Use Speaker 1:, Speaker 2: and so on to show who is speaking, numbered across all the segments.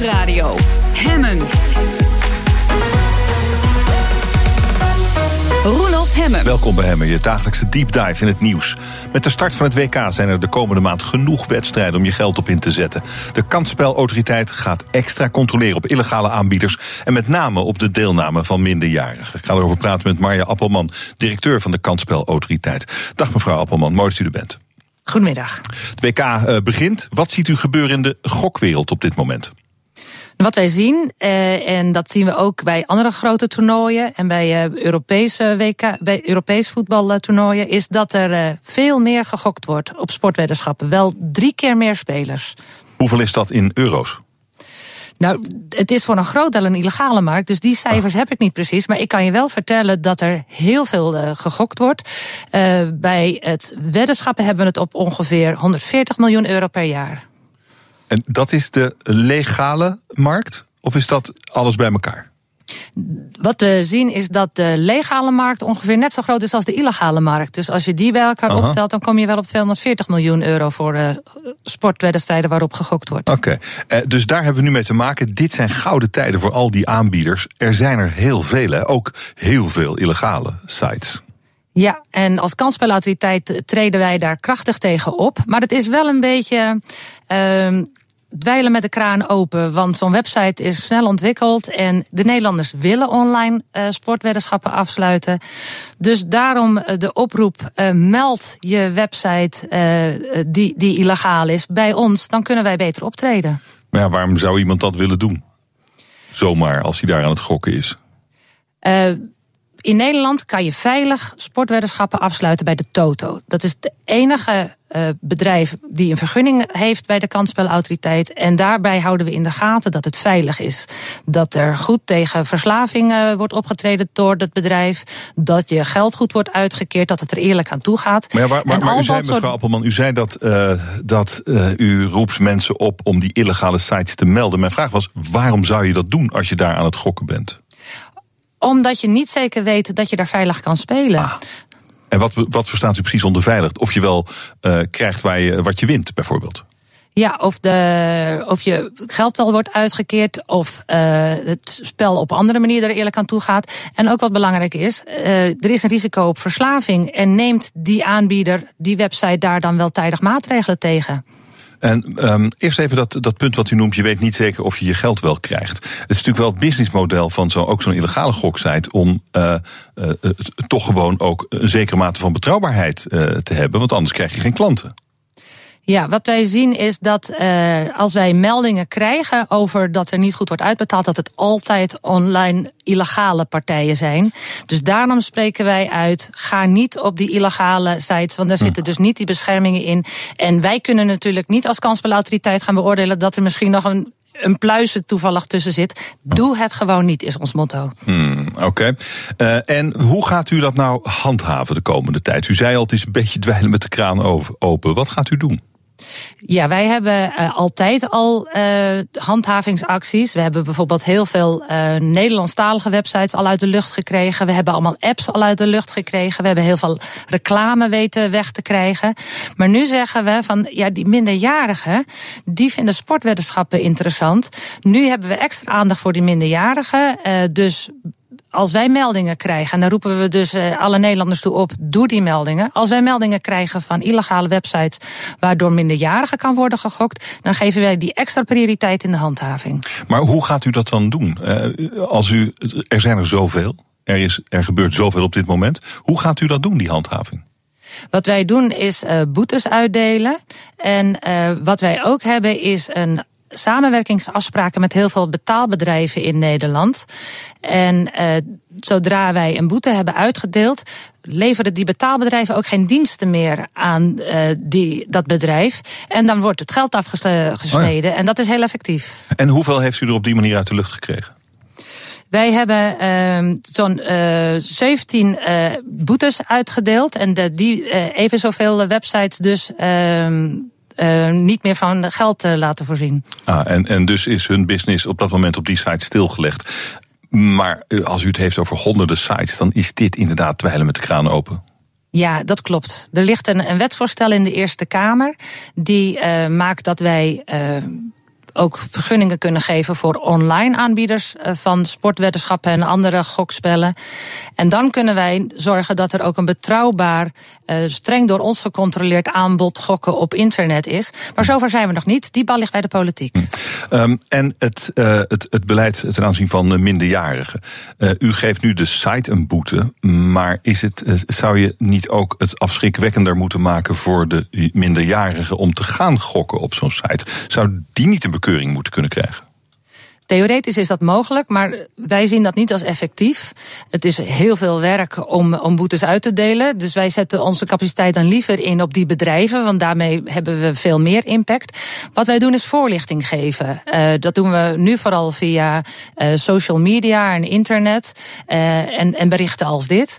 Speaker 1: Nieuwsradio. Hemmen. Roelof Hemmen.
Speaker 2: Welkom bij Hemmen, je dagelijkse deep dive in het nieuws. Met de start van het WK zijn er de komende maand genoeg wedstrijden om je geld op in te zetten. De kansspelautoriteit gaat extra controleren op illegale aanbieders en met name op de deelname van minderjarigen. Ik ga erover praten met Marja Appelman, directeur van de kansspelautoriteit. Dag mevrouw Appelman, mooi dat u er bent.
Speaker 3: Goedemiddag.
Speaker 2: Het WK uh, begint. Wat ziet u gebeuren in de gokwereld op dit moment?
Speaker 3: Wat wij zien, eh, en dat zien we ook bij andere grote toernooien en bij uh, Europese WK, bij Europees voetbaltoernooien, is dat er uh, veel meer gegokt wordt op sportweddenschappen. Wel drie keer meer spelers.
Speaker 2: Hoeveel is dat in euro's?
Speaker 3: Nou, het is voor een groot deel een illegale markt, dus die cijfers heb ik niet precies. Maar ik kan je wel vertellen dat er heel veel uh, gegokt wordt. Uh, bij het weddenschappen hebben we het op ongeveer 140 miljoen euro per jaar.
Speaker 2: En dat is de legale markt? Of is dat alles bij elkaar?
Speaker 3: Wat we zien is dat de legale markt ongeveer net zo groot is als de illegale markt. Dus als je die bij elkaar Aha. optelt, dan kom je wel op 240 miljoen euro voor uh, sportwedstrijden waarop gegokt wordt.
Speaker 2: Oké, okay. uh, dus daar hebben we nu mee te maken. Dit zijn gouden tijden voor al die aanbieders. Er zijn er heel veel, hè? ook heel veel illegale sites.
Speaker 3: Ja, en als kansspelautoriteit treden wij daar krachtig tegen op. Maar het is wel een beetje. Uh, dweilen met de kraan open. Want zo'n website is snel ontwikkeld. En de Nederlanders willen online uh, sportweddenschappen afsluiten. Dus daarom de oproep: uh, meld je website uh, die, die illegaal is bij ons. Dan kunnen wij beter optreden.
Speaker 2: Maar ja, waarom zou iemand dat willen doen? Zomaar als hij daar aan het gokken is.
Speaker 3: In Nederland kan je veilig sportweddenschappen afsluiten bij de Toto. Dat is de enige uh, bedrijf die een vergunning heeft bij de kansspelautoriteit. En daarbij houden we in de gaten dat het veilig is. Dat er goed tegen verslaving uh, wordt opgetreden door het bedrijf. Dat je geld goed wordt uitgekeerd. Dat het er eerlijk aan toe gaat.
Speaker 2: Maar, ja, maar, maar, maar u zei, mevrouw soort... Appelman, u zei dat, uh, dat u roept mensen op om die illegale sites te melden. Mijn vraag was, waarom zou je dat doen als je daar aan het gokken bent?
Speaker 3: Omdat je niet zeker weet dat je daar veilig kan spelen.
Speaker 2: Ah. En wat, wat verstaat u precies onder veilig? Of je wel uh, krijgt waar je, wat je wint, bijvoorbeeld?
Speaker 3: Ja, of, de, of je geld al wordt uitgekeerd, of uh, het spel op andere manier er eerlijk aan toe gaat. En ook wat belangrijk is, uh, er is een risico op verslaving. En neemt die aanbieder, die website daar dan wel tijdig maatregelen tegen?
Speaker 2: En um, eerst even dat, dat punt wat u noemt, je weet niet zeker of je je geld wel krijgt. Het is natuurlijk wel het businessmodel van zo, ook zo'n illegale goksite om uh, toch gewoon ook een zekere mate van betrouwbaarheid uh, te hebben, want anders krijg je geen klanten.
Speaker 3: Ja, wat wij zien is dat uh, als wij meldingen krijgen over dat er niet goed wordt uitbetaald, dat het altijd online illegale partijen zijn. Dus daarom spreken wij uit, ga niet op die illegale sites, want daar zitten dus niet die beschermingen in. En wij kunnen natuurlijk niet als kansspelautoriteit gaan beoordelen dat er misschien nog een een pluizen toevallig tussen zit. Doe het gewoon niet, is ons motto.
Speaker 2: Hmm, Oké. Okay. Uh, en hoe gaat u dat nou handhaven de komende tijd? U zei al, het is een beetje dweilen met de kraan open. Wat gaat u doen?
Speaker 3: Ja, wij hebben uh, altijd al uh, handhavingsacties. We hebben bijvoorbeeld heel veel uh, Nederlandstalige websites al uit de lucht gekregen. We hebben allemaal apps al uit de lucht gekregen. We hebben heel veel reclame weten weg te krijgen. Maar nu zeggen we van ja, die minderjarigen, die vinden sportweddenschappen interessant. Nu hebben we extra aandacht voor die minderjarigen. dus als wij meldingen krijgen, en dan roepen we dus uh, alle Nederlanders toe op, doe die meldingen. Als wij meldingen krijgen van illegale websites waardoor minderjarigen kan worden gegokt, dan geven wij die extra prioriteit in de handhaving.
Speaker 2: Maar hoe gaat u dat dan doen? Uh, als u, er zijn er zoveel, er, is, er gebeurt zoveel op dit moment. Hoe gaat u dat doen, die handhaving?
Speaker 3: Wat wij doen is uh, boetes uitdelen. En uh, wat wij ook hebben is een samenwerkingsafspraken met heel veel betaalbedrijven in Nederland. En uh, zodra wij een boete hebben uitgedeeld, leveren die betaalbedrijven ook geen diensten meer aan uh, die, dat bedrijf. En dan wordt het geld afgesneden. Oh ja. En dat is heel effectief.
Speaker 2: En hoeveel heeft u er op die manier uit de lucht gekregen?
Speaker 3: Wij hebben uh, zo'n uh, 17 uh, boetes uitgedeeld. En de, die uh, even zoveel websites dus. Uh, uh, niet meer van geld uh, laten voorzien.
Speaker 2: Ah, en, en dus is hun business op dat moment op die site stilgelegd. Maar als u het heeft over honderden sites, dan is dit inderdaad dweilen met de kraan open.
Speaker 3: Ja, dat klopt. Er ligt een, een wetsvoorstel in de Eerste Kamer. Die uh, maakt dat wij ook vergunningen kunnen geven voor online aanbieders van sportweddenschappen en andere gokspellen. En dan kunnen wij zorgen dat er ook een betrouwbaar, streng door ons gecontroleerd aanbod gokken op internet is. Maar zover zijn we nog niet. Die bal ligt bij de politiek.
Speaker 2: Um, en het, uh, het, het beleid ten aanzien van minderjarigen. U geeft nu de site een boete, maar is het, zou je niet ook het afschrikwekkender moeten maken voor de minderjarigen om te gaan gokken op zo'n site? Zou die niet een bekeuring moeten kunnen krijgen?
Speaker 3: Theoretisch is dat mogelijk, maar wij zien dat niet als effectief. Het is heel veel werk om, om boetes uit te delen. Dus wij zetten onze capaciteit dan liever in op die bedrijven, want daarmee hebben we veel meer impact. Wat wij doen is voorlichting geven. Uh, dat doen we nu vooral via uh, social media en internet uh, en, en berichten als dit.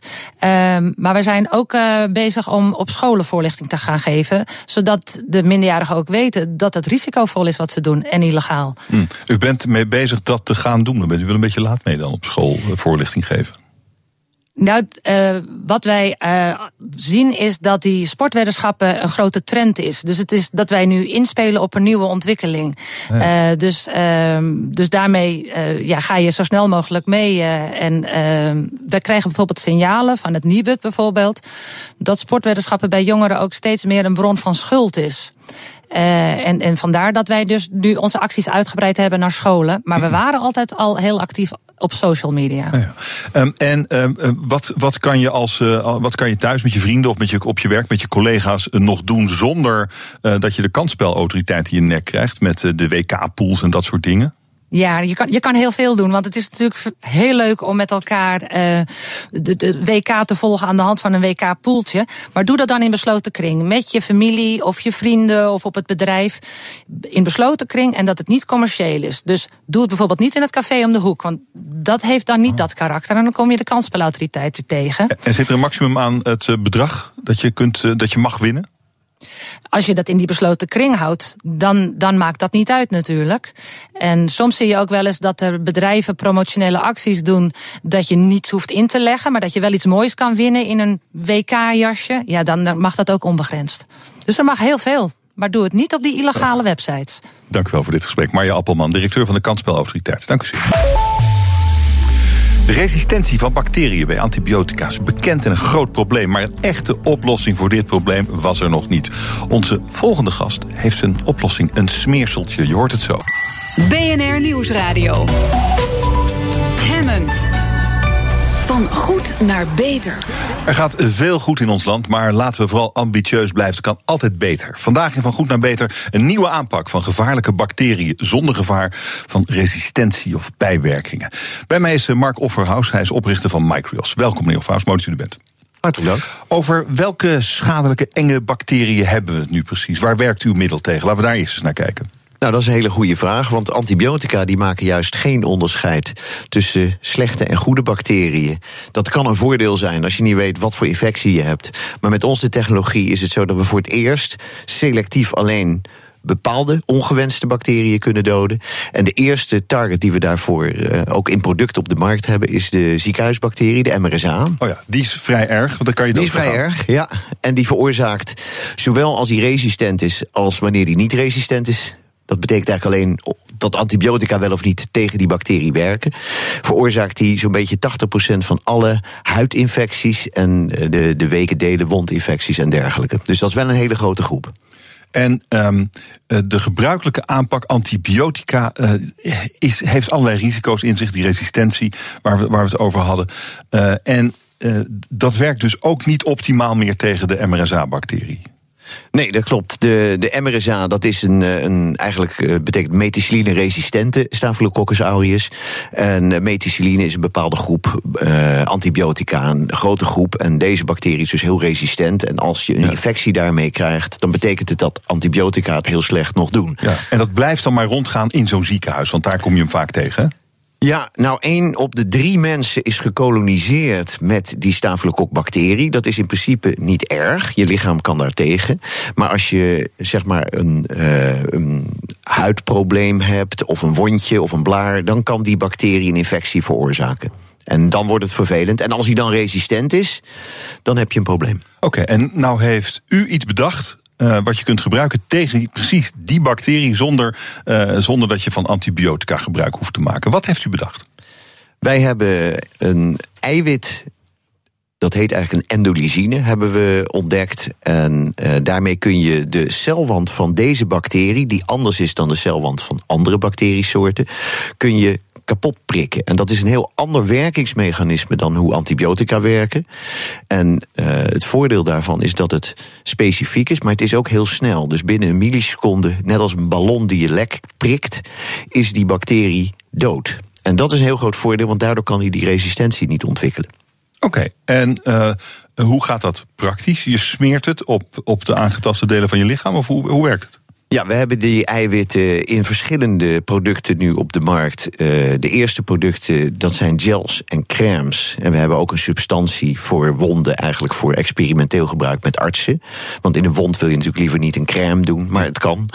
Speaker 3: maar we zijn ook bezig om op scholen voorlichting te gaan geven, zodat de minderjarigen ook weten dat het risicovol is wat ze doen en illegaal.
Speaker 2: Hm. U bent mee bezig bezig dat te gaan doen. Dan bent u wel een beetje laat mee dan op school eh, voorlichting geven.
Speaker 3: Nou, uh, wat wij uh, zien is dat die sportweddenschappen een grote trend is. Dus het is dat wij nu inspelen op een nieuwe ontwikkeling. Ja. Uh, dus, dus daarmee ja, ga je zo snel mogelijk mee. en we krijgen bijvoorbeeld signalen van het Nibud bijvoorbeeld... dat sportweddenschappen bij jongeren ook steeds meer een bron van schuld is. Uh, en, en vandaar dat wij dus nu onze acties uitgebreid hebben naar scholen. Maar we mhm. waren altijd al heel actief op social media.
Speaker 2: Ja, Um, en um, wat, wat, kan je als, uh, wat kan je thuis met je vrienden of met je, op je werk met je collega's nog doen zonder uh, dat je de kansspelautoriteit in je nek krijgt met de WK-pools en dat soort dingen?
Speaker 3: Ja, je kan, je kan heel veel doen. Want het is natuurlijk heel leuk om met elkaar uh, de, de WK te volgen aan de hand van een WK-poeltje. Maar doe dat dan in besloten kring. Met je familie of je vrienden of op het bedrijf. In besloten kring en dat het niet commercieel is. Dus doe het bijvoorbeeld niet in het café om de hoek. Want dat heeft dan niet oh. dat karakter. En dan kom je de kansspelautoriteit weer tegen.
Speaker 2: En zit er een maximum aan het eh, bedrag dat je, kunt, uh, dat je mag winnen?
Speaker 3: Als je dat in die besloten kring houdt, dan, dan maakt dat niet uit natuurlijk. En soms zie je ook wel eens dat er bedrijven promotionele acties doen dat je niets hoeft in te leggen, maar dat je wel iets moois kan winnen in een WK-jasje. Ja, dan mag dat ook onbegrensd. Dus er mag heel veel. Maar doe het niet op die illegale websites.
Speaker 2: Dank u wel voor dit gesprek. Marja Appelman, directeur van de Kansspelautoriteit. Dank u zeer. De resistentie van bacteriën bij antibiotica is bekend en een groot probleem. Maar een echte oplossing voor dit probleem was er nog niet. Onze volgende gast heeft een oplossing, een smeerseltje. Je hoort het zo.
Speaker 1: BNR Nieuwsradio. Van goed naar beter.
Speaker 2: Er gaat veel goed in ons land, maar laten we vooral ambitieus blijven. Het kan altijd beter. Vandaag in Van Goed naar Beter een nieuwe aanpak van gevaarlijke bacteriën zonder gevaar van resistentie of bijwerkingen. Bij mij is eh, Mark Offerhaus, hij is oprichter van Micrios. Welkom meneer Offerhaus, mooi dat u er bent.
Speaker 4: Hartelijk dank.
Speaker 2: Over welke schadelijke enge bacteriën hebben we het nu precies? Waar werkt uw middel tegen? Laten we daar eerst eens naar kijken.
Speaker 4: Nou, dat is een hele goede vraag, want antibiotica die maken juist geen onderscheid tussen slechte en goede bacteriën. Dat kan een voordeel zijn als je niet weet wat voor infectie je hebt. Maar met onze technologie is het zo dat we voor het eerst selectief alleen bepaalde ongewenste bacteriën kunnen doden. En de eerste target die we daarvoor uh, ook in producten op de markt hebben, is de ziekenhuisbacterie, de MRSA.
Speaker 2: Oh ja, die is vrij erg, want dan kan je
Speaker 4: Die is vrij erg, ja. En die veroorzaakt, zowel als die resistent is, als wanneer die niet resistent is, dat betekent eigenlijk alleen dat antibiotica wel of niet tegen die bacterie werken. Veroorzaakt die zo'n beetje 80% van alle huidinfecties en eh, de, de wekendelen, wondinfecties en dergelijke. Dus dat is wel een hele grote groep.
Speaker 2: En um, de gebruikelijke aanpak antibiotica uh, is, heeft allerlei risico's in zich, die resistentie waar we, waar we het over hadden. En dat werkt dus ook niet optimaal meer tegen de MRSA-bacterie.
Speaker 4: Nee, dat klopt. De, de MRSA, dat is een, eh, een eigenlijk uh, betekent methicilline-resistente Staphylococcus aureus. En uh, methicilline is een bepaalde groep uh, antibiotica, een grote groep. En deze bacterie is dus heel resistent. En als je een infectie daarmee krijgt, dan betekent het dat antibiotica het heel slecht nog doen.
Speaker 2: Ja. En dat blijft dan maar rondgaan in zo'n ziekenhuis, want daar kom je hem vaak tegen.
Speaker 4: Ja, nou, één op de drie mensen is gekoloniseerd met die stafylokokbacterie. Dat is in principe niet erg. Je lichaam kan daar tegen. Maar als je zeg maar een, uh, een huidprobleem hebt, of een wondje of een blaar, dan kan die bacterie een infectie veroorzaken. En dan wordt het vervelend. En als hij dan resistent is, dan heb je een probleem.
Speaker 2: Oké, en nou heeft u iets bedacht wat je kunt gebruiken tegen precies die bacterie zonder, zonder dat je van antibiotica gebruik hoeft te maken. Wat heeft u bedacht?
Speaker 4: Wij hebben een eiwit dat heet eigenlijk een endolysine, hebben we ontdekt. En uh, daarmee kun je de celwand van deze bacterie, die anders is dan de celwand van andere bacteriesoorten, kun je kapot prikken. En dat is een heel ander werkingsmechanisme dan hoe antibiotica werken. En uh, het voordeel daarvan is dat het specifiek is, maar het is ook heel snel. Dus binnen een milliseconde, net als een ballon die je lek prikt, is die bacterie dood. En dat is een heel groot voordeel, want daardoor kan hij die resistentie niet ontwikkelen.
Speaker 2: Oké, en uh, hoe gaat dat praktisch? Je smeert het op, op de aangetaste delen van je lichaam, of hoe, hoe werkt het?
Speaker 4: Ja, we hebben die eiwitten in verschillende producten nu op de markt. Uh, de eerste producten, dat zijn gels en crèmes. En we hebben ook een substantie voor wonden, eigenlijk voor experimenteel gebruik met artsen. Want in een wond wil je natuurlijk liever niet een crème doen, maar het kan.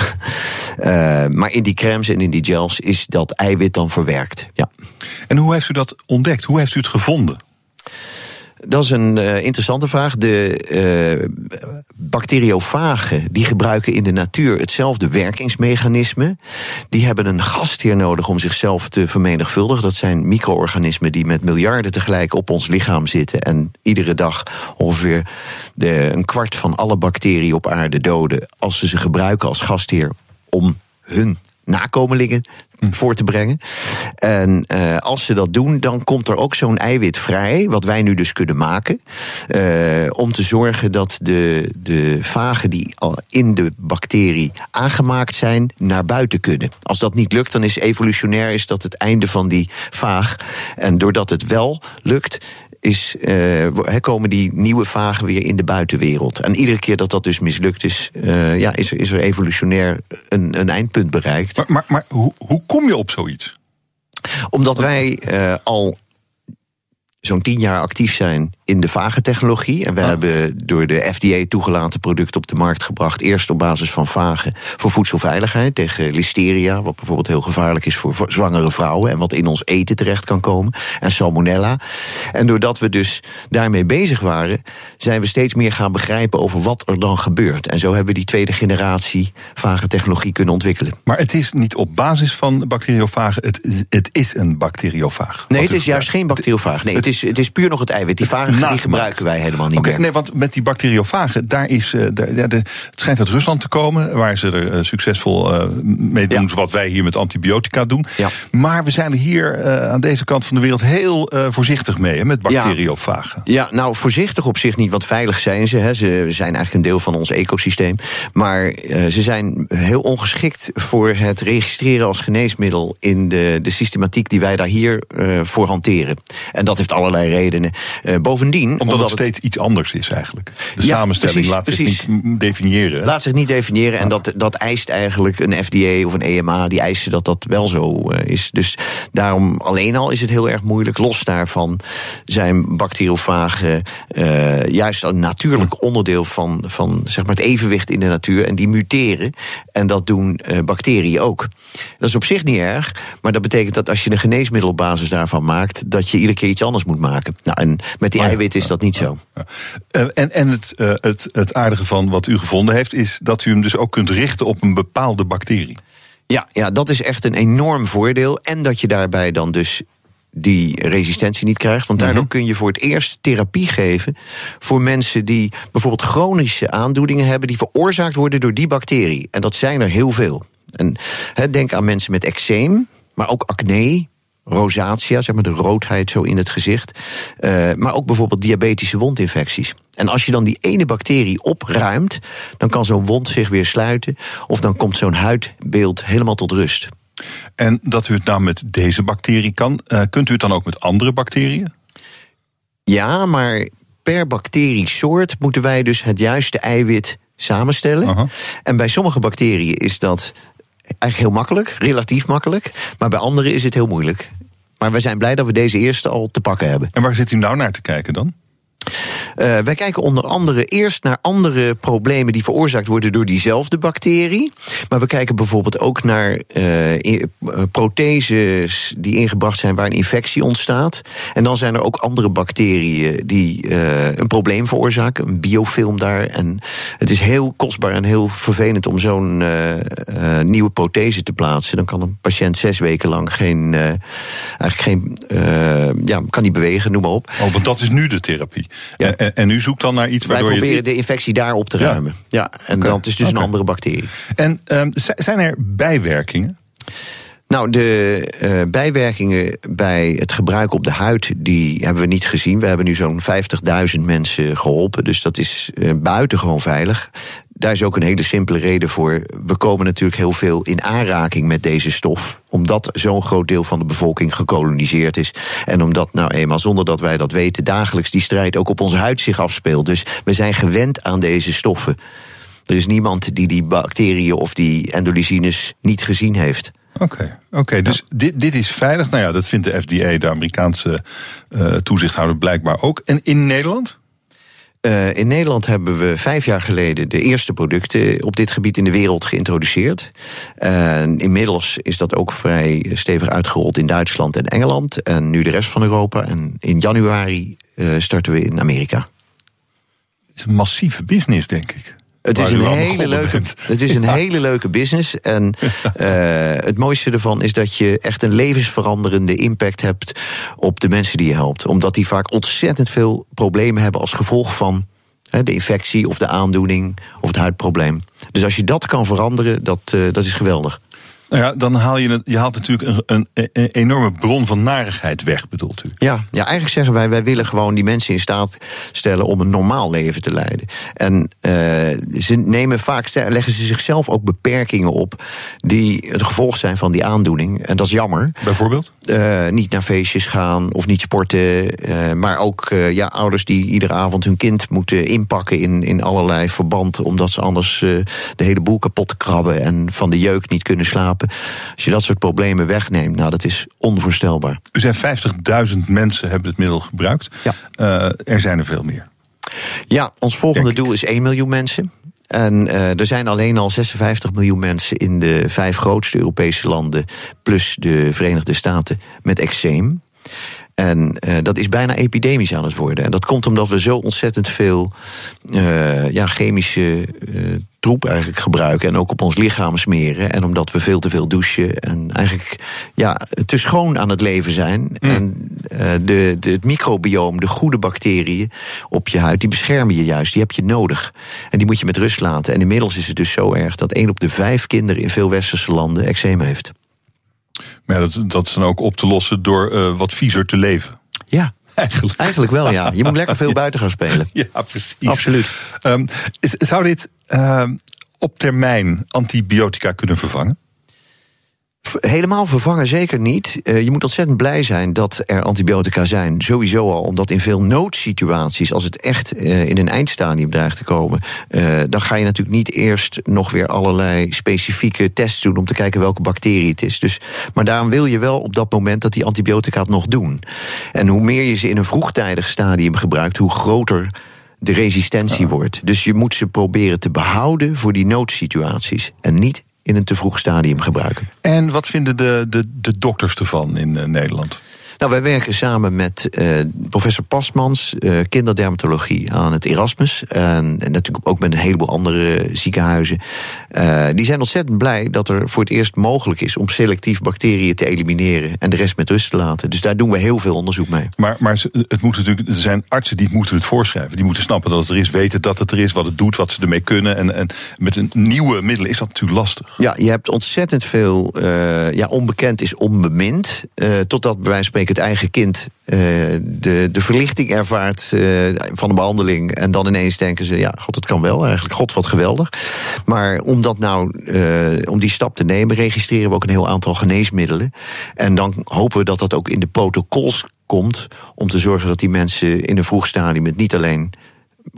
Speaker 4: uh, maar in die crèmes en in die gels is dat eiwit dan verwerkt. Ja.
Speaker 2: En hoe heeft u dat ontdekt? Hoe heeft u het gevonden?
Speaker 4: Dat is een uh, interessante vraag. De uh, bacteriofagen die gebruiken in de natuur hetzelfde werkingsmechanisme. Die hebben een gastheer nodig om zichzelf te vermenigvuldigen. Dat zijn micro-organismen die met miljarden tegelijk op ons lichaam zitten en iedere dag ongeveer de, een kwart van alle bacteriën op aarde doden als ze ze gebruiken als gastheer om hun nakomelingen voor te brengen. En uh, als ze dat doen, dan komt er ook zo'n eiwit vrij, wat wij nu dus kunnen maken, uh, om te zorgen dat de, de vagen die al in de bacterie aangemaakt zijn, naar buiten kunnen. Als dat niet lukt, dan is evolutionair is dat het einde van die vaag. En doordat het wel lukt, is, uh, komen die nieuwe vagen weer in de buitenwereld. En iedere keer dat dat dus mislukt is, uh, ja, is, er, is er evolutionair een, een eindpunt bereikt.
Speaker 2: Maar, maar, maar hoe, hoe kom je op zoiets?
Speaker 4: Omdat wij uh, al zo'n tien jaar actief zijn in de vagentechnologie. En we oh. hebben door de FDA toegelaten producten op de markt gebracht. Eerst op basis van vagen voor voedselveiligheid tegen listeria, wat bijvoorbeeld heel gevaarlijk is voor zwangere vrouwen en wat in ons eten terecht kan komen. En salmonella. En doordat we dus daarmee bezig waren, zijn we steeds meer gaan begrijpen over wat er dan gebeurt. En zo hebben we die tweede generatie vagentechnologie kunnen ontwikkelen.
Speaker 2: Maar het is niet op basis van bacteriofagen, het, het is een bacteriofaag.
Speaker 4: Nee, het is juist geen bacteriofaag. Nee, het, is, het is puur nog het eiwit. Die vagen die gebruiken wij helemaal niet okay, meer.
Speaker 2: Nee, want met die bacteriofagen, daar is, uh, daar, ja, de, het schijnt uit Rusland te komen, waar ze er uh, succesvol uh, mee doen, ja. wat wij hier met antibiotica doen. Ja. Maar we zijn er hier aan deze kant van de wereld heel voorzichtig mee, hè, met bacteriofagen.
Speaker 4: Ja. ja, nou voorzichtig op zich niet, want veilig zijn ze. Hè. Ze zijn eigenlijk een deel van ons ecosysteem. Maar ze zijn heel ongeschikt voor het registreren als geneesmiddel in de, de systematiek die wij daar hier voor hanteren. En dat heeft allerlei redenen. Bovendien
Speaker 2: omdat, omdat het steeds iets anders is eigenlijk. De samenstelling precies, laat zich niet definiëren.
Speaker 4: Laat zich niet definiëren en dat, dat eist eigenlijk een FDA of een EMA. Die eisen dat dat wel zo uh, is. Dus daarom alleen al is het heel erg moeilijk. Los daarvan zijn bacteriofagen uh, juist een natuurlijk onderdeel van, van zeg maar het evenwicht in de natuur. En die muteren. En dat doen uh, bacteriën ook. Dat is op zich niet erg. Maar dat betekent dat als je een geneesmiddel op basis daarvan maakt, dat je iedere keer iets anders moet maken. Nou, en met die eiwit is dat niet zo.
Speaker 2: Uh, en en het, uh, het, het aardige van wat u gevonden heeft, is dat u hem dus ook kunt richten op een bepaalde bacterie.
Speaker 4: Ja, ja, dat is echt een enorm voordeel. En dat je daarbij dan dus die resistentie niet krijgt. Want daardoor -hmm. kun je voor het eerst therapie geven voor mensen die bijvoorbeeld chronische aandoeningen hebben die veroorzaakt worden door die bacterie. En dat zijn er heel veel. En he, denk aan mensen met eczeem, maar ook acne, rosatia, zeg maar de roodheid zo in het gezicht. Uh, maar ook bijvoorbeeld diabetische wondinfecties. En als je dan die ene bacterie opruimt, dan kan zo'n wond zich weer sluiten. Of dan komt zo'n huidbeeld helemaal tot rust.
Speaker 2: En dat u het nou met deze bacterie kan, uh, kunt u het dan ook met andere bacteriën?
Speaker 4: Ja, maar per bacteriesoort moeten wij dus het juiste eiwit samenstellen. Uh -huh. En bij sommige bacteriën is dat eigenlijk heel makkelijk, relatief makkelijk. Maar bij anderen is het heel moeilijk. Maar we zijn blij dat we deze eerste al te pakken hebben.
Speaker 2: En waar zit u nou naar te kijken dan?
Speaker 4: Uh, wij kijken onder andere eerst naar andere problemen die veroorzaakt worden door diezelfde bacterie. Maar we kijken bijvoorbeeld ook naar uh, protheses die ingebracht zijn waar een infectie ontstaat. En dan zijn er ook andere bacteriën die uh, een probleem veroorzaken, een biofilm daar. En het is heel kostbaar en heel vervelend om zo'n nieuwe prothese te plaatsen. Dan kan een patiënt zes weken lang geen, eigenlijk geen, ja, kan niet bewegen, noem maar op.
Speaker 2: Oh, want dat is nu de therapie. Ja. En, en, u zoekt dan naar iets waardoor
Speaker 4: Wij proberen de infectie daar op te ruimen. Ja, en okay. het is dus okay. een andere bacterie.
Speaker 2: En um, zijn er bijwerkingen?
Speaker 4: Nou, de uh, bijwerkingen bij het gebruik op de huid, die hebben we niet gezien. We hebben nu zo'n 50.000 mensen geholpen, dus dat is uh, buitengewoon veilig. Daar is ook een hele simpele reden voor. We komen natuurlijk heel veel in aanraking met deze stof. Omdat zo'n groot deel van de bevolking gekoloniseerd is. En omdat nou eenmaal, zonder dat wij dat weten, dagelijks die strijd ook op onze huid zich afspeelt. Dus we zijn gewend aan deze stoffen. Er is niemand die die bacteriën of die endolysines niet gezien heeft.
Speaker 2: Oké, okay, okay, dus ja. dit, dit is veilig. Nou ja, dat vindt de FDA, de Amerikaanse uh, toezichthouder, blijkbaar ook. En in Nederland?
Speaker 4: Uh, in Nederland hebben we vijf jaar geleden de eerste producten op dit gebied in de wereld geïntroduceerd. Uh, inmiddels is dat ook vrij stevig uitgerold in Duitsland en Engeland. En nu de rest van Europa. En in januari uh, starten we in Amerika.
Speaker 2: Het is een massieve business, denk ik.
Speaker 4: Het is, een hele leuke, het is een ja. hele leuke business. En uh, het mooiste ervan is dat je echt een levensveranderende impact hebt op de mensen die je helpt. Omdat die vaak ontzettend veel problemen hebben als gevolg van hè, de infectie of de aandoening of het huidprobleem. Dus als je dat kan veranderen, dat, uh, dat is geweldig.
Speaker 2: Nou ja, dan haal je, je haalt natuurlijk een, een, een, enorme bron van narigheid weg, bedoelt u?
Speaker 4: Ja, ja, eigenlijk zeggen wij, wij willen gewoon die mensen in staat stellen om een normaal leven te leiden. En uh, ze nemen vaak, leggen ze zichzelf ook beperkingen op die het gevolg zijn van die aandoening. En dat is jammer.
Speaker 2: Bijvoorbeeld?
Speaker 4: Uh, niet naar feestjes gaan of niet sporten. Uh, maar ook ja, ouders die iedere avond hun kind moeten inpakken in, in allerlei verband, omdat ze anders de hele boel kapot krabben en van de jeuk niet kunnen slapen. Als je dat soort problemen wegneemt, nou, dat is onvoorstelbaar.
Speaker 2: U zei 50.000 mensen hebben het middel gebruikt.
Speaker 4: Ja.
Speaker 2: Uh, er zijn er veel meer.
Speaker 4: Ja, ons volgende doel is 1 miljoen mensen. En uh, er zijn alleen al 56 miljoen mensen in de vijf grootste Europese landen, plus de Verenigde Staten, met eczeem. En uh, dat is bijna epidemisch aan het worden. En dat komt omdat we zo ontzettend veel uh, ja, chemische uh, troep eigenlijk gebruiken. En ook op ons lichaam smeren. En omdat we veel te veel douchen. En eigenlijk ja, te schoon aan het leven zijn. Mm. En de, de, het microbioom, de goede bacteriën op je huid, die beschermen je juist. Die heb je nodig. En die moet je met rust laten. En inmiddels is het dus zo erg dat één op de vijf kinderen in veel westerse landen eczeem heeft.
Speaker 2: Maar ja, dat, dat is dan ook op te lossen door uh, wat viezer te leven.
Speaker 4: Ja, Eigenlijk. Eigenlijk wel, ja. Je moet lekker veel buiten gaan spelen.
Speaker 2: Ja, precies.
Speaker 4: Absoluut.
Speaker 2: Um, zou dit uh, op termijn antibiotica kunnen vervangen?
Speaker 4: Helemaal vervangen zeker niet. Uh, je moet ontzettend blij zijn dat er antibiotica zijn. Sowieso al, omdat in veel noodsituaties, als het echt uh, in een eindstadium dreigt te komen, uh, dan ga je natuurlijk niet eerst nog weer allerlei specifieke tests doen om te kijken welke bacterie het is. Dus, maar daarom wil je wel op dat moment dat die antibiotica het nog doen. En hoe meer je ze in een vroegtijdig stadium gebruikt, hoe groter de resistentie ja. wordt. Dus je moet ze proberen te behouden voor die noodsituaties en niet in een te vroeg stadium gebruiken.
Speaker 2: En wat vinden de, de, de dokters ervan in uh, Nederland?
Speaker 4: Nou, wij werken samen met uh, professor Pasmans, uh, kinderdermatologie aan het Erasmus. En, en, natuurlijk ook met een heleboel andere ziekenhuizen. Uh, die zijn ontzettend blij dat er voor het eerst mogelijk is om selectief bacteriën te elimineren en de rest met rust te laten. Dus daar doen we heel veel onderzoek mee.
Speaker 2: Maar, maar het moet natuurlijk, er zijn artsen die moeten het voorschrijven. Die moeten snappen dat het er is, weten dat het er is, wat het doet, wat ze ermee kunnen. En, en met een nieuwe middelen is dat natuurlijk lastig.
Speaker 4: Ja, je hebt ontzettend veel. ja, onbekend is onbemind. totdat bij wijze van spreken het eigen kind uh, de, de verlichting ervaart uh, van de behandeling. En dan ineens denken ze, ja, god, het kan wel eigenlijk. God, wat geweldig. Maar om dat nou, uh, om die stap te nemen, registreren we ook een heel aantal geneesmiddelen. En dan hopen we dat dat ook in de protocols komt. Om te zorgen dat die mensen in een vroeg stadium het niet alleen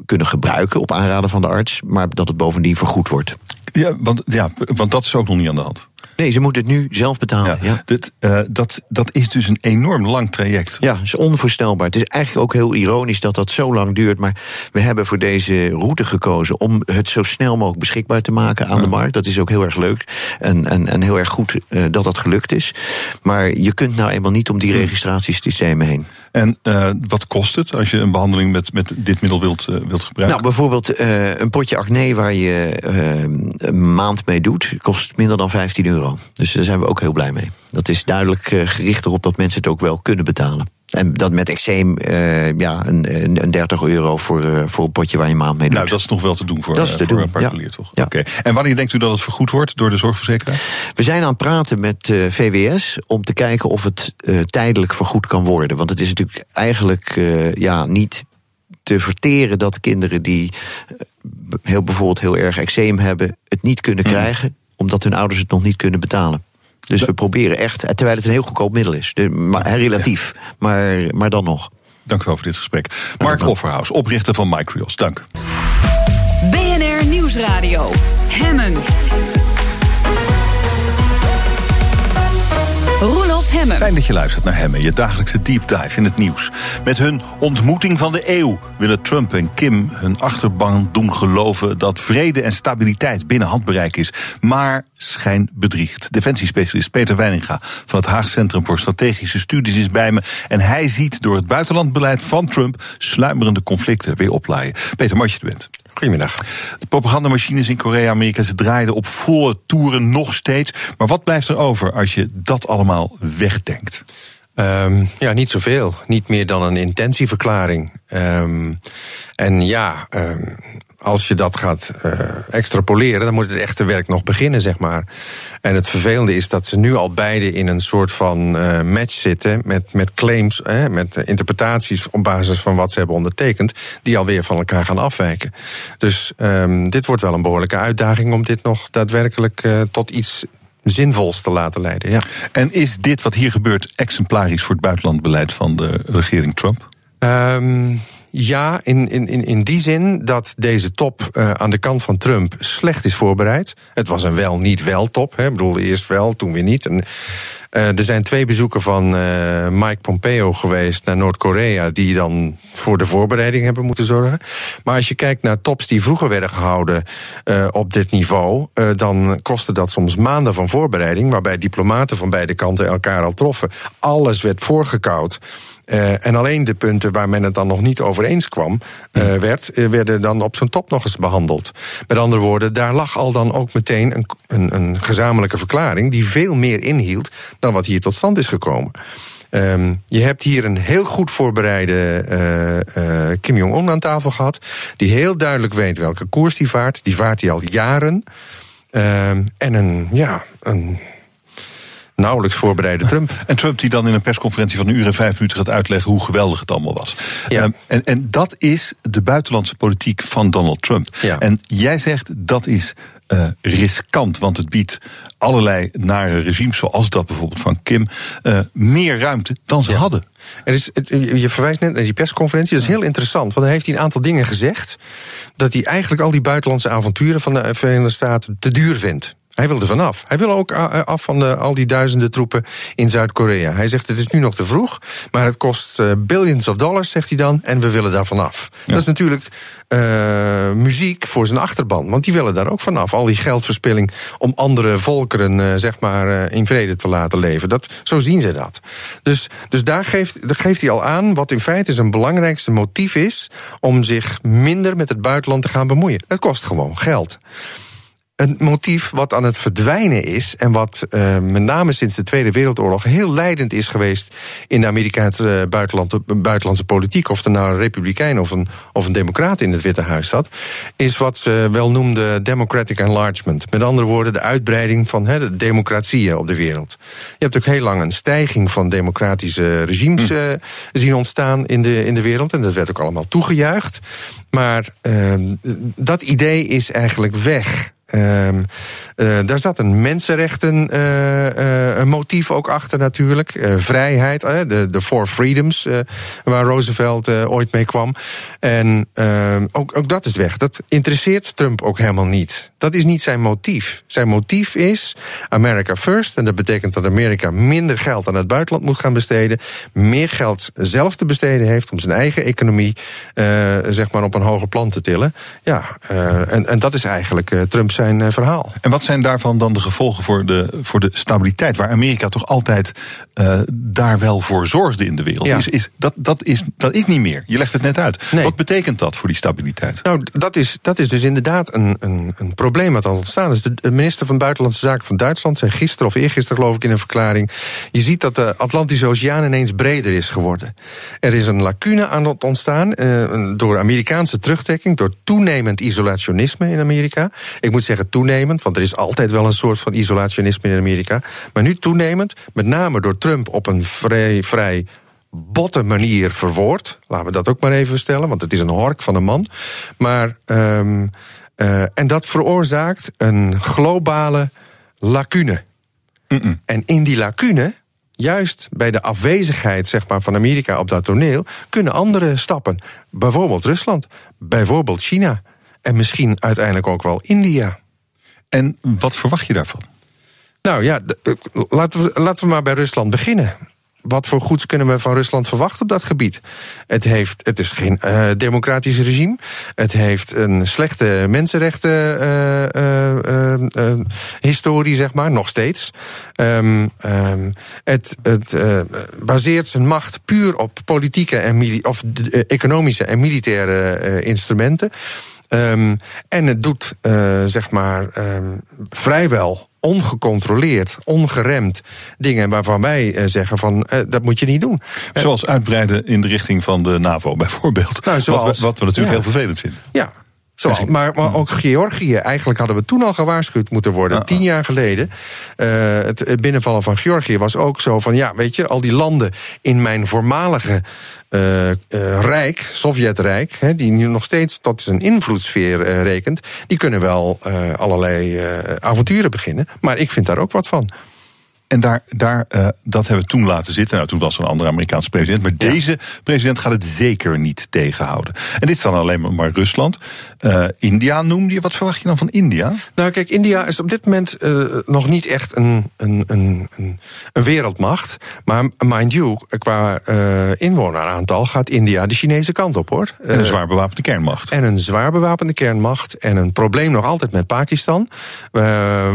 Speaker 4: kunnen gebruiken op aanraden van de arts, maar dat het bovendien vergoed wordt.
Speaker 2: Ja, want, ja, want dat is ook nog niet aan de hand.
Speaker 4: Nee, ze moeten het nu zelf betalen. Ja,
Speaker 2: Dit, uh, dat, dat is dus een enorm lang traject.
Speaker 4: Ja, is onvoorstelbaar. Het is eigenlijk ook heel ironisch dat dat zo lang duurt. Maar we hebben voor deze route gekozen om het zo snel mogelijk beschikbaar te maken aan de markt. Dat is ook heel erg leuk en, en, en heel erg goed uh, dat dat gelukt is. Maar je kunt nou eenmaal niet om die registratiesystemen heen.
Speaker 2: En uh, wat kost het als je een behandeling met, met dit middel wilt, wilt gebruiken?
Speaker 4: Nou, bijvoorbeeld een potje acne waar je een maand mee doet, kost minder dan 15 euro. Dus daar zijn we ook heel blij mee. Dat is duidelijk gericht erop dat mensen het ook wel kunnen betalen. En dat met eczeem, uh, ja, een, een 30 euro voor, uh, voor een potje waar je maand mee doet.
Speaker 2: Nou, dat is nog wel te doen voor,
Speaker 4: dat is te
Speaker 2: voor
Speaker 4: doen,
Speaker 2: een particulier, toch? Ja. Oké. Okay. En wanneer denkt u dat het vergoed wordt door de zorgverzekeraar?
Speaker 4: We zijn aan het praten met VWS om te kijken of het tijdelijk vergoed kan worden. Want het is natuurlijk eigenlijk ja, niet te verteren dat kinderen die heel, bijvoorbeeld heel erg eczeem hebben, het niet kunnen krijgen, mm. Omdat hun ouders het nog niet kunnen betalen. Dus we proberen echt, terwijl het een heel goedkoop middel is. De, maar, relatief, ja. maar, maar dan nog.
Speaker 2: Dank u wel voor dit gesprek. Mark Offerhaus, oprichter van Micrios. Dank.
Speaker 1: BNR Nieuwsradio. Hemmen.
Speaker 2: Fijn dat je luistert naar Hemmen, je dagelijkse deep dive in het nieuws. Met hun ontmoeting van de eeuw willen Trump en Kim hun achterban doen geloven dat vrede en stabiliteit binnen handbereik is. Maar schijn bedriegt. Defensiespecialist Peter Weininga van het Haag Centrum voor Strategische Studies is bij me. En hij ziet door het buitenlandbeleid van Trump sluimerende conflicten weer oplaaien. Peter, mooi je er bent.
Speaker 5: Goedemiddag.
Speaker 2: De propagandamachines in Korea, Amerika, ze draaiden op volle toeren nog steeds. Maar wat blijft er over als je dat allemaal wegdenkt?
Speaker 5: Um, ja, niet zoveel. Niet meer dan een intentieverklaring. Um, en ja, um, als je dat gaat uh, extrapoleren, dan moet het echte werk nog beginnen, zeg maar. En het vervelende is dat ze nu al beide in een soort van uh, match zitten met, met claims, eh, met interpretaties op basis van wat ze hebben ondertekend, die alweer van elkaar gaan afwijken. Dus um, dit wordt wel een behoorlijke uitdaging om dit nog daadwerkelijk uh, tot iets zinvols te laten leiden. Ja.
Speaker 2: En is dit wat hier gebeurt exemplarisch voor het buitenlandbeleid van de regering Trump?
Speaker 5: Um, ja, in, in, in die zin dat deze top uh, aan de kant van Trump slecht is voorbereid. Het was een wel niet wel top. Ik bedoel, eerst wel, toen weer niet. En, uh, er zijn twee bezoeken van uh, Mike Pompeo geweest naar Noord-Korea, die dan voor de voorbereiding hebben moeten zorgen. Maar als je kijkt naar tops die vroeger werden gehouden op dit niveau, dan kostte dat soms maanden van voorbereiding, waarbij diplomaten van beide kanten elkaar al troffen. Alles werd voorgekoud. Uh, en alleen de punten waar men het dan nog niet over eens kwam, uh, werd, werden dan op zo'n top nog eens behandeld. Met andere woorden, daar lag al dan ook meteen een, een, een gezamenlijke verklaring die veel meer inhield dan wat hier tot stand is gekomen. Um, je hebt hier een heel goed voorbereide uh, uh, Kim Jong-un aan tafel gehad. Die heel duidelijk weet welke koers die vaart. Die vaart hij al jaren. Um, en een, ja, een nauwelijks voorbereide Trump.
Speaker 2: En Trump die dan in een persconferentie van een uur en vijf minuten gaat uitleggen hoe geweldig het allemaal was.
Speaker 5: Ja.
Speaker 2: Um, en, en dat is de buitenlandse politiek van Donald Trump.
Speaker 5: Ja.
Speaker 2: En jij zegt dat is uh, riskant, want het biedt allerlei nare regimes, zoals dat bijvoorbeeld van Kim, uh, meer ruimte dan ze
Speaker 5: ja.
Speaker 2: hadden.
Speaker 5: Er is, je verwijst net naar die persconferentie, dat is heel interessant, want dan heeft hij een aantal dingen gezegd dat hij eigenlijk al die buitenlandse avonturen van de Verenigde Staten te duur vindt. Hij wil er vanaf. Hij wil ook af van de, al die duizenden troepen in Zuid-Korea. Hij zegt het is nu nog te vroeg, maar het kost uh, billions of dollars, zegt hij dan, en we willen daar vanaf. Ja. Dat is natuurlijk uh, muziek voor zijn achterban, want die willen daar ook vanaf. Al die geldverspilling om andere volkeren, uh, zeg maar, in vrede te laten leven. Dat, zo zien ze dat. Dus, dus daar geeft, daar geeft hij al aan wat in feite zijn belangrijkste motief is om zich minder met het buitenland te gaan bemoeien. Het kost gewoon geld een motief wat aan het verdwijnen is en wat uh, met name sinds de Tweede Wereldoorlog heel leidend is geweest in de Amerikaanse buitenland, buitenlandse politiek, of er nou een republikein of een, of een democraat in het Witte Huis zat, is wat ze wel noemden democratic enlargement. Met andere woorden, de uitbreiding van he, de democratieën op de wereld. Je hebt ook heel lang een stijging van democratische regimes uh, zien ontstaan in de, in de wereld en dat werd ook allemaal toegejuicht. Maar uh, dat idee is eigenlijk weg. Ehm, uh, daar zat een mensenrechten uh, een motief ook achter natuurlijk. vrijheid, de, de Four Freedoms, waar Roosevelt ooit mee kwam. En ehm, ook, ook dat is weg. Dat interesseert Trump ook helemaal niet. Dat is niet zijn motief. Zijn motief is America first. En dat betekent dat Amerika minder geld aan het buitenland moet gaan besteden. Meer geld zelf te besteden heeft om zijn eigen economie zeg maar op een hoger plan te tillen. Ja, en, en dat is eigenlijk Trump zijn verhaal.
Speaker 2: En wat zijn daarvan dan de gevolgen voor de, voor de stabiliteit, waar Amerika toch altijd uh, daar wel voor zorgde in de wereld? Is, is, dat, dat, is, dat is niet meer. Je legt het net uit.
Speaker 5: Nee.
Speaker 2: Wat betekent dat voor die stabiliteit?
Speaker 5: Nou, dat is, dat is dus inderdaad een, een, een probleem wat al ontstaan is. De minister van Buitenlandse Zaken van Duitsland zei gisteren of eergisteren, geloof ik, in een verklaring. Je ziet dat de Atlantische Oceaan ineens breder is geworden. Er is een lacune aan het ontstaan uh, door Amerikaanse terugtrekking, door toenemend isolationisme in Amerika. Ik moet zeggen toenemend, want er is altijd wel een soort van isolationisme in Amerika. Maar nu toenemend, met name door Trump op een vrij, vrij botte manier verwoord. Laten we dat ook maar even stellen, want het is een hork van een man. Maar, um, uh, en dat veroorzaakt een globale lacune.
Speaker 2: Mm -mm.
Speaker 5: En in die lacune, juist bij de afwezigheid zeg maar, van Amerika op dat toneel, kunnen andere stappen. Bijvoorbeeld Rusland, bijvoorbeeld China. En misschien uiteindelijk ook wel India.
Speaker 2: En wat verwacht je daarvan?
Speaker 5: Nou ja, laten we, laten we maar bij Rusland beginnen. Wat voor goeds kunnen we van Rusland verwachten op dat gebied? Het, heeft, het is geen uh, democratisch regime. Het heeft een slechte mensenrechten uh, uh, historie, zeg maar, nog steeds. Um, um, het het baseert zijn macht puur op politieke en of economische en militaire instrumenten. Um, en het doet, uh, zeg maar, um, vrijwel ongecontroleerd, ongeremd dingen waarvan wij uh, zeggen van uh, dat moet je niet doen.
Speaker 2: Zoals uitbreiden in de richting van de NAVO bijvoorbeeld.
Speaker 5: Nou, zoals,
Speaker 2: wat, we, wat we natuurlijk ja. heel vervelend vinden.
Speaker 5: Ja, Zoals, maar, maar ook Georgië, eigenlijk hadden we toen al gewaarschuwd moeten worden. Tien jaar geleden. Uh, het, binnenvallen van Georgië was ook zo van: ja, weet je, al die landen in mijn voormalige uh, uh, rijk, Sovjetrijk, die nu nog steeds tot zijn invloedssfeer rekent, die kunnen wel allerlei avonturen beginnen. Maar ik vind daar ook wat van.
Speaker 2: En daar, daar, uh, dat hebben we toen laten zitten. Nou, toen was er een andere Amerikaanse president. Maar ja. deze president gaat het zeker niet tegenhouden. En dit is dan alleen maar Rusland. Uh, India noemde je. Wat verwacht je dan van India?
Speaker 5: Nou, kijk, India is op dit moment uh, nog niet echt een, een, een, een, wereldmacht. Maar mind you, qua inwoneraantal gaat India de Chinese kant op, hoor.
Speaker 2: En een zwaar bewapende kernmacht.
Speaker 5: En een zwaar bewapende kernmacht. En een probleem nog altijd met Pakistan.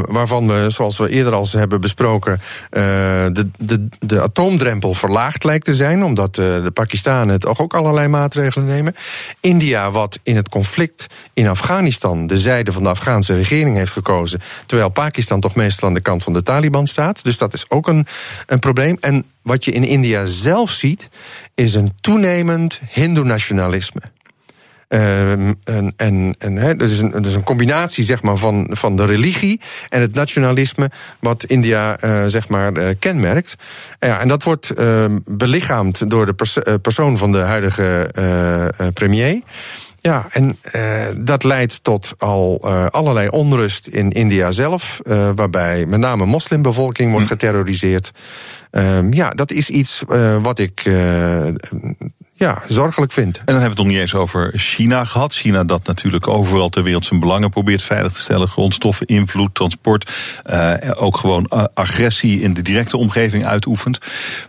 Speaker 5: waarvan we, zoals we eerder al hebben besproken de, de, de atoomdrempel verlaagd lijkt te zijn, omdat de Pakistanen toch ook allerlei maatregelen nemen. India, wat in het conflict in Afghanistan de zijde van de Afghaanse regering heeft gekozen, terwijl Pakistan toch meestal aan de kant van de Taliban staat. Dus dat is ook een, een probleem. En wat je in India zelf ziet, is een toenemend Hindoe-nationalisme. Uh, en en, en is een, een combinatie zeg maar, van, van de religie en het nationalisme, wat India uh, zeg maar, uh, kenmerkt. Ja, en dat wordt belichaamd door de pers persoon van de huidige premier. Ja, en uh, dat leidt tot al uh, allerlei onrust in India zelf, uh, waarbij met name moslimbevolking wordt geterroriseerd. Uh, ja, dat is iets wat ik ja, zorgelijk vind. En
Speaker 2: dan hebben we het nog niet eens over China gehad. China dat natuurlijk overal ter wereld zijn belangen probeert veilig te stellen. Grondstoffen, invloed, transport. ook gewoon agressie in de directe omgeving uitoefent.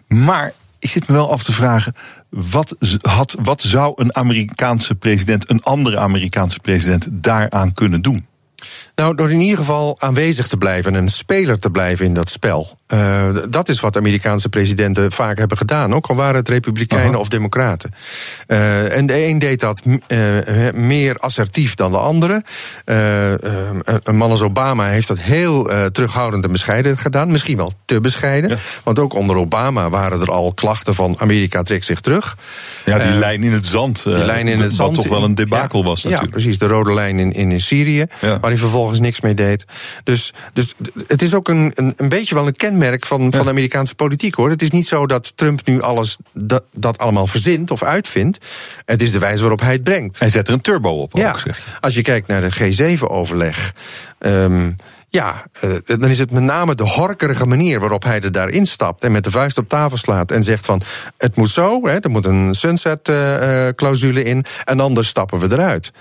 Speaker 2: Maar ik zit me wel af te vragen. Wat, had, wat zou een Amerikaanse president, een andere Amerikaanse president, daaraan kunnen doen?
Speaker 5: Nou, door in ieder geval aanwezig te blijven en een speler te blijven in dat spel. Uh, dat is wat Amerikaanse presidenten vaak hebben gedaan. Ook al waren het republikeinen of democraten. Uh, en de een deed dat meer assertief dan de andere. een man als Obama heeft dat heel terughoudend en bescheiden gedaan. Misschien wel te bescheiden. Ja. Want ook onder Obama waren er al klachten van Amerika trekt zich terug.
Speaker 2: Ja, die lijn in het zand.
Speaker 5: Die lijn in het
Speaker 2: wat
Speaker 5: zand.
Speaker 2: toch wel een debakel ja, was natuurlijk.
Speaker 5: Ja, precies. De rode lijn in, in Syrië.
Speaker 2: Ja.
Speaker 5: Waarin vervolgens vervolgens niks mee deed. Dus, dus het is ook een, een, een beetje wel een kenmerk van, van de Amerikaanse politiek hoor. Het is niet zo dat Trump nu alles dat, dat allemaal verzint of uitvindt. Het is de wijze waarop hij het brengt.
Speaker 2: Hij zet er een turbo op.
Speaker 5: Ja,
Speaker 2: ook, zeg je.
Speaker 5: als je kijkt naar de G7-overleg. Um, ja, uh, dan is het met name de horkerige manier waarop hij er daarin stapt en met de vuist op tafel slaat en zegt van het moet zo, hè, er moet een sunset-clausule uh, in en anders stappen we eruit.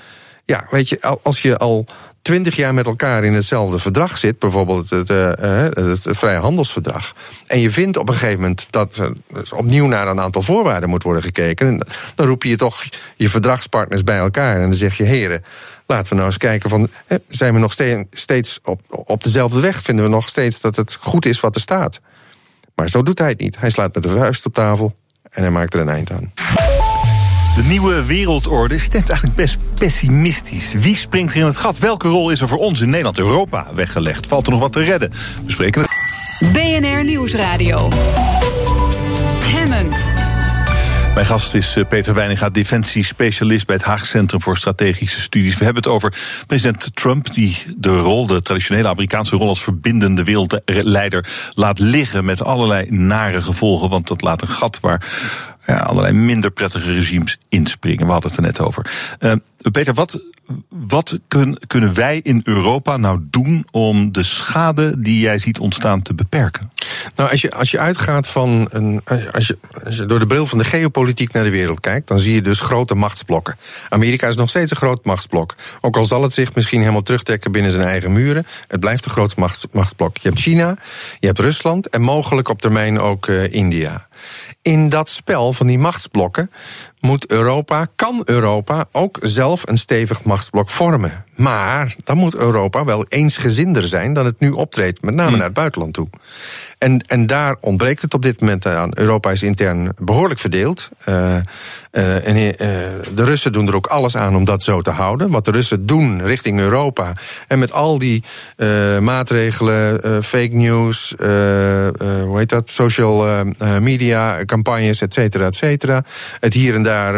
Speaker 5: Ja, weet je, als je al twintig jaar met elkaar in hetzelfde verdrag zit, bijvoorbeeld het, uh, het, het, het vrije handelsverdrag, en je vindt op een gegeven moment dat er dus opnieuw naar een aantal voorwaarden moet worden gekeken, dan roep je toch je verdragspartners bij elkaar en dan zeg je, heren, laten we nou eens kijken van, zijn we nog steeds op, op dezelfde weg? Vinden we nog steeds dat het goed is wat er staat? Maar zo doet hij het niet. Hij slaat met de vuist op tafel en hij maakt er een eind aan.
Speaker 2: De nieuwe wereldorde stemt eigenlijk best pessimistisch. Wie springt er in het gat? Welke rol is er voor ons in Nederland, Europa weggelegd? Valt er nog wat te redden? We spreken het.
Speaker 1: BNR Nieuwsradio. Hemmen.
Speaker 2: Mijn gast is eh, Peter Weininga, defensiespecialist bij het Haag Centrum voor Strategische Studies. We hebben het over president Trump, die de rol, de traditionele Amerikaanse rol als verbindende wereldleider, laat liggen met allerlei nare gevolgen. Want dat laat een gat waar ja, allerlei minder prettige regimes inspringen. We hadden het er net over. Uh, Peter, wat, wat kun, kunnen wij in Europa nou doen om de schade die jij ziet ontstaan te beperken?
Speaker 5: Nou, als je, als je uitgaat van een. Als je, door de bril van de geopolitiek naar de wereld kijkt, dan zie je dus grote machtsblokken. Amerika is nog steeds een groot machtsblok. Ook al zal het zich misschien helemaal terugtrekken binnen zijn eigen muren, het blijft een groot machts, machtsblok. Je hebt China, je hebt Rusland en mogelijk op termijn ook uh, India. In dat spel van die machtsblokken moet Europa, kan Europa ook zelf een stevig machtsblok vormen. Maar dan moet Europa wel eensgezinder zijn dan het nu optreedt, met name hm. naar het buitenland toe. En, en daar ontbreekt het op dit moment aan. Europa is intern behoorlijk verdeeld. Uh, uh, en, uh, de Russen doen er ook alles aan om dat zo te houden. Wat de Russen doen richting Europa. En met al die maatregelen, fake news, hoe heet dat, social media campagnes, et cetera, et cetera. Het hier en daar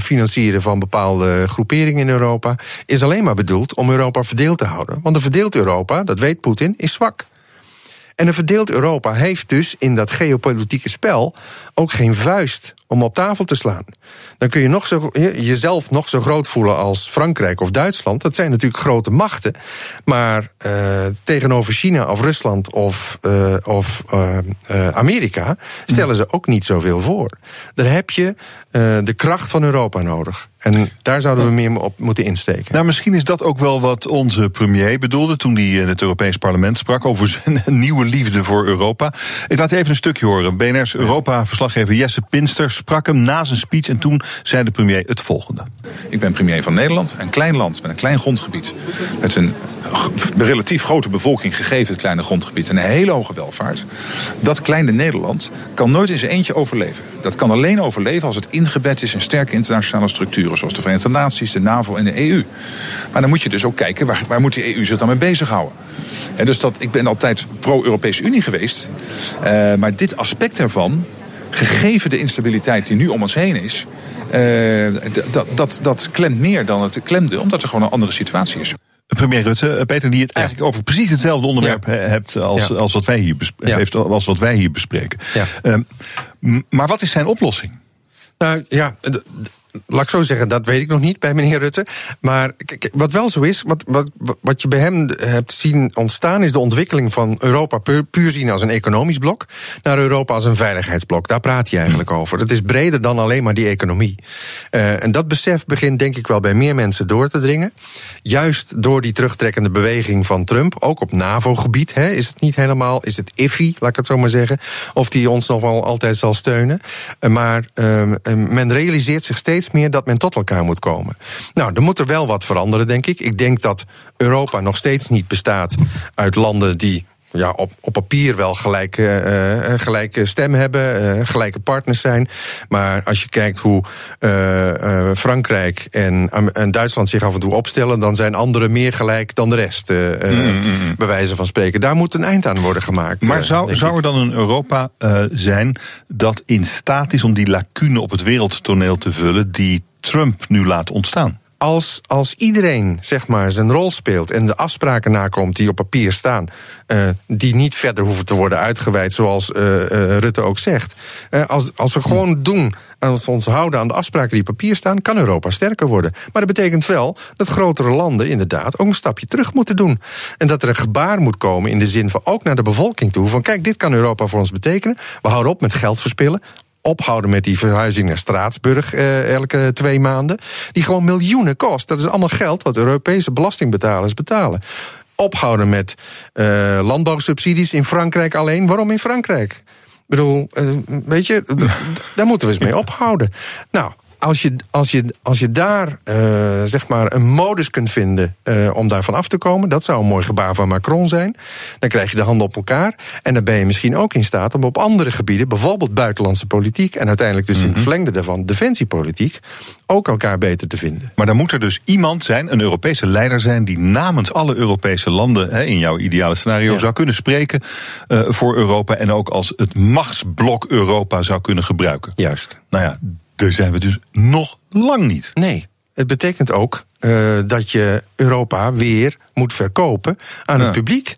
Speaker 5: financieren van bepaalde groeperingen in Europa. Is alleen maar bedoeld om Europa verdeeld te houden. Want een verdeeld Europa, dat weet Poetin, is zwak. En een verdeeld Europa heeft dus in dat geopolitieke spel ook geen vuist om op tafel te slaan. Dan kun je nog zo, jezelf nog zo groot voelen als Frankrijk of Duitsland. Dat zijn natuurlijk grote machten. Maar uh, tegenover China of Rusland of, uh, of uh, Amerika stellen ze ook niet zoveel voor. Daar heb je de kracht van Europa nodig. En daar zouden we meer op moeten insteken.
Speaker 2: Nou, misschien is dat ook wel wat onze premier bedoelde toen hij in het Europees Parlement sprak over zijn nieuwe liefde voor Europa. Ik laat even een stukje horen. BNR's Europa-verslaggever Jesse Pinster sprak hem na zijn speech en toen zei de premier het volgende.
Speaker 6: Ik ben premier van Nederland, een klein land met een klein grondgebied. Met een relatief grote bevolking gegeven het kleine grondgebied en een hele hoge welvaart. Dat kleine Nederland kan nooit in zijn eentje overleven. Dat kan alleen overleven als het ingebed is in sterke internationale structuren, zoals de Verenigde Naties, de NAVO en de EU. Maar dan moet je dus ook kijken waar, moet die EU zich dan mee bezighouden. En dus dat, ik ben altijd pro-Europese Unie geweest. Uh, maar dit aspect ervan, gegeven de instabiliteit die nu om ons heen is, uh, dat, dat, dat klemt meer dan het klemde, omdat er gewoon een andere situatie is.
Speaker 2: Premier Rutte, eh, Peter, die het eigenlijk over precies hetzelfde onderwerp ja. hebt als, ja. als, wat wij hier ja. heeft, als wat wij hier bespreken. Uh, maar wat is zijn oplossing?
Speaker 5: Nou ja, laat ik zo zeggen, dat weet ik nog niet bij meneer Rutte. Maar wat wel zo is, wat, wat, wat je bij hem hebt zien ontstaan, is de ontwikkeling van Europa puur, puur zien als een economisch blok, naar Europa als een veiligheidsblok. Daar praat hij eigenlijk hmm. over. Het is breder dan alleen maar die economie. Uh, en dat besef begint denk ik wel bij meer mensen door te dringen. Juist door die terugtrekkende beweging van Trump, ook op NAVO-gebied, is het niet helemaal, is het iffy, laat ik het zo maar zeggen, of die ons nog wel altijd zal steunen. Uh, maar uh, men realiseert zich steeds meer dat men tot elkaar moet komen. Nou, er moet er wel wat veranderen, denk ik. Ik denk dat Europa nog steeds niet bestaat uit landen die ja, op, op papier wel gelijke, uh, gelijke stem hebben, uh, gelijke partners zijn. Maar als je kijkt hoe uh, Frankrijk en, en, Duitsland zich af en toe opstellen, dan zijn anderen meer gelijk dan de rest, mm, mm, mm. bij wijze van spreken. Daar moet een eind aan worden gemaakt.
Speaker 2: Maar zou, zou er dan een Europa zijn dat in staat is om die lacune op het wereldtoneel te vullen die Trump nu laat ontstaan?
Speaker 5: Als, als iedereen zeg maar, zijn rol speelt en de afspraken nakomt die op papier staan, uh, die niet verder hoeven te worden uitgeweid, zoals uh, uh, Rutte ook zegt. als, als we gewoon doen als we ons houden aan de afspraken die op papier staan, kan Europa sterker worden. Maar dat betekent wel dat grotere landen inderdaad ook een stapje terug moeten doen. En dat er een gebaar moet komen in de zin van ook naar de bevolking toe. Van kijk, dit kan Europa voor ons betekenen. We houden op met geld verspillen ophouden met die verhuizing naar Straatsburg eh, elke twee maanden. Die gewoon miljoenen kost. Dat is allemaal geld wat Europese belastingbetalers betalen. Ophouden met uh, landbouwsubsidies in Frankrijk alleen. Waarom in Frankrijk? Ik bedoel, uh, weet je, daar moeten we eens mee ophouden. Nou, als je, als je, als je daar uh, zeg maar een modus kunt vinden uh, om daarvan af te komen, dat zou een mooi gebaar van Macron zijn. Dan krijg je de handen op elkaar. En dan ben je misschien ook in staat om op andere gebieden, bijvoorbeeld buitenlandse politiek en uiteindelijk dus in het mhm. verlengde daarvan defensiepolitiek, ook elkaar beter te vinden.
Speaker 2: Maar dan moet er dus iemand zijn, een Europese leider zijn, die namens alle Europese landen, hè, in jouw ideale scenario, zou kunnen spreken uh, voor Europa en ook als het machtsblok Europa zou kunnen gebruiken.
Speaker 5: Juist.
Speaker 2: Nou ja, daar zijn we dus nog lang niet.
Speaker 5: Nee. Het betekent ook uh, dat je Europa weer moet verkopen aan het publiek.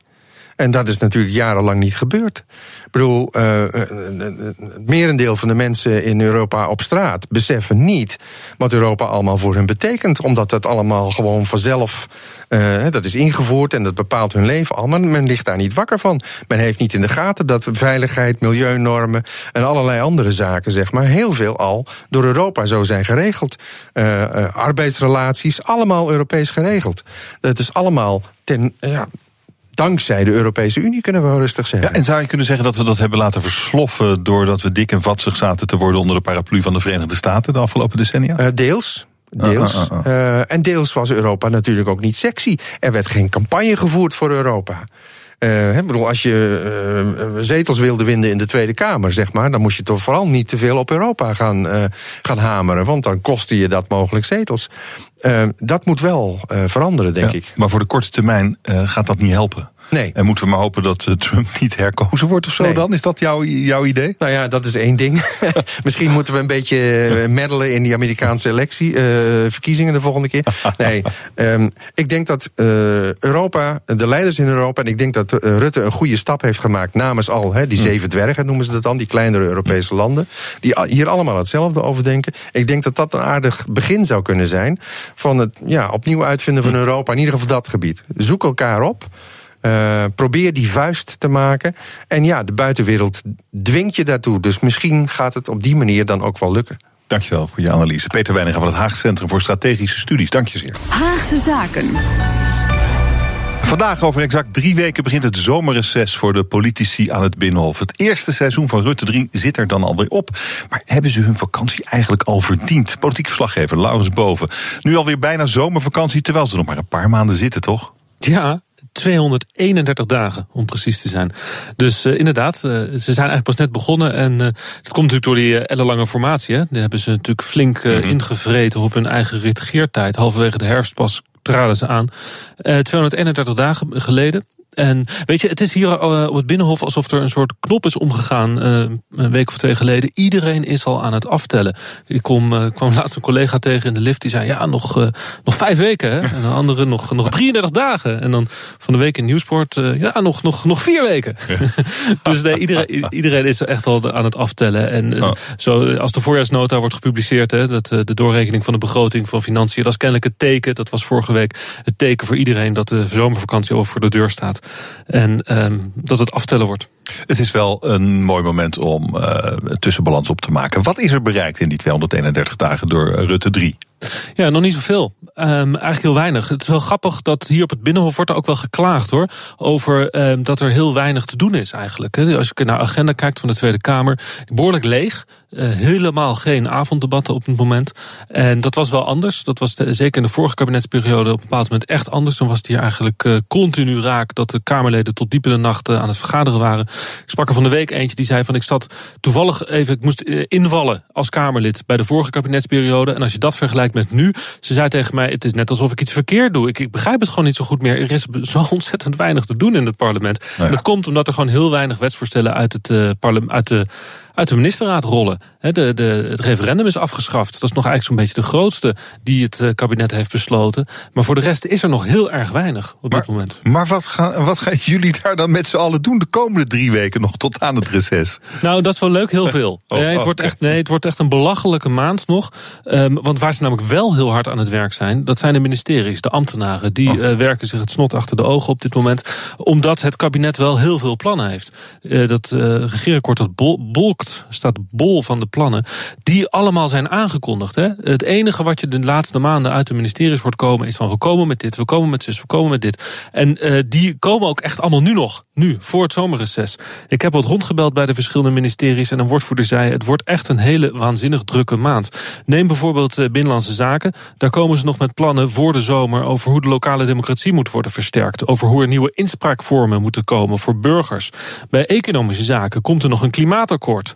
Speaker 5: En dat is natuurlijk jarenlang niet gebeurd. Ik bedoel, uh, het merendeel van de mensen in Europa op straat beseffen niet wat Europa allemaal voor hen betekent. Omdat dat allemaal gewoon vanzelf, uh, dat is ingevoerd en dat bepaalt hun leven allemaal. Men ligt daar niet wakker van. Men heeft niet in de gaten dat veiligheid, milieunormen en allerlei andere zaken, zeg maar, heel veel al door Europa zo zijn geregeld. Arbeidsrelaties, allemaal Europees geregeld. Dat is allemaal ten, ja, dankzij de Europese Unie, kunnen we wel rustig zeggen.
Speaker 2: Ja, en zou je kunnen zeggen dat we dat hebben laten versloffen... doordat we dik en vatsig zaten te worden onder de paraplu van de Verenigde Staten de afgelopen decennia?
Speaker 5: Uh, deels. Deels. Uh, uh, uh, en deels was Europa natuurlijk ook niet sexy. Er werd geen campagne gevoerd voor Europa. Uh, bedoel, als je zetels wilde winnen in de Tweede Kamer, zeg maar, dan moest je toch vooral niet te veel op Europa gaan, gaan hameren. Want dan kostte je dat mogelijk zetels. Dat moet wel veranderen, denk
Speaker 2: ja,
Speaker 5: ik.
Speaker 2: Maar voor de korte termijn gaat dat niet helpen.
Speaker 5: Nee.
Speaker 2: En moeten we maar hopen dat Trump niet herkozen wordt of zo
Speaker 5: nee.
Speaker 2: dan? Is dat jouw, jouw idee?
Speaker 5: Nou ja, dat is één ding. Misschien moeten we een beetje meddelen in die Amerikaanse electie, uh, verkiezingen de volgende keer. Nee, um, ik denk dat uh, Europa, de leiders in Europa, en ik denk dat Rutte een goede stap heeft gemaakt namens al he, die zeven dwergen, noemen ze dat dan, die kleinere Europese landen, die hier allemaal hetzelfde over denken. Ik denk dat dat een aardig begin zou kunnen zijn van het ja, opnieuw uitvinden van Europa, in ieder geval dat gebied. Zoek elkaar op. Uh, probeer die vuist te maken. En ja, de buitenwereld dwingt je daartoe. Dus misschien gaat het op die manier dan ook wel lukken.
Speaker 2: Dankjewel voor je analyse. Peter Weininga van het Haagse Centrum voor Strategische Studies. Dank je zeer.
Speaker 1: Haagse Zaken.
Speaker 2: Vandaag over exact drie weken begint het zomerreces voor de politici aan het Binnenhof. Het eerste seizoen van Rutte 3 zit er dan alweer op. Maar hebben ze hun vakantie eigenlijk al verdiend? Politiek verslaggever Laurens Boven. Nu alweer bijna zomervakantie, terwijl ze nog maar een paar maanden zitten, toch?
Speaker 7: Ja, 231 dagen, om precies te zijn. Dus uh, inderdaad, uh, ze zijn eigenlijk pas net begonnen. En uh, het komt natuurlijk door die ellenlange formatie. Hè. Die hebben ze natuurlijk flink mm -hmm. ingevreten op hun eigen regeertijd. Halverwege de herfst pas traden ze aan. 231 dagen geleden. En weet je, het is hier uh, op het Binnenhof alsof er een soort knop is omgegaan uh, een week of twee geleden. Iedereen is al aan het aftellen. Ik kom, uh, kwam laatst een collega tegen in de lift die zei: Ja, nog, nog vijf weken. Hè? En een andere nog, nog 33 dagen. En dan van de week in Nieuwsport: Ja, nog, nog, nog vier weken. Ja. dus nee, iedereen, iedereen is echt al aan het aftellen. En oh. zo, als de voorjaarsnota wordt gepubliceerd, hè, dat, de doorrekening van de begroting van financiën, dat is kennelijk het teken. Dat was vorige week het teken voor iedereen dat de zomervakantie al voor de deur staat. En um, dat het aftellen wordt.
Speaker 2: Het is wel een mooi moment om uh, tussenbalans op te maken. Wat is er bereikt in die 231 dagen door Rutte 3?
Speaker 7: Ja, nog niet zoveel. Um, eigenlijk heel weinig. Het is wel grappig dat hier op het Binnenhof wordt er ook wel geklaagd hoor. Over um, dat er heel weinig te doen is eigenlijk. Als je naar de agenda kijkt van de Tweede Kamer, behoorlijk leeg. Uh, helemaal geen avonddebatten op het moment. En dat was wel anders. Dat was zeker in de vorige kabinetsperiode op een bepaald moment echt anders. Dan was het hier eigenlijk uh, continu raak dat de Kamerleden tot diep in de nacht aan het vergaderen waren. Ik sprak er van de week eentje die zei van ik zat toevallig even, ik moest invallen als Kamerlid bij de vorige kabinetsperiode. En als je dat vergelijkt met nu, ze zei tegen mij het is net alsof ik iets verkeerd doe. Ik, ik begrijp het gewoon niet zo goed meer. Er is zo ontzettend weinig te doen in het parlement. Nou ja. En dat komt omdat er gewoon heel weinig wetsvoorstellen uit het, uh, parlement, uit de uit de ministerraad rollen. de, de, het referendum is afgeschaft. Dat is nog eigenlijk zo'n beetje de grootste die het eh, kabinet heeft besloten. Maar voor de rest is er nog heel erg weinig op
Speaker 2: maar,
Speaker 7: dit moment.
Speaker 2: Maar wat gaan, wat gaan jullie daar dan met z'n allen doen de komende drie weken nog tot aan het reces?
Speaker 7: Nou, dat is wel leuk, heel veel.
Speaker 2: Oh,
Speaker 7: nee, het, wordt echt, nee, het wordt echt een belachelijke maand nog. Um, want waar ze namelijk wel heel hard aan het werk zijn, dat zijn de ministeries, de ambtenaren. Die oh. uh, werken zich het snot achter de ogen op dit moment. Omdat het kabinet wel heel veel plannen heeft. Uh, dat uh, regeerakkoord dat bol, bolkt, staat bol van de plannen. Die allemaal zijn aangekondigd. Hè? Het enige wat je de laatste maanden uit de ministeries hoort komen is van we komen met dit, we komen met zus, we komen met dit. En uh, die komen ook echt allemaal nu nog. Nu, voor het zomerreces. Ik heb wat rondgebeld bij de verschillende ministeries en een woordvoerder zei het wordt echt een hele waanzinnig drukke maand. Neem bijvoorbeeld uh, Binnenlandse Zaken. Daar komen ze nog met plannen voor de zomer over hoe de lokale democratie moet worden versterkt. Over hoe er nieuwe inspraakvormen moeten komen voor burgers. Bij economische zaken komt er nog een klimaatakkoord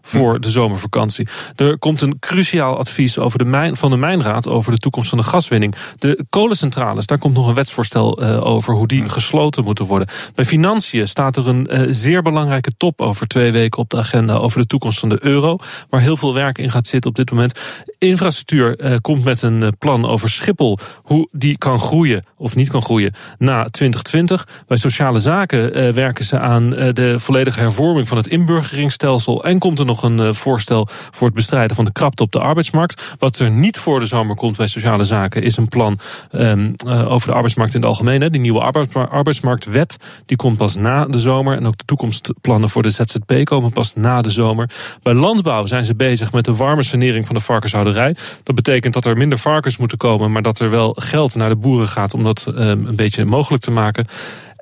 Speaker 7: voor de zomervakantie. Er komt een cruciaal advies over de mijn, van de Mijnraad over de toekomst van de gaswinning. De kolencentrales, daar komt nog een wetsvoorstel uh, over hoe die gesloten moeten worden. Bij financiën staat er een uh, zeer belangrijke top over twee weken op de agenda over de toekomst van de euro. Waar heel veel werk in gaat zitten op dit moment. Infrastructuur uh, komt met een plan over Schiphol. Hoe die kan groeien of niet kan groeien na 2020. Bij sociale zaken werken ze aan de volledige hervorming van het inburgeringsstelsel. En komt er nog een voorstel voor het bestrijden van de krapte op de arbeidsmarkt. Wat er niet voor de zomer komt bij sociale zaken is een plan um, uh, over de arbeidsmarkt in het algemeen. Hè. Die nieuwe arbeidsmarktwet die komt pas na de zomer. En ook de toekomstplannen voor de ZZP komen pas na de zomer. Bij landbouw zijn ze bezig met de warme sanering van de varkenshouderij. Dat betekent dat er minder varkens moeten komen, maar dat er wel geld naar de boeren gaat om dat um, een beetje mogelijk te maken.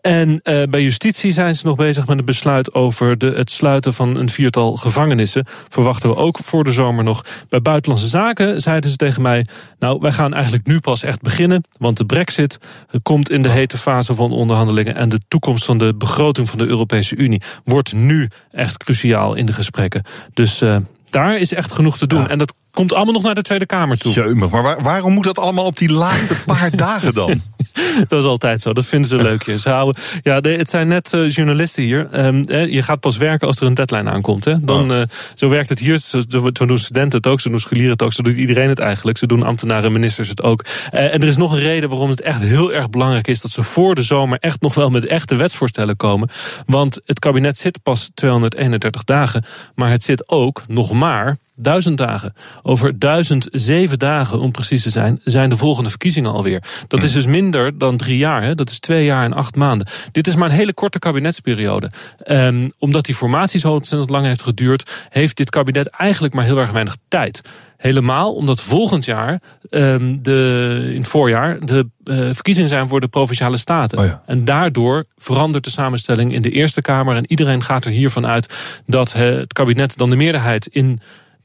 Speaker 7: En uh, bij justitie zijn ze nog bezig met een besluit over de, het sluiten van een viertal gevangenissen. Verwachten we ook voor de zomer nog. Bij buitenlandse zaken zeiden ze tegen mij: Nou, wij gaan eigenlijk nu pas echt beginnen. Want de Brexit komt in de hete fase van onderhandelingen. En de toekomst van de begroting van de Europese Unie wordt nu echt cruciaal in de gesprekken. Dus uh, daar is echt genoeg te doen. Ja. En dat komt allemaal nog naar de Tweede Kamer toe.
Speaker 2: Jeumig, maar waar, waarom moet dat allemaal op die laatste paar dagen dan?
Speaker 7: dat is altijd zo. Dat vinden ze leuk. Ze houden, ja, het zijn net uh, journalisten hier. Um, je gaat pas werken als er een deadline aankomt. Hè. Dan, oh. uh, zo werkt het hier. Zo, doen studenten het ook. Zo doen scholieren het ook. Zo doet iedereen het eigenlijk. Zo doen ambtenaren en ministers het ook. Uh, en er is nog een reden waarom het echt heel erg belangrijk is dat ze voor de zomer echt nog wel met echte wetsvoorstellen komen. Want het kabinet zit pas 231 dagen. Maar het zit ook nog maar duizend dagen. Over duizend zeven dagen, om precies te zijn, zijn de volgende verkiezingen alweer. Dat is dus minder dan drie jaar. Hè? Dat is twee jaar en acht maanden. Dit is maar een hele korte kabinetsperiode. Um, omdat die formatie zo ontzettend lang heeft geduurd, heeft dit kabinet eigenlijk maar heel erg weinig tijd. Helemaal omdat volgend jaar, um, de, in het voorjaar, de uh, verkiezingen zijn voor de provinciale staten.
Speaker 2: Oh ja.
Speaker 7: En daardoor verandert de samenstelling in de Eerste Kamer. En iedereen gaat er hiervan uit dat het kabinet dan de meerderheid in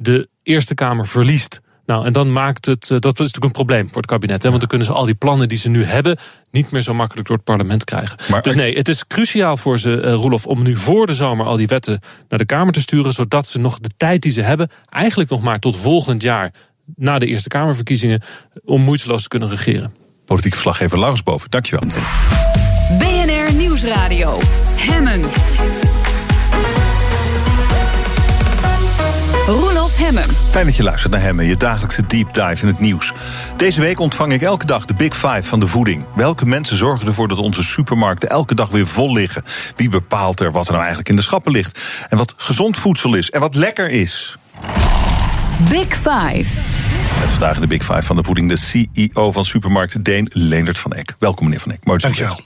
Speaker 7: de Eerste Kamer verliest. Nou, en dan maakt het, dat is natuurlijk een probleem voor het kabinet. Hè, want dan kunnen ze al die plannen die ze nu hebben niet meer zo makkelijk door het parlement krijgen. Maar, dus nee, het is cruciaal voor ze, uh, Roelof, om nu voor de zomer al die wetten naar de Kamer te sturen. Zodat ze nog de tijd die ze hebben, eigenlijk nog maar tot volgend jaar na de Eerste Kamerverkiezingen, om moeiteloos te kunnen regeren.
Speaker 2: Politiek verslaggever Laurens Boven, dankjewel.
Speaker 1: BNR Nieuwsradio. Hemmen. Roelof Hemmen.
Speaker 2: Fijn dat je luistert naar Hemmen, je dagelijkse deep dive in het nieuws. Deze week ontvang ik elke dag de Big Five van de voeding. Welke mensen zorgen ervoor dat onze supermarkten elke dag weer vol liggen? Wie bepaalt er wat er nou eigenlijk in de schappen ligt? En wat gezond voedsel is en wat lekker is?
Speaker 1: Big Five.
Speaker 2: Met vandaag in de Big Five van de voeding de CEO van supermarkt Deen Leendert van Eck. Welkom meneer van Eck. Mooi
Speaker 8: Dankjewel.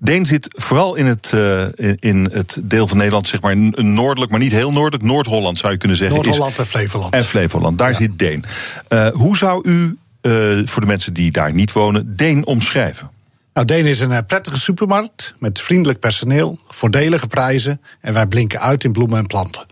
Speaker 2: Deen zit vooral in het, uh, in het deel van Nederland, zeg maar noordelijk, maar niet heel noordelijk. Noord-Holland zou je kunnen zeggen.
Speaker 8: Noord-Holland en Flevoland.
Speaker 2: En Flevoland, daar ja. zit Deen. Uh, hoe zou u, uh, voor de mensen die daar niet wonen, Deen omschrijven?
Speaker 8: Nou, Deen is een prettige supermarkt met vriendelijk personeel, voordelige prijzen. En wij blinken uit in bloemen en planten.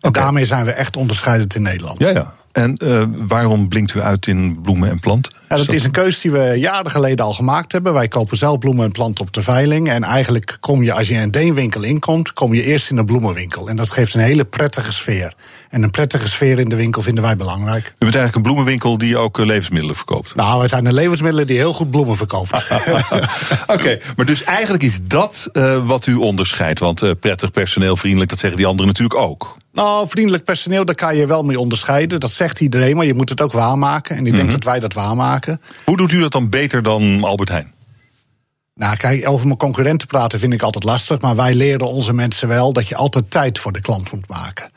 Speaker 8: En okay. daarmee zijn we echt onderscheidend in Nederland.
Speaker 2: Ja, ja. En uh, waarom blinkt u uit in bloemen en planten?
Speaker 8: Ja, dat is een keus die we jaren geleden al gemaakt hebben. Wij kopen zelf bloemen en planten op de veiling. En eigenlijk kom je, als je in een deenwinkel inkomt, kom je eerst in een bloemenwinkel. En dat geeft een hele prettige sfeer. En een prettige sfeer in de winkel vinden wij belangrijk.
Speaker 2: U bent eigenlijk een bloemenwinkel die ook levensmiddelen verkoopt?
Speaker 8: Nou, we zijn een levensmiddelen die heel goed bloemen verkoopt.
Speaker 2: Oké, okay, maar dus eigenlijk is dat uh, wat u onderscheidt. Want uh, prettig, personeel, vriendelijk, dat zeggen die anderen natuurlijk ook.
Speaker 8: Nou, vriendelijk personeel, daar kan je wel mee onderscheiden. Dat zegt iedereen, maar je moet het ook waarmaken. En ik denk dat wij dat waarmaken.
Speaker 2: Hoe doet u dat dan beter dan Albert Heijn?
Speaker 8: Nou, kijk, over mijn concurrenten praten vind ik altijd lastig. Maar wij leren onze mensen wel dat je altijd tijd voor de klant moet maken.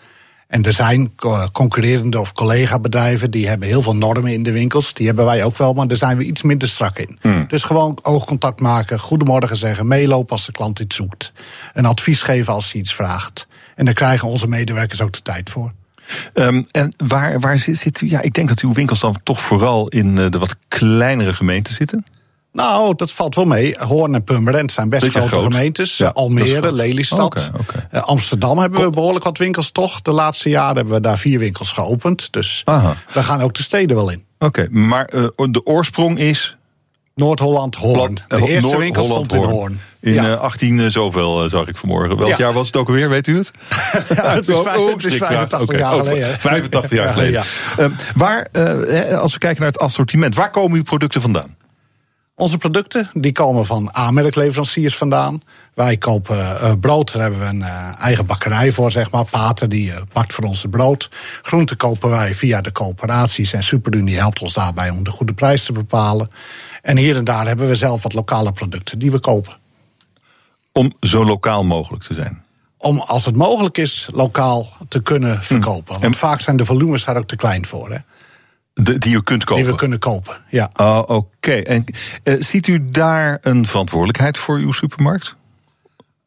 Speaker 8: En er zijn co- concurrerende of collega-bedrijven die hebben heel veel normen in de winkels. Die hebben wij ook wel, maar daar zijn we iets minder strak in. Dus gewoon oogcontact maken, goedemorgen zeggen, meelopen als de klant iets zoekt. Een advies geven als hij iets vraagt. En daar krijgen onze medewerkers ook de tijd voor.
Speaker 2: Ehm, en waar, waar zit, zit u? Ja, ik denk dat uw winkels dan toch vooral in eh, de wat kleinere gemeenten zitten.
Speaker 8: Nou, dat valt wel mee. Hoorn en Purmerend zijn best grote
Speaker 2: groot.
Speaker 8: gemeentes.
Speaker 2: Ja,
Speaker 8: Almere,
Speaker 2: groot.
Speaker 8: Lelystad. Eh, Amsterdam hebben we behoorlijk wat winkels toch. De laatste jaren hebben we daar vier winkels geopend. Dus
Speaker 2: Aha.
Speaker 8: we gaan ook de steden wel in.
Speaker 2: Oké, maar eh, de oorsprong is.
Speaker 8: Noord-Holland, Hoorn. De eerste winkel
Speaker 2: Noord-Holland,
Speaker 8: stond in Hoorn.
Speaker 2: In
Speaker 8: Ja.
Speaker 2: eh, 18 eh, zoveel eh, zag ik vanmorgen. Welk
Speaker 8: Ja.
Speaker 2: jaar was het ook alweer, weet u het?
Speaker 8: Ja, het is
Speaker 2: Oh,
Speaker 8: vijf-
Speaker 2: oh,
Speaker 8: het is
Speaker 2: strikvraag.
Speaker 8: 85
Speaker 2: Oké.
Speaker 8: jaar
Speaker 2: Oh,
Speaker 8: geleden.
Speaker 2: 85 jaar
Speaker 8: Ja,
Speaker 2: geleden.
Speaker 8: ja.
Speaker 2: Waar, als we kijken naar het assortiment, waar komen uw producten vandaan?
Speaker 8: Onze producten die komen van aanmerkleveranciers vandaan. Wij kopen eh, brood, daar hebben we een eh, eigen bakkerij voor, zeg maar. Pater die eh, bakt voor ons het brood. Groenten kopen wij via de coöperaties. En Superunie helpt ons daarbij om de goede prijs te bepalen. En hier en daar hebben we zelf wat lokale producten die we kopen.
Speaker 2: Om zo lokaal mogelijk te zijn.
Speaker 8: Om als het mogelijk is lokaal te kunnen verkopen. Want vaak zijn de volumes daar ook te klein voor. Hè,
Speaker 2: De, die u kunt kopen.
Speaker 8: die we kunnen kopen. Ja.
Speaker 2: Oh, Oké. En eh, ziet u daar een verantwoordelijkheid voor uw supermarkt?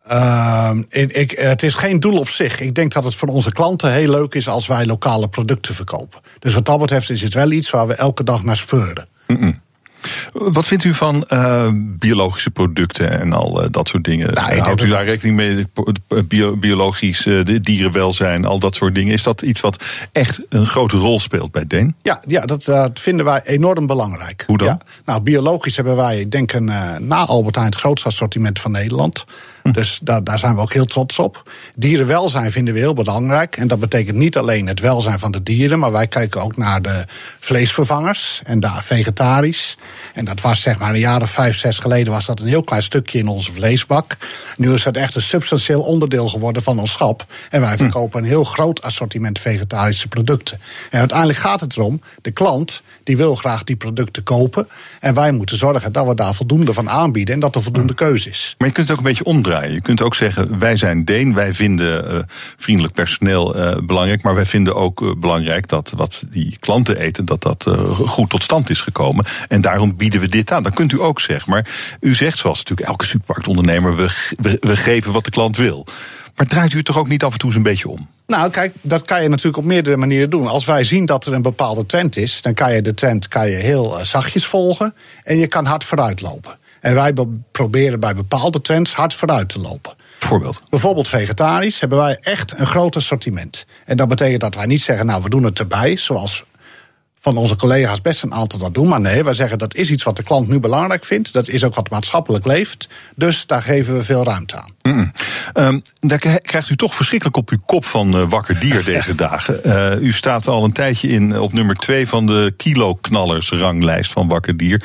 Speaker 8: Ehm, ik, ik, het is geen doel op zich. Ik denk dat het voor onze klanten heel leuk is als wij lokale producten verkopen. Dus wat dat betreft is het wel iets waar we elke dag naar speuren.
Speaker 2: Wat vindt u van eh, biologische producten en al eh, dat soort dingen?
Speaker 8: Nou, ik denk
Speaker 2: Houdt u daar rekening mee? Eh, Bio, biologisch de dierenwelzijn, al dat soort dingen. Is dat iets wat echt een grote rol speelt bij Deen?
Speaker 8: Ja, ja dat, vinden wij enorm belangrijk.
Speaker 2: Hoe dan?
Speaker 8: Ja. Nou, biologisch hebben wij, ik denk, een, eh, na Albert Heijn het grootste assortiment van Nederland.
Speaker 2: Hm.
Speaker 8: Dus daar, daar zijn we ook heel trots op. Dierenwelzijn vinden we heel belangrijk. En dat betekent niet alleen het welzijn van de dieren, maar wij kijken ook naar de vleesvervangers en daar vegetarisch. En dat was zeg maar een jaar of vijf, zes geleden was dat een heel klein stukje in onze vleesbak. Nu is het echt een substantieel onderdeel geworden van ons schap. En wij verkopen een heel groot assortiment vegetarische producten. En uiteindelijk gaat het erom, de klant die wil graag die producten kopen. En wij moeten zorgen dat we daar voldoende van aanbieden en dat er voldoende keuze is.
Speaker 2: Maar je kunt het ook een beetje omdraaien. Je kunt ook zeggen, wij zijn Deen, wij vinden eh, vriendelijk personeel eh, belangrijk. Maar wij vinden ook eh, belangrijk dat wat die klanten eten, dat dat goed tot stand is gekomen. En daarom bieden we dit aan. Dat kunt u ook zeggen. Maar u zegt zoals natuurlijk elke supermarktondernemer, we, we, we geven wat de klant wil. Maar draait u het toch ook niet af en toe eens een beetje om?
Speaker 8: Nou, kijk, dat kan je natuurlijk op meerdere manieren doen. Als wij zien dat er een bepaalde trend is, dan kan je de trend kan je heel eh, zachtjes volgen en je kan hard vooruit lopen. En wij be- proberen bij bepaalde trends hard vooruit te lopen.
Speaker 2: Voorbeeld.
Speaker 8: Bijvoorbeeld vegetarisch hebben wij echt een groot assortiment. En dat betekent dat wij niet zeggen, nou, we doen het erbij, zoals van onze collega's best een aantal dat doen. Maar nee, wij zeggen dat is iets wat de klant nu belangrijk vindt. Dat is ook wat maatschappelijk leeft. Dus daar geven we veel ruimte aan.
Speaker 2: Mm. Daar krijgt u toch verschrikkelijk op uw kop van eh, Wakker Dier deze dagen. Eh, u staat al een tijdje in op nummer 2 van de kiloknallers ranglijst van Wakker Dier.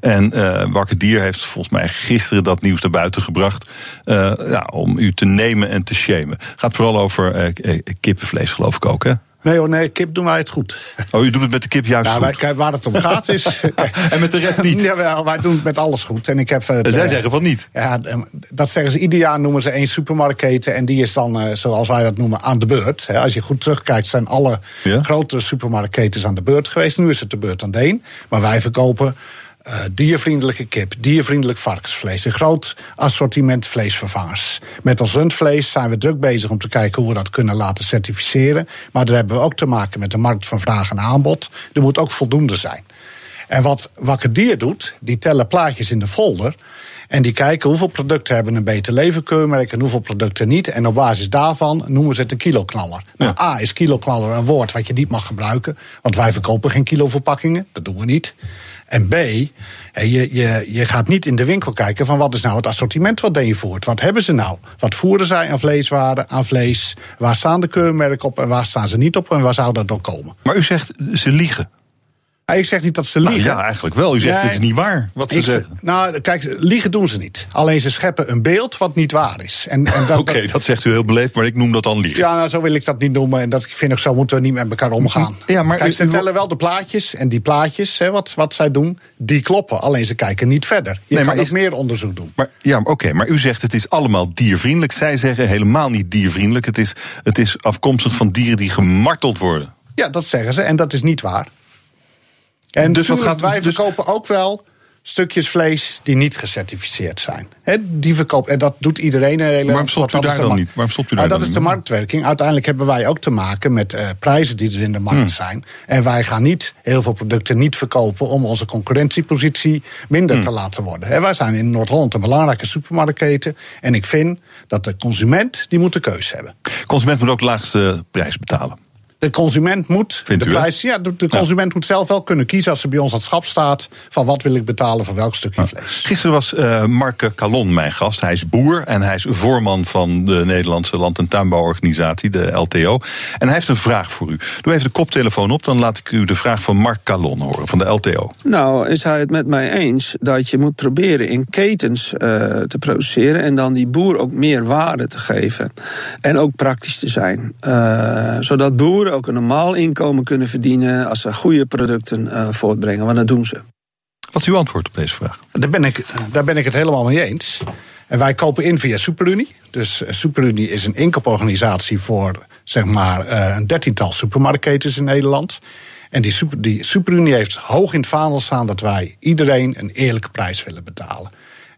Speaker 2: En eh, Wakker Dier heeft volgens mij gisteren dat nieuws naar buiten gebracht. eh, ja, om u te nemen en te shamen. Gaat vooral over eh, eh, kippenvlees, geloof ik ook, hè?
Speaker 8: Nee hoor, nee, kip doen wij het goed.
Speaker 2: Oh, u doet het met de kip juist
Speaker 8: Nou,
Speaker 2: goed.
Speaker 8: wij, kijk, waar het om gaat is...
Speaker 2: En met de rest niet.
Speaker 8: Jawel, wij doen het met alles goed. En ik heb het,
Speaker 2: En zij
Speaker 8: eh,
Speaker 2: zeggen van niet.
Speaker 8: Ja, eh, dat zeggen ze ieder jaar noemen ze één supermarktketen. En die is dan, eh, zoals wij dat noemen, aan de beurt. Als je goed terugkijkt, zijn alle
Speaker 2: Ja.
Speaker 8: grotere supermarktketens aan de beurt geweest. Nu is het de beurt aan Deen. Maar wij verkopen eh, diervriendelijke kip, diervriendelijk varkensvlees. Een groot assortiment vleesvervangers. Met ons rundvlees zijn we druk bezig om te kijken hoe we dat kunnen laten certificeren. Maar daar hebben we ook te maken met de markt van vraag en aanbod. Er moet ook voldoende zijn. En wat Wakker Dier doet, die tellen plaatjes in de folder. En die kijken hoeveel producten hebben een beter levenkeurmerk en hoeveel producten niet. En op basis daarvan noemen ze het een kiloknaller. Nou, A is kiloknaller een woord wat je niet mag gebruiken. Want wij verkopen geen kiloverpakkingen. Dat doen we niet. En B, je, je, je gaat niet in de winkel kijken van wat is nou het assortiment wat Deen voert. Wat hebben ze nou? Wat voeren zij aan vleeswaren, aan vlees? Waar staan de keurmerken op en waar staan ze niet op? En waar zou dat dan komen?
Speaker 2: Maar u zegt, ze liegen.
Speaker 8: Ah, Ik zeg niet dat ze
Speaker 2: Nou,
Speaker 8: liegen.
Speaker 2: ja, eigenlijk wel. U zegt het is niet waar wat ze
Speaker 8: Ik zeg-
Speaker 2: zeggen.
Speaker 8: nou, kijk, liegen doen ze niet. Alleen ze scheppen een beeld wat niet waar is. En, en
Speaker 2: Oké, dat zegt u heel beleefd, maar ik noem dat dan liegen.
Speaker 8: Ja, nou, zo wil ik dat niet noemen. En dat ik vind ook zo moeten we niet met elkaar omgaan.
Speaker 2: Ja, maar
Speaker 8: Kijk, ze tellen wel de plaatjes. En die plaatjes, hè, wat, wat zij doen, die kloppen. Alleen ze kijken niet verder. Je
Speaker 2: Nee, maar
Speaker 8: kan
Speaker 2: is-
Speaker 8: meer onderzoek doen.
Speaker 2: Maar, ja, oké, maar u zegt het is allemaal diervriendelijk. Zij zeggen helemaal niet diervriendelijk. Het is, het is afkomstig van dieren die gemarteld worden.
Speaker 8: Ja, dat zeggen ze. En dat is niet waar. En
Speaker 2: Dus wat gaat-
Speaker 8: wij
Speaker 2: dus-
Speaker 8: verkopen ook wel stukjes vlees die niet gecertificeerd zijn. Die verkoop, en dat doet iedereen. Nederland,
Speaker 2: waarom stopt u
Speaker 8: dat
Speaker 2: daar
Speaker 8: de
Speaker 2: dan niet? Waarom stopt u
Speaker 8: Nou,
Speaker 2: daar
Speaker 8: dat
Speaker 2: dan
Speaker 8: is de marktwerking. Uiteindelijk hebben wij ook te maken met eh, prijzen die er in de markt
Speaker 2: Hmm.
Speaker 8: zijn. En wij gaan niet heel veel producten niet verkopen om onze concurrentiepositie minder
Speaker 2: Hmm.
Speaker 8: te laten worden. Hè, wij zijn in Noord-Holland een belangrijke supermarktketen. En ik vind dat de consument die moet de keuze hebben.
Speaker 2: Consument moet ook de laagste prijs betalen.
Speaker 8: De consument moet
Speaker 2: Vindt
Speaker 8: de prijs. Ja, de, de consument moet zelf wel kunnen kiezen als ze bij ons aan het schap staat. van wat wil ik betalen voor welk stukje vlees.
Speaker 2: Gisteren was eh Mark Calon mijn gast. Hij is boer en hij is voorman van de Nederlandse Land- en Tuinbouworganisatie, de LTO. En hij heeft een vraag voor u. Doe even de koptelefoon op, dan laat ik u de vraag van Mark Calon horen van de LTO.
Speaker 9: Nou, is hij het met mij eens dat je moet proberen in ketens eh, te produceren en dan die boer ook meer waarde te geven. En ook praktisch te zijn. Eh, zodat boeren ook een normaal inkomen kunnen verdienen als ze goede producten eh, voortbrengen, want dat doen ze.
Speaker 2: Wat is uw antwoord op deze vraag?
Speaker 8: Daar ben, ik, daar ben ik het helemaal mee eens. En wij kopen in via Superunie. Dus eh, Superunie is een inkooporganisatie voor zeg maar eh, een dertiental supermarktketens in Nederland. En die, super, die Superunie heeft hoog in het vaandel staan dat wij iedereen een eerlijke prijs willen betalen.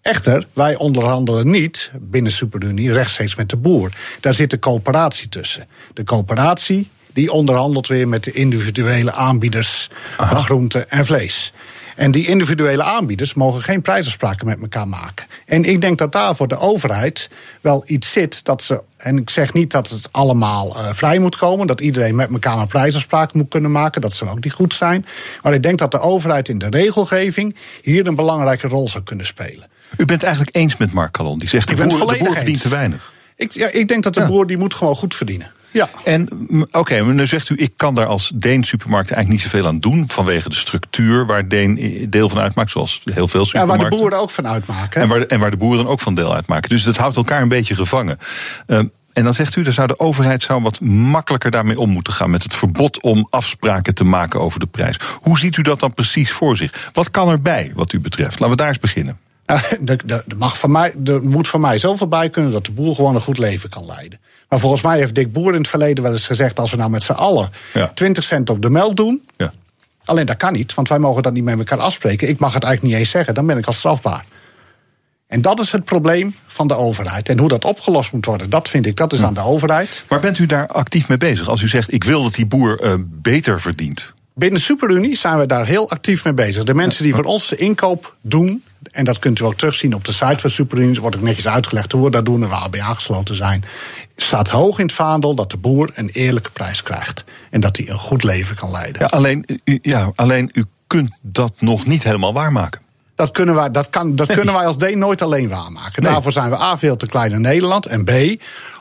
Speaker 8: Echter, wij onderhandelen niet binnen Superunie rechtstreeks met de boer. Daar zit de coöperatie tussen. De coöperatie die onderhandelt weer met de individuele aanbieders van groente en vlees. En die individuele aanbieders mogen geen prijsafspraken met elkaar maken. En ik denk dat daar voor de overheid wel iets zit dat ze. En ik zeg niet dat het allemaal eh, vrij moet komen, dat iedereen met elkaar een prijsafspraak moet kunnen maken, dat zou ook niet goed zijn. Maar ik denk dat de overheid in de regelgeving hier een belangrijke rol zou kunnen spelen.
Speaker 2: U bent eigenlijk eens met Mark Calon. Die zegt
Speaker 8: Ik
Speaker 2: de boer, de boer verdient te weinig.
Speaker 8: Ik, ja, ik denk dat de
Speaker 2: Ja.
Speaker 8: boer die moet gewoon goed verdienen. Ja.
Speaker 2: En oké, maar nu zegt u, ik kan daar als Deen supermarkt eigenlijk niet zoveel aan doen. Vanwege de structuur waar Deen deel van uitmaakt, zoals heel veel
Speaker 8: ja,
Speaker 2: supermarkten.
Speaker 8: waar de boeren ook van uitmaken.
Speaker 2: En waar, de- en waar de boeren dan ook van deel uitmaken. Dus dat houdt elkaar een beetje gevangen. Ehm, en dan zegt u, dan zou de overheid zou wat makkelijker daarmee om moeten gaan. Met het verbod om afspraken te maken over de prijs. Hoe ziet u dat dan precies voor zich? Wat kan erbij, wat u betreft? Laten we daar eens beginnen.
Speaker 8: Er, er- er mag van mij, er moet van mij zoveel bij kunnen dat de boer gewoon een goed leven kan leiden. Maar volgens mij heeft Dick Boer in het verleden wel eens gezegd: als we nou met z'n allen
Speaker 2: Ja.
Speaker 8: 20 cent op de melk doen.
Speaker 2: Ja.
Speaker 8: Alleen dat kan niet, want wij mogen dat niet met elkaar afspreken. Ik mag het eigenlijk niet eens zeggen, dan ben ik al strafbaar. En dat is het probleem van de overheid. En hoe dat opgelost moet worden, dat vind ik, dat is aan de overheid.
Speaker 2: Maar bent u daar actief mee bezig? Als u zegt, ik wil dat die boer eh, beter verdient.
Speaker 8: Binnen Superunie zijn we daar heel actief mee bezig. De mensen die voor ons de inkoop doen, en dat kunt u ook terugzien op de site van Superunie, wordt ook netjes uitgelegd hoe we dat doen en waar we bij aangesloten zijn. Staat hoog in het vaandel dat de boer een eerlijke prijs krijgt. En dat hij een goed leven kan leiden.
Speaker 2: Ja, alleen, u, ja, alleen u kunt dat nog niet helemaal waarmaken.
Speaker 8: Dat kunnen wij, dat kan, dat kunnen wij als Deen nooit alleen waarmaken.
Speaker 2: Nee.
Speaker 8: Daarvoor zijn we A, veel te klein in Nederland. En B,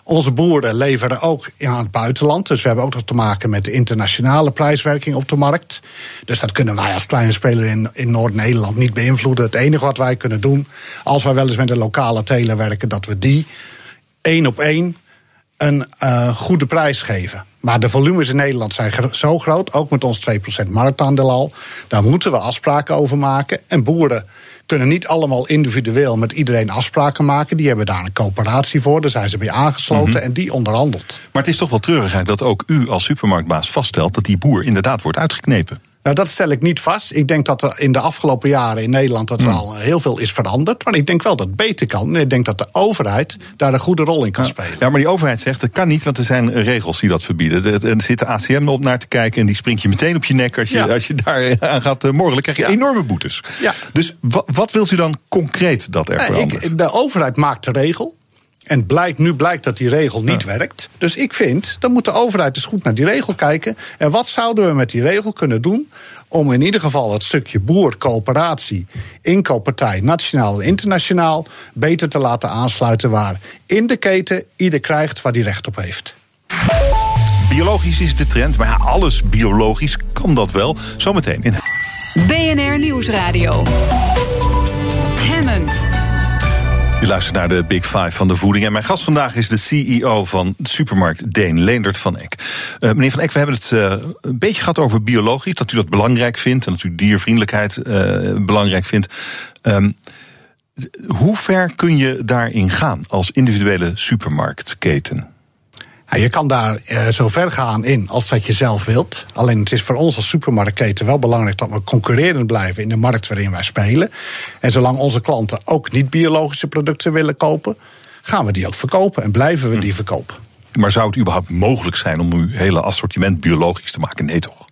Speaker 8: onze boeren leveren ook aan het buitenland. Dus we hebben ook nog te maken met de internationale prijswerking op de markt. Dus dat kunnen wij als kleine speler in, in Noord-Nederland niet beïnvloeden. Het enige wat wij kunnen doen, als wij wel eens met een lokale teler werken, dat we die één op één een eh, goede prijs geven. Maar de volumes in Nederland zijn zo groot, ook met ons 2% marktaandeel al. Daar moeten we afspraken over maken. En boeren kunnen niet allemaal individueel met iedereen afspraken maken. Die hebben daar een coöperatie voor, daar zijn ze bij aangesloten en die onderhandelt.
Speaker 2: Maar het is toch wel treurig eigenlijk dat ook u als supermarktbaas vaststelt dat die boer inderdaad wordt uitgeknepen.
Speaker 8: Nou, dat stel ik niet vast. Ik denk dat er in de afgelopen jaren in Nederland dat er al heel veel is veranderd. Maar ik denk wel dat het beter kan. En ik denk dat de overheid daar een goede rol in kan spelen.
Speaker 2: Ja, maar die overheid zegt dat kan niet, want er zijn regels die dat verbieden. Er, er zit de ACM op naar te kijken en die springt je meteen op je nek als je,
Speaker 8: Ja.
Speaker 2: als je daar aan gaat uh, morgen. krijg je
Speaker 8: Ja.
Speaker 2: enorme boetes.
Speaker 8: Ja.
Speaker 2: Dus wa- wat wilt u dan concreet dat er verandert?
Speaker 8: ik, de overheid maakt de regel. En blijkt, nu blijkt dat die regel niet werkt. Dus ik vind, dan moet de overheid eens goed naar die regel kijken. En wat zouden we met die regel kunnen doen om in ieder geval het stukje boer, coöperatie, inkooppartij, nationaal en internationaal, beter te laten aansluiten waar in de keten ieder krijgt waar hij recht op heeft.
Speaker 2: Biologisch is de trend, maar ja, alles biologisch kan dat wel. Zometeen in
Speaker 1: BNR Nieuwsradio.
Speaker 2: Je luistert naar de Big Five van de voeding. En mijn gast vandaag is de CEO van supermarkt Deen, Leendert van Eck. Uh, meneer van Eck, we hebben het uh, een beetje gehad over biologisch. Dat u dat belangrijk vindt en dat u diervriendelijkheid uh, belangrijk vindt. Um, hoe ver kun je daarin gaan als individuele supermarktketen?
Speaker 8: Ja, je kan daar uh, zo ver gaan in als dat je zelf wilt. Alleen het is voor ons als supermarktketen wel belangrijk dat we concurrerend blijven in de markt waarin wij spelen. En zolang onze klanten ook niet biologische producten willen kopen, gaan we die ook verkopen en blijven we die verkopen.
Speaker 2: Maar zou het überhaupt mogelijk zijn om uw hele assortiment biologisch te maken? Nee, toch?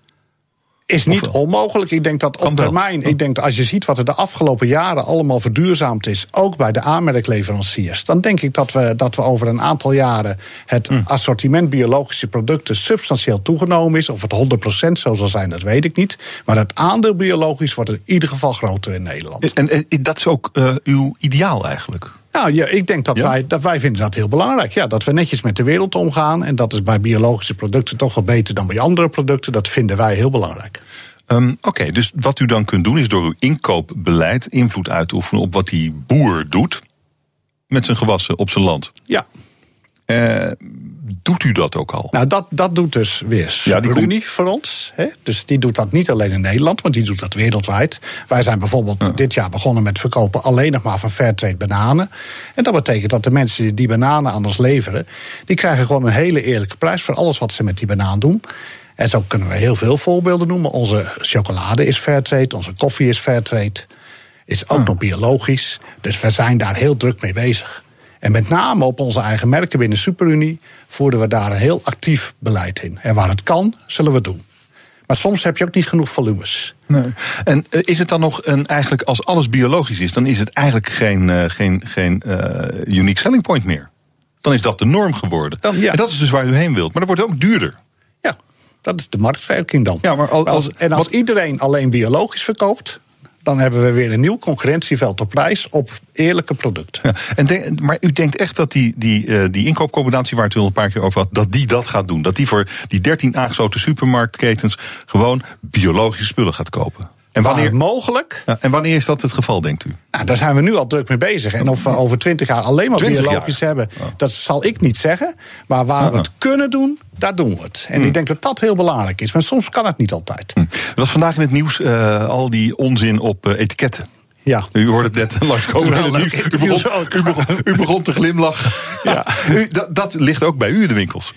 Speaker 8: Is niet onmogelijk. Ik denk dat op termijn, ik denk dat als je ziet wat er de afgelopen jaren allemaal verduurzaamd is, ook bij de aanmerkleveranciers, dan denk ik dat we, dat we over een aantal jaren het hm. assortiment biologische producten substantieel toegenomen is. Of het 100% zo zal zijn, dat weet ik niet. Maar het aandeel biologisch wordt in ieder geval groter in Nederland.
Speaker 2: En, en dat is ook uh, uw ideaal eigenlijk?
Speaker 8: Nou, ja, ik denk dat, wij, dat wij vinden dat heel belangrijk. Ja, dat we netjes met de wereld omgaan. En dat is bij biologische producten toch wel beter dan bij andere producten. Dat vinden wij heel belangrijk.
Speaker 2: Um, Oké, okay, dus wat u dan kunt doen is door uw inkoopbeleid invloed uit te oefenen op wat die boer doet met zijn gewassen op zijn land.
Speaker 8: Ja.
Speaker 2: Uh, doet u dat ook al?
Speaker 8: Nou, dat, dat doet dus weer ja, die Unie voor ons. Hè? Dus die doet dat niet alleen in Nederland, maar die doet dat wereldwijd. Wij zijn bijvoorbeeld dit jaar begonnen met verkopen alleen nog maar van Fairtrade bananen. En dat betekent dat de mensen die die bananen aan ons leveren, die krijgen gewoon een hele eerlijke prijs voor alles wat ze met die banaan doen. En zo kunnen we heel veel voorbeelden noemen. Onze chocolade is Fairtrade, onze koffie is Fairtrade. Is ook nog biologisch. Dus we zijn daar heel druk mee bezig. En met name op onze eigen merken binnen Superunie voeren we daar een heel actief beleid in. En waar het kan, zullen we doen. Maar soms heb je ook niet genoeg volumes.
Speaker 2: Nee. En eh, is het dan nog een, eigenlijk, als alles biologisch is, dan is het eigenlijk geen, uh, geen, geen uh, unique selling point meer? Dan is dat de norm geworden. Dan, ja. En dat is dus waar u heen wilt. Maar dat wordt ook duurder.
Speaker 8: Ja, dat is de marktwerking dan.
Speaker 2: Ja, maar als,
Speaker 8: en als iedereen alleen biologisch verkoopt, dan hebben we weer een nieuw concurrentieveld op prijs op eerlijke producten.
Speaker 2: En maar u denkt echt dat die, die, uh, die inkoopcombinatie waar het u een paar keer over had, dat die dat gaat doen? Dat die voor die 13 aangesloten supermarktketens gewoon biologische spullen gaat kopen?
Speaker 8: En wanneer mogelijk?
Speaker 2: Ja, en wanneer is dat het geval, denkt u?
Speaker 8: Nou, daar zijn we nu al druk mee bezig. En of we over twintig jaar alleen maar biologisch jaar. hebben, dat zal ik niet zeggen. Maar waar we uh-huh. het kunnen doen, daar doen we het. En mm. ik denk dat dat heel belangrijk is. Maar soms kan het niet altijd. Mm.
Speaker 2: Er was vandaag in het nieuws uh, al die onzin op uh, etiketten.
Speaker 8: Ja.
Speaker 2: U hoorde het net langskomen in het nieuws. U begon, u, begon, u begon te glimlachen. Ja. u, dat, dat ligt ook bij u in de winkels.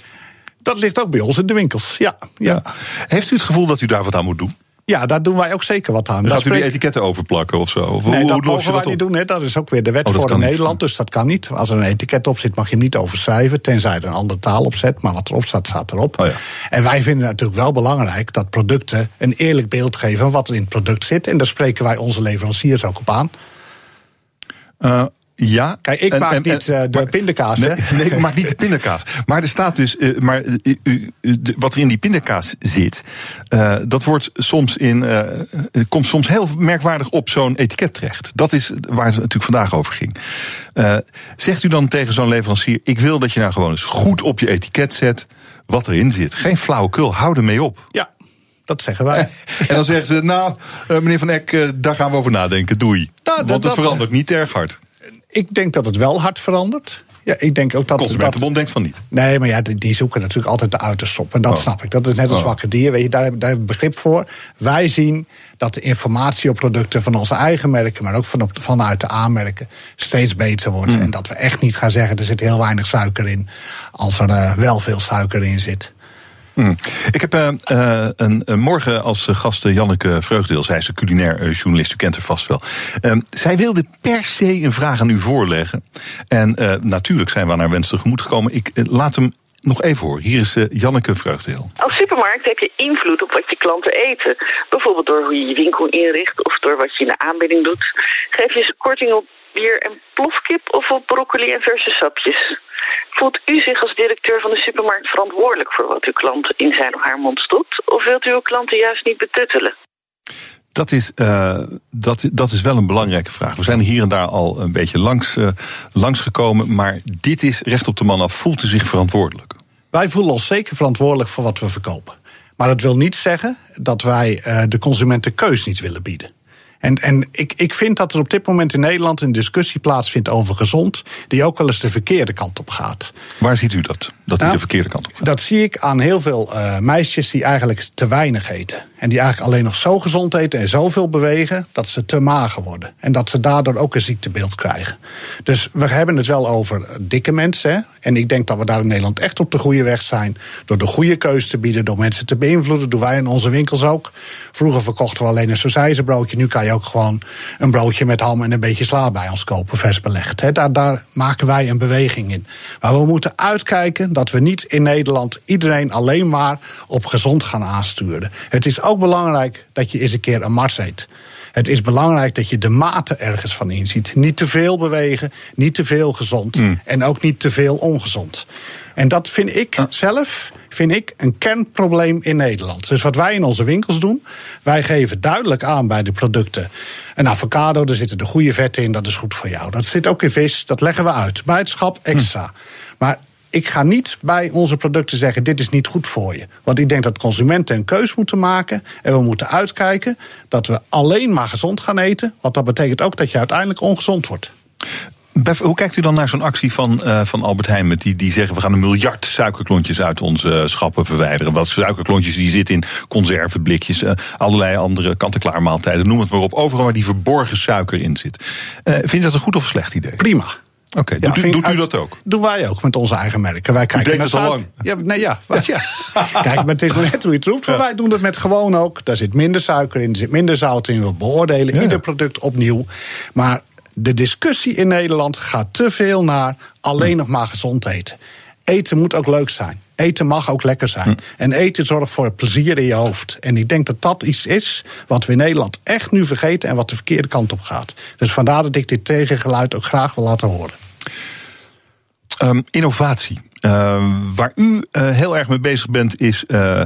Speaker 8: Dat ligt ook bij ons in de winkels, ja. ja. ja.
Speaker 2: Heeft u het gevoel dat u daar wat aan moet doen?
Speaker 8: Ja, daar doen wij ook zeker wat aan.
Speaker 2: Dan gaat u die etiketten overplakken of zo? Of
Speaker 8: nee, hoe, dat mogen wij niet doen. Hè. Dat is ook weer de wet oh, voor in Nederland, dus dat kan niet. Als er een etiket op zit, mag je hem niet overschrijven... tenzij er een andere taal op zet, maar wat erop staat, staat erop.
Speaker 2: Oh, ja.
Speaker 8: En wij vinden het natuurlijk wel belangrijk dat producten... een eerlijk beeld geven van wat er in het product zit. En daar spreken wij onze leveranciers ook op aan.
Speaker 2: Uh, ja.
Speaker 8: Kijk, ik maak niet uh, de pindakaas.
Speaker 2: Nee, nee, ik maak niet de pindakaas. Maar er staat dus, uh, maar uh, wat er in die pindakaas zit, dat wordt soms in, komt soms heel merkwaardig op zo'n etiket terecht. Dat is waar het natuurlijk vandaag over ging. zegt u dan tegen zo'n leverancier: ik wil dat je nou gewoon eens goed op je etiket zet wat erin zit. Geen flauwekul, hou ermee op.
Speaker 8: Ja. Dat zeggen wij.
Speaker 2: en dan zeggen ze, nou, meneer Van Eck, daar gaan we over nadenken, doei. Nou, Want dat, het verandert niet erg hard
Speaker 8: ik denk dat het wel hard verandert. Ja, ik denk ook dat.
Speaker 2: De Consumentenbond denkt van niet.
Speaker 8: Nee, maar ja, die zoeken natuurlijk altijd de uiterste op. En dat oh. snap ik. Dat is net als oh. wakker dier. Weet je, daar, heb, daar heb ik begrip voor. Wij zien dat de informatie op producten van onze eigen merken, maar ook van op, vanuit de aanmerken, steeds beter wordt. Mm. En dat we echt niet gaan zeggen er zit heel weinig suiker in, als er uh, wel veel suiker in zit.
Speaker 2: Hmm. Ik heb uh, een, een, morgen als gast Janneke Vreugdeel. Zij is een culinair journalist, u kent haar vast wel. Uh, zij wilde per se een vraag aan u voorleggen. En natuurlijk zijn we aan haar wens tegemoet gekomen. Ik laat hem nog even horen. Hier is Janneke Vreugdeel.
Speaker 10: Als supermarkt heb je invloed op wat je klanten eten. Bijvoorbeeld door hoe je je winkel inricht of door wat je in de aanbieding doet. Geef je ze korting op bier en plofkip of op broccoli en verse sapjes? Voelt u zich als directeur van de supermarkt verantwoordelijk voor wat uw klant in zijn of haar mond stopt? Of wilt u uw klanten juist niet betuttelen?
Speaker 2: Dat is, uh, dat, dat is wel een belangrijke vraag. We zijn hier en daar al een beetje langs, uh, langs gekomen. Maar dit is recht op de man af. Voelt u zich verantwoordelijk?
Speaker 8: Wij voelen ons zeker verantwoordelijk voor wat we verkopen. Maar dat wil niet zeggen dat wij uh, de consumenten keus niet willen bieden. En, en ik, ik vind dat er op dit moment in Nederland een discussie plaatsvindt over gezond, die ook wel eens de verkeerde kant op gaat.
Speaker 2: Waar ziet u dat? Dat die
Speaker 8: Nou,
Speaker 2: de verkeerde kant op gaat?
Speaker 8: Dat zie ik aan heel veel uh, meisjes die eigenlijk te weinig eten. En die eigenlijk alleen nog zo gezond eten en zoveel bewegen dat ze te mager worden. En dat ze daardoor ook een ziektebeeld krijgen. Dus we hebben het wel over dikke mensen. Hè? En ik denk dat we daar in Nederland echt op de goede weg zijn. Door de goede keus te bieden, door mensen te beïnvloeden. doen wij in onze winkels ook. Vroeger verkochten we alleen een sausijzenbroodje. Nu kan je ook gewoon een broodje met ham en een beetje sla bij ons kopen, vers belegd. Daar, daar maken wij een beweging in. Maar we moeten uitkijken dat we niet in Nederland iedereen alleen maar op gezond gaan aansturen. Het is ook belangrijk dat je eens een keer een mars eet. Het is belangrijk dat je de mate ergens van inziet. Niet te veel bewegen, niet te veel gezond en ook niet te veel ongezond. En dat vind ik zelf vind ik een kernprobleem in Nederland. Dus wat wij in onze winkels doen, wij geven duidelijk aan bij de producten. Een avocado, daar zitten de goede vetten in, dat is goed voor jou. Dat zit ook in vis, dat leggen we uit. Bij het schap extra. Maar ik ga niet bij onze producten zeggen: dit is niet goed voor je. Want ik denk dat consumenten een keus moeten maken. En we moeten uitkijken dat we alleen maar gezond gaan eten. Want dat betekent ook dat je uiteindelijk ongezond wordt.
Speaker 2: Bef, hoe kijkt u dan naar zo'n actie van, uh, van Albert Heijn? Met die, die zeggen we gaan een miljard suikerklontjes uit onze schappen verwijderen. Wat suikerklontjes die zitten in conserveblikjes, uh, allerlei andere kant-en-klaar maaltijden, noem het maar op. Overal waar die verborgen suiker in zit. Uh, vind je dat een goed of slecht idee?
Speaker 8: Prima.
Speaker 2: Oké, okay, ja, doet, u, doet u dat ook?
Speaker 8: Doen wij ook met onze eigen merken. Wij kijken
Speaker 2: u deed het al lang.
Speaker 8: Ja, nee, ja, ja. Kijk, maar het is maar net hoe je het roept. Maar ja. wij doen het met gewoon ook. Daar zit minder suiker in, er zit minder zout in. We beoordelen ieder product opnieuw. Maar de discussie in Nederland gaat te veel naar alleen nog maar gezond eten. Eten moet ook leuk zijn. Eten mag ook lekker zijn. En eten zorgt voor plezier in je hoofd. En ik denk dat dat iets is wat we in Nederland echt nu vergeten en wat de verkeerde kant op gaat. Dus vandaar dat ik dit tegengeluid ook graag wil laten horen.
Speaker 2: Um, innovatie. Uh, waar u uh, heel erg mee bezig bent, is uh,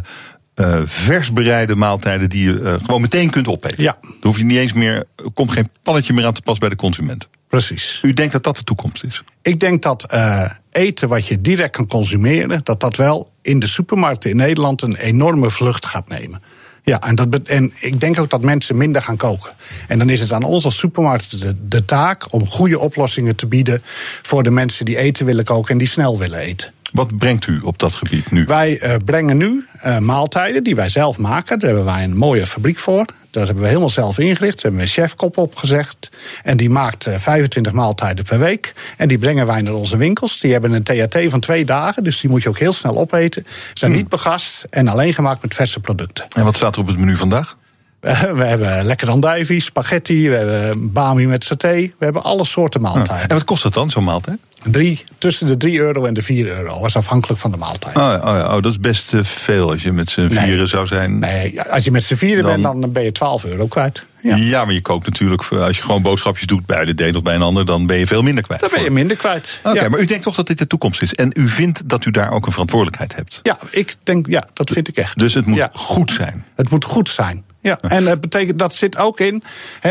Speaker 2: uh, vers bereide maaltijden die je gewoon meteen kunt opeten.
Speaker 8: Ja.
Speaker 2: Dan hoef je niet eens meer, er komt geen pannetje meer aan te pas bij de consument.
Speaker 8: Precies.
Speaker 2: U denkt dat dat de toekomst is?
Speaker 8: Ik denk dat uh, eten wat je direct kan consumeren, dat dat wel in de supermarkten in Nederland een enorme vlucht gaat nemen. Ja, en, dat, en ik denk ook dat mensen minder gaan koken. En dan is het aan ons als supermarkt de, de taak om goede oplossingen te bieden voor de mensen die eten willen koken en die snel willen eten.
Speaker 2: Wat brengt u op dat gebied nu?
Speaker 8: Wij uh, brengen nu uh, maaltijden die wij zelf maken. Daar hebben wij een mooie fabriek voor. Dat hebben we helemaal zelf ingericht. Daar hebben we een chefkop opgezegd. En die maakt uh, 25 maaltijden per week. En die brengen wij naar onze winkels. Die hebben een THT van twee dagen. Dus die moet je ook heel snel opeten. Zijn hmm. niet begast en alleen gemaakt met verse producten.
Speaker 2: En wat staat er op het menu vandaag?
Speaker 8: We hebben lekker andijvie, spaghetti, we hebben bami met saté. We hebben alle soorten maaltijden.
Speaker 2: En wat kost dat dan, zo'n maaltijd?
Speaker 8: Drie, tussen de 3 euro en de 4 euro. Is afhankelijk van de maaltijd.
Speaker 2: Oh, ja, oh, ja. oh dat is best uh, veel als je met z'n nee. vieren zou zijn.
Speaker 8: Nee, als je met z'n vieren dan... bent, dan ben je 12 euro kwijt.
Speaker 2: Ja. ja, maar je koopt natuurlijk, als je gewoon boodschapjes doet bij de een of bij een ander, dan ben je veel minder kwijt.
Speaker 8: Dan ben je minder kwijt.
Speaker 2: Oké, okay, ja. maar u denkt toch dat dit de toekomst is? En u vindt dat u daar ook een verantwoordelijkheid hebt?
Speaker 8: Ja, ik denk, ja, dat vind ik echt.
Speaker 2: Dus het moet goed zijn?
Speaker 8: Het moet goed zijn. Ja, en dat betekent dat zit ook in,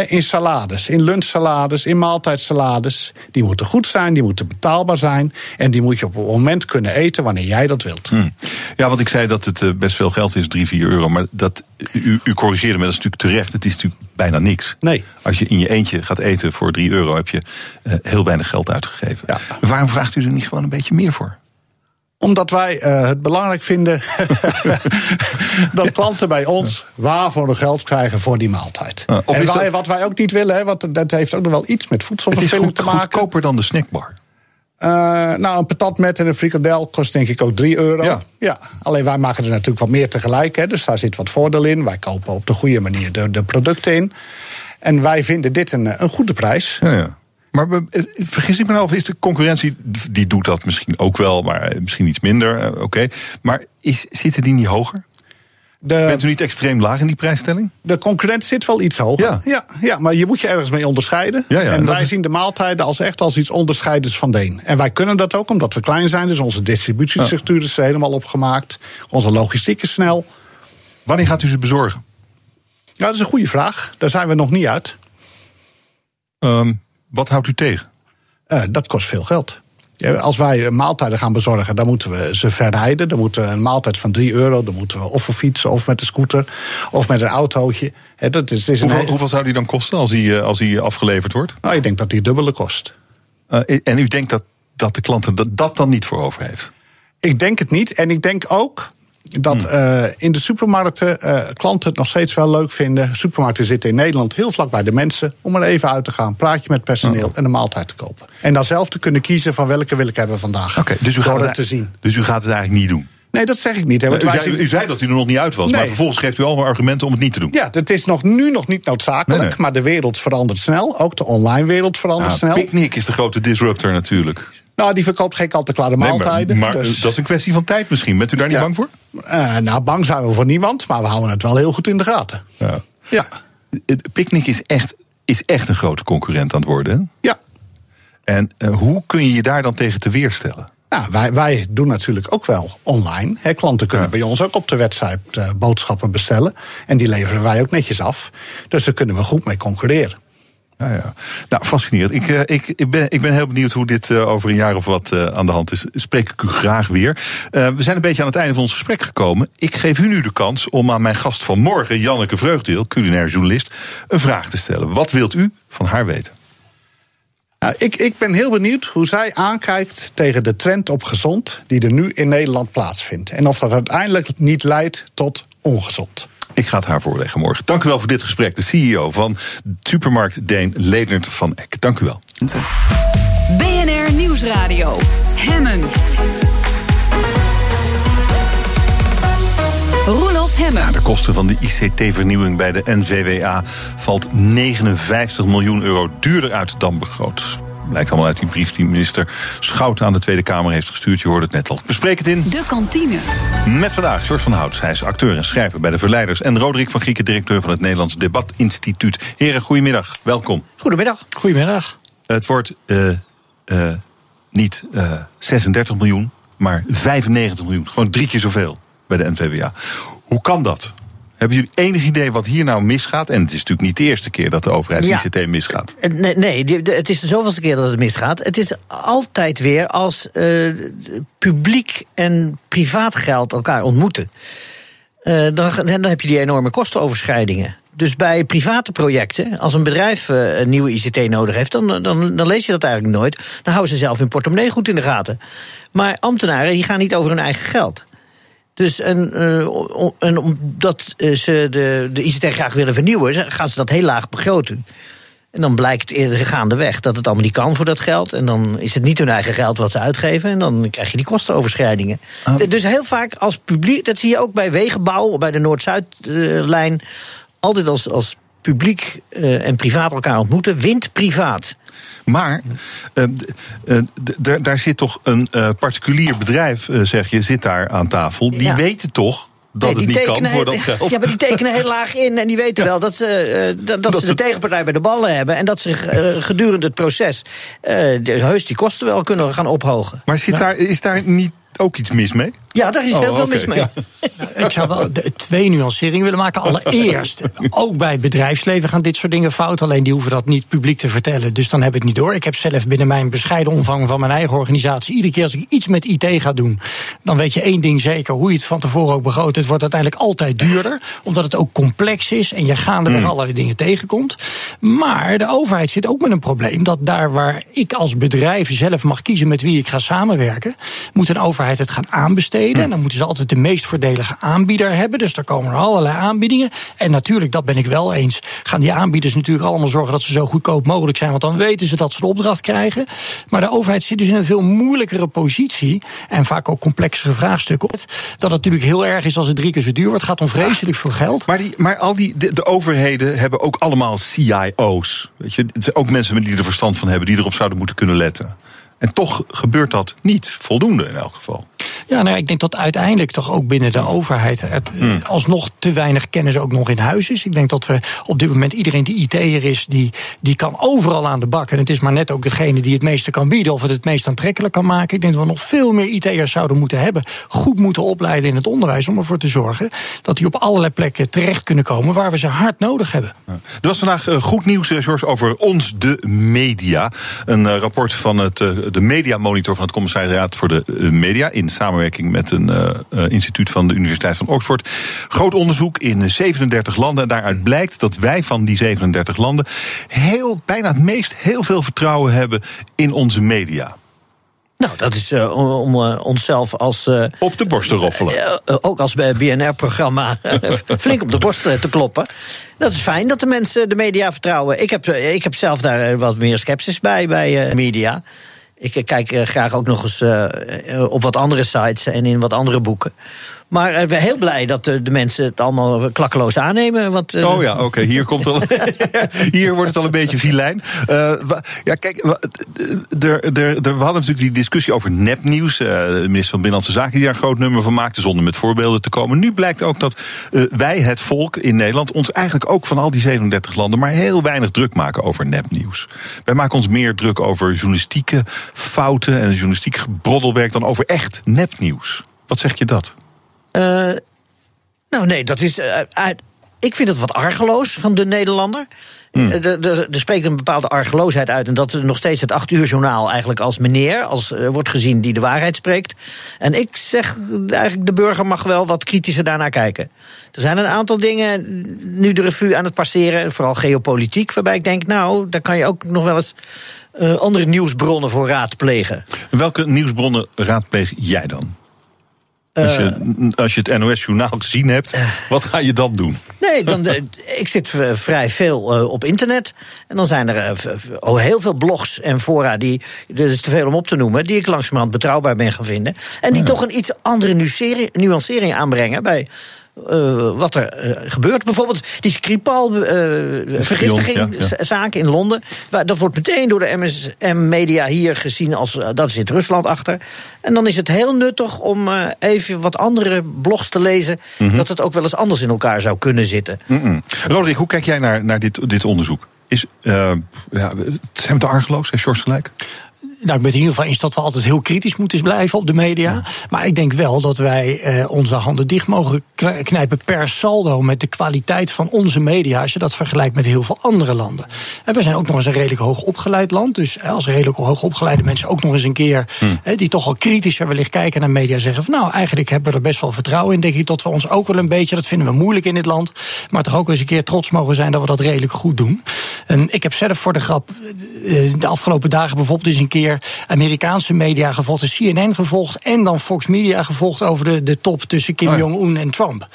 Speaker 8: in salades, in lunchsalades, in maaltijdsalades. Die moeten goed zijn, die moeten betaalbaar zijn. En die moet je op het moment kunnen eten wanneer jij dat wilt.
Speaker 2: Hmm. Ja, want ik zei dat het uh, best veel geld is, 3, 4 euro. Maar dat, u, u corrigeerde me, dat is natuurlijk terecht. Het is natuurlijk bijna niks.
Speaker 8: Nee.
Speaker 2: Als je in je eentje gaat eten voor 3 euro, heb je uh, heel weinig geld uitgegeven.
Speaker 8: Ja.
Speaker 2: Waarom vraagt u er niet gewoon een beetje meer voor?
Speaker 8: Omdat wij uh, het belangrijk vinden dat klanten bij ons waar voor hun geld krijgen voor die maaltijd. En wij,
Speaker 2: dat...
Speaker 8: wat wij ook niet willen, hè, want dat heeft ook nog wel iets met voedselverspilling te maken.
Speaker 2: Het is goedkoper dan de snackbar.
Speaker 8: Uh, nou, een patat met en een frikandel kost denk ik ook 3 euro.
Speaker 2: Ja.
Speaker 8: ja. Alleen wij maken er natuurlijk wat meer tegelijk. Hè, dus daar zit wat voordeel in. Wij kopen op de goede manier de, de producten in. En wij vinden dit een, een goede prijs.
Speaker 2: Ja, ja. Maar vergis ik me nou, of is de concurrentie, die doet dat misschien ook wel, maar misschien iets minder, oké. Okay. Maar is, zitten die niet hoger? De, Bent u niet extreem laag in die prijsstelling?
Speaker 8: De concurrent zit wel iets hoger.
Speaker 2: Ja,
Speaker 8: ja, ja maar je moet je ergens mee onderscheiden.
Speaker 2: Ja, ja,
Speaker 8: en wij
Speaker 2: is...
Speaker 8: zien de maaltijden als echt als iets onderscheidends van de een. En wij kunnen dat ook omdat we klein zijn. Dus onze distributiestructuur is er helemaal opgemaakt. Onze logistiek is snel.
Speaker 2: Wanneer gaat u ze bezorgen?
Speaker 8: Ja, dat is een goede vraag. Daar zijn we nog niet uit.
Speaker 2: Um, wat houdt u tegen?
Speaker 8: Uh, dat kost veel geld. Ja, als wij maaltijden gaan bezorgen, dan moeten we ze verrijden. Dan moeten we een maaltijd van 3 euro, dan moeten we of voor fietsen of met de scooter of met een autootje. Dat is,
Speaker 2: Hoeveel, zou die dan kosten als die, eh, als die afgeleverd wordt?
Speaker 8: Nou, ik denk dat die dubbele kost.
Speaker 2: Eh, en u denkt dat, dat de klant er dat, dat dan niet voor over heeft?
Speaker 8: Ik denk het niet. En ik denk ook dat eh, in de supermarkten eh, klanten het nog steeds wel leuk vinden. Supermarkten zitten in Nederland heel vlak bij de mensen. Om er even uit te gaan, praatje met personeel en een maaltijd te kopen. En dan zelf te kunnen kiezen van welke wil ik hebben vandaag.
Speaker 2: Oké, dus, u gaat
Speaker 8: het te zien.
Speaker 2: dus u gaat het eigenlijk niet doen?
Speaker 8: Nee, dat zeg ik niet. Hè,
Speaker 2: U
Speaker 8: wij
Speaker 2: zei, u zei dat u er nog niet uit was, maar vervolgens geeft u allemaal argumenten om het niet te doen.
Speaker 8: Ja, het is nog, nu nog niet noodzakelijk,
Speaker 2: Nee, nee.
Speaker 8: maar de wereld verandert snel. Ook de online wereld verandert snel.
Speaker 2: Picnic is de grote disruptor natuurlijk.
Speaker 8: Nou, die verkoopt geen kant-en-klare
Speaker 2: Nee, maar-
Speaker 8: maaltijden.
Speaker 2: maar
Speaker 8: dus,
Speaker 2: dat is een kwestie van tijd misschien. Bent u daar niet
Speaker 8: Ja.
Speaker 2: bang voor?
Speaker 8: eh, nou, bang zijn we voor niemand, maar we houden het wel heel goed in de gaten.
Speaker 2: Ja.
Speaker 8: Ja,
Speaker 2: Picnic is echt, is echt een grote concurrent aan het worden. hè?
Speaker 8: ja.
Speaker 2: En eh, hoe kun je je daar dan tegen te weerstellen?
Speaker 8: Nou, wij, wij doen natuurlijk ook wel online. Hè. Klanten kunnen bij ons ook op de website eh, boodschappen bestellen. En die leveren wij ook netjes af. Dus daar kunnen we goed mee concurreren.
Speaker 2: Ja, ja. Nou, fascinerend. Ik, eh, ik, ik, ben, ik ben heel benieuwd hoe dit eh, over een jaar of wat eh, aan de hand is. Spreek ik u graag weer. We zijn een beetje aan het einde van ons gesprek gekomen. Ik geef u nu de kans om aan mijn gast van morgen, Janneke Vreugdeel, culinair journalist, een vraag te stellen. Wat wilt u van haar weten?
Speaker 8: Nou, ik, ik ben heel benieuwd hoe zij aankijkt tegen de trend op gezond... die er nu in Nederland plaatsvindt. En of dat uiteindelijk niet leidt tot ongezond.
Speaker 2: Ik ga het haar voorleggen morgen. Dank u wel voor dit gesprek. De CEO van supermarkt Deen Ledert van Eck. Dank u wel.
Speaker 1: BNR Nieuwsradio. Hemmen. Roelof Hemmen.
Speaker 2: De kosten van de ICT-vernieuwing bij de NVWA valt 59 miljoen euro duurder uit dan begroot. Blijkt allemaal uit die brief die minister Schouten aan de Tweede Kamer heeft gestuurd. Je hoorde het net al. Bespreek het in
Speaker 1: De kantine.
Speaker 2: met vandaag George van Hout. Hij is acteur en schrijver bij de Verleiders. En Roderick van Grieken, directeur van het Nederlands Debatinstituut. Heren, goedemiddag. Welkom.
Speaker 11: Goedemiddag. Goedemiddag.
Speaker 2: Het wordt eh, eh, niet eh, 36 miljoen, maar 95 miljoen. Gewoon drie keer zoveel bij de NVWA. Hoe kan dat? Hebben jullie enig idee wat hier nou misgaat? En het is natuurlijk niet de eerste keer dat de overheid
Speaker 11: Ja.
Speaker 2: ICT misgaat.
Speaker 11: Eh, Nee, nee het is de zoveelste keer dat het misgaat. Het is altijd weer als eh, publiek en privaat geld elkaar ontmoeten. Eh, dan, dan heb je die enorme kostenoverschrijdingen. Dus bij private projecten, als een bedrijf een nieuwe ICT nodig heeft, dan, dan, dan lees je dat eigenlijk nooit. Dan houden ze zelf hun portemonnee goed in de gaten. Maar ambtenaren die gaan niet over hun eigen geld. Dus en, eh, o- en omdat eh, ze de, de ICT graag willen vernieuwen, gaan ze dat heel laag begroten. En dan blijkt eerder gaandeweg dat het allemaal niet kan voor dat geld. En dan is het niet hun eigen geld wat ze uitgeven. En dan krijg je die kostenoverschrijdingen. Dus heel vaak als publiek, dat zie je ook bij wegenbouw, bij de Noord-Zuidlijn. altijd als, als publiek eh, en privaat elkaar ontmoeten, wint privaat.
Speaker 2: Maar eh, eh, daar- zit toch een particulier bedrijf, zeg je, zit daar aan tafel. Die
Speaker 11: Ja.
Speaker 2: weten toch dat
Speaker 11: Nee,
Speaker 2: het niet kan voor dat geld.
Speaker 11: Ja, maar die tekenen heel laag in en die weten wel dat ze, dat, dat ze de tegenpartij bij de ballen hebben. En dat ze eh, gedurende het proces de, heus die kosten wel kunnen gaan ophogen.
Speaker 2: Maar zit daar, is daar niet ook iets mis mee?
Speaker 11: Ja, daar is
Speaker 2: Oh,
Speaker 11: heel veel mis mee.
Speaker 2: ja.
Speaker 12: Ik zou wel de, twee nuanceringen willen maken. Allereerst, ook bij het bedrijfsleven gaan dit soort dingen fout. Alleen die hoeven dat niet publiek te vertellen. Dus dan heb ik het niet door. Ik heb zelf binnen mijn bescheiden omvang van mijn eigen organisatie... iedere keer als ik iets met IT ga doen... dan weet je één ding zeker. Hoe je het van tevoren ook begroot. Het wordt uiteindelijk altijd duurder. Omdat het ook complex is. En je gaandeweg
Speaker 2: Hmm.
Speaker 12: allerlei dingen tegenkomt. Maar de overheid zit ook met een probleem. Dat daar waar ik als bedrijf zelf mag kiezen met wie ik ga samenwerken... moet een overheid het gaan aanbesteden. En dan moeten ze altijd de meest voordelige aanbieder hebben. Dus daar komen er allerlei aanbiedingen. En natuurlijk, dat ben ik wel eens, gaan die aanbieders natuurlijk allemaal zorgen dat ze zo goedkoop mogelijk zijn. Want dan weten ze dat ze de opdracht krijgen. Maar de overheid zit dus in een veel moeilijkere positie. En vaak ook complexere vraagstukken. Dat het natuurlijk heel erg is als het drie keer zo duur wordt. Het gaat om vreselijk veel geld.
Speaker 2: Maar, die, maar al die, de, de overheden hebben ook allemaal CIO's. Weet je? Het zijn ook mensen die er verstand van hebben, die erop zouden moeten kunnen letten. En toch gebeurt dat niet voldoende in elk geval.
Speaker 12: Ja, Ja, nou, ik denk dat uiteindelijk toch ook binnen de overheid het,
Speaker 2: Hmm.
Speaker 12: alsnog te weinig kennis ook nog in huis is. Ik denk dat we op dit moment iedereen die IT'er is, die, die kan overal aan de bak. En het is maar net ook degene die het meeste kan bieden of het het meest aantrekkelijk kan maken. Ik denk dat we nog veel meer IT'ers zouden moeten hebben, goed moeten opleiden in het onderwijs om ervoor te zorgen dat die op allerlei plekken terecht kunnen komen waar we ze hard nodig hebben.
Speaker 2: Er was vandaag eh, goed nieuws, eh, George, over ons, de media. Een eh, rapport van het, eh, de Media Monitor van het Commissariaat voor de eh, Media... in samenwerking met een eh, eh, instituut van de Universiteit van Oxford. Groot onderzoek in eh, 37 landen. En daaruit blijkt dat wij van die 37 landen... heel, bijna het meest heel veel vertrouwen hebben in onze media.
Speaker 11: Nou, dat is eh, om, onszelf als.
Speaker 2: Op de borst te roffelen.
Speaker 11: ook als bij BNR-programma flink op de borst te kloppen. Dat is fijn dat de mensen de media vertrouwen. Ik heb, ik heb zelf daar wat meer sceptisch bij, bij media. Ik eh, kijk eh, graag ook nog eens eh, op wat andere sites en in wat andere boeken. Maar ik ben heel blij dat eh, de mensen het allemaal klakkeloos aannemen. Want, eh,
Speaker 2: Oh ja, oké, hier komt hier wordt het al een beetje vilijn. Eh, ja, kijk, we hadden natuurlijk die discussie over nepnieuws. Eh, de minister van Binnenlandse Zaken die daar een groot nummer van maakte, zonder met voorbeelden te komen. Nu blijkt ook dat eh, wij, het volk in Nederland, ons eigenlijk ook van al die 37 landen maar heel weinig druk maken over nepnieuws. Wij maken ons meer druk over journalistieke fouten en journalistiek broddelwerk dan over echt nepnieuws. Wat zeg je dat?
Speaker 11: Eh, nou, nee, dat is. eh, ik vind het wat argeloos van de Nederlander.
Speaker 2: Hmm.
Speaker 11: Eh, Er, spreekt een bepaalde argeloosheid uit. En dat er nog steeds het acht uur journaal eigenlijk als meneer als, wordt gezien die de waarheid spreekt. En ik zeg eigenlijk, de burger mag wel wat kritischer daarnaar kijken. Er zijn een aantal dingen nu de revue aan het passeren. Vooral geopolitiek. Waarbij ik denk, nou, daar kan je ook nog wel eens andere nieuwsbronnen voor raadplegen.
Speaker 2: Welke nieuwsbronnen raadpleeg jij dan? Als je, als je het NOS-journaal gezien hebt, wat ga je dan doen?
Speaker 11: Nee, dan, eh, ik zit vrij veel eh, op internet. En dan zijn er eh, oh, heel veel blogs en fora, die, dat is te veel om op te noemen, die ik langzamerhand betrouwbaar ben gaan vinden. En die toch een iets andere nuancering aanbrengen bij. Eh, wat er eh, gebeurt. Bijvoorbeeld die Skripal eh in Londen. Waar, dat wordt meteen door de MSM-media hier gezien als dat zit Rusland achter. En dan is het heel nuttig om even wat andere blogs te lezen. Dat het ook wel eens anders in elkaar zou kunnen zitten.
Speaker 2: Mm-mm. Roderick, hoe kijk jij naar, naar dit, dit onderzoek? Is, ja, zijn we te argeloos? Heeft George gelijk?
Speaker 12: Nou, ik ben het in ieder geval eens dat we altijd heel kritisch moeten blijven op de media. Maar ik denk wel dat wij eh, onze handen dicht mogen kn- knijpen per saldo met de kwaliteit van onze media. Als je dat vergelijkt met heel veel andere landen. En we zijn ook nog eens een redelijk hoog opgeleid land. Dus eh, als redelijk hoog opgeleide mensen ook nog eens een keer. eh, die toch al kritischer wellicht kijken naar media zeggen van nou, eigenlijk hebben we er best wel vertrouwen in. Denk ik dat we ons ook wel een beetje, dat vinden we moeilijk in dit land. Maar toch ook eens een keer trots mogen zijn dat we dat redelijk goed doen. En ik heb zelf voor de grap de afgelopen dagen bijvoorbeeld eens een keer Amerikaanse media gevolgd, de CNN gevolgd en dan Fox Media gevolgd over de, de top tussen Kim
Speaker 2: Oh ja.
Speaker 12: Jong-un en Trump.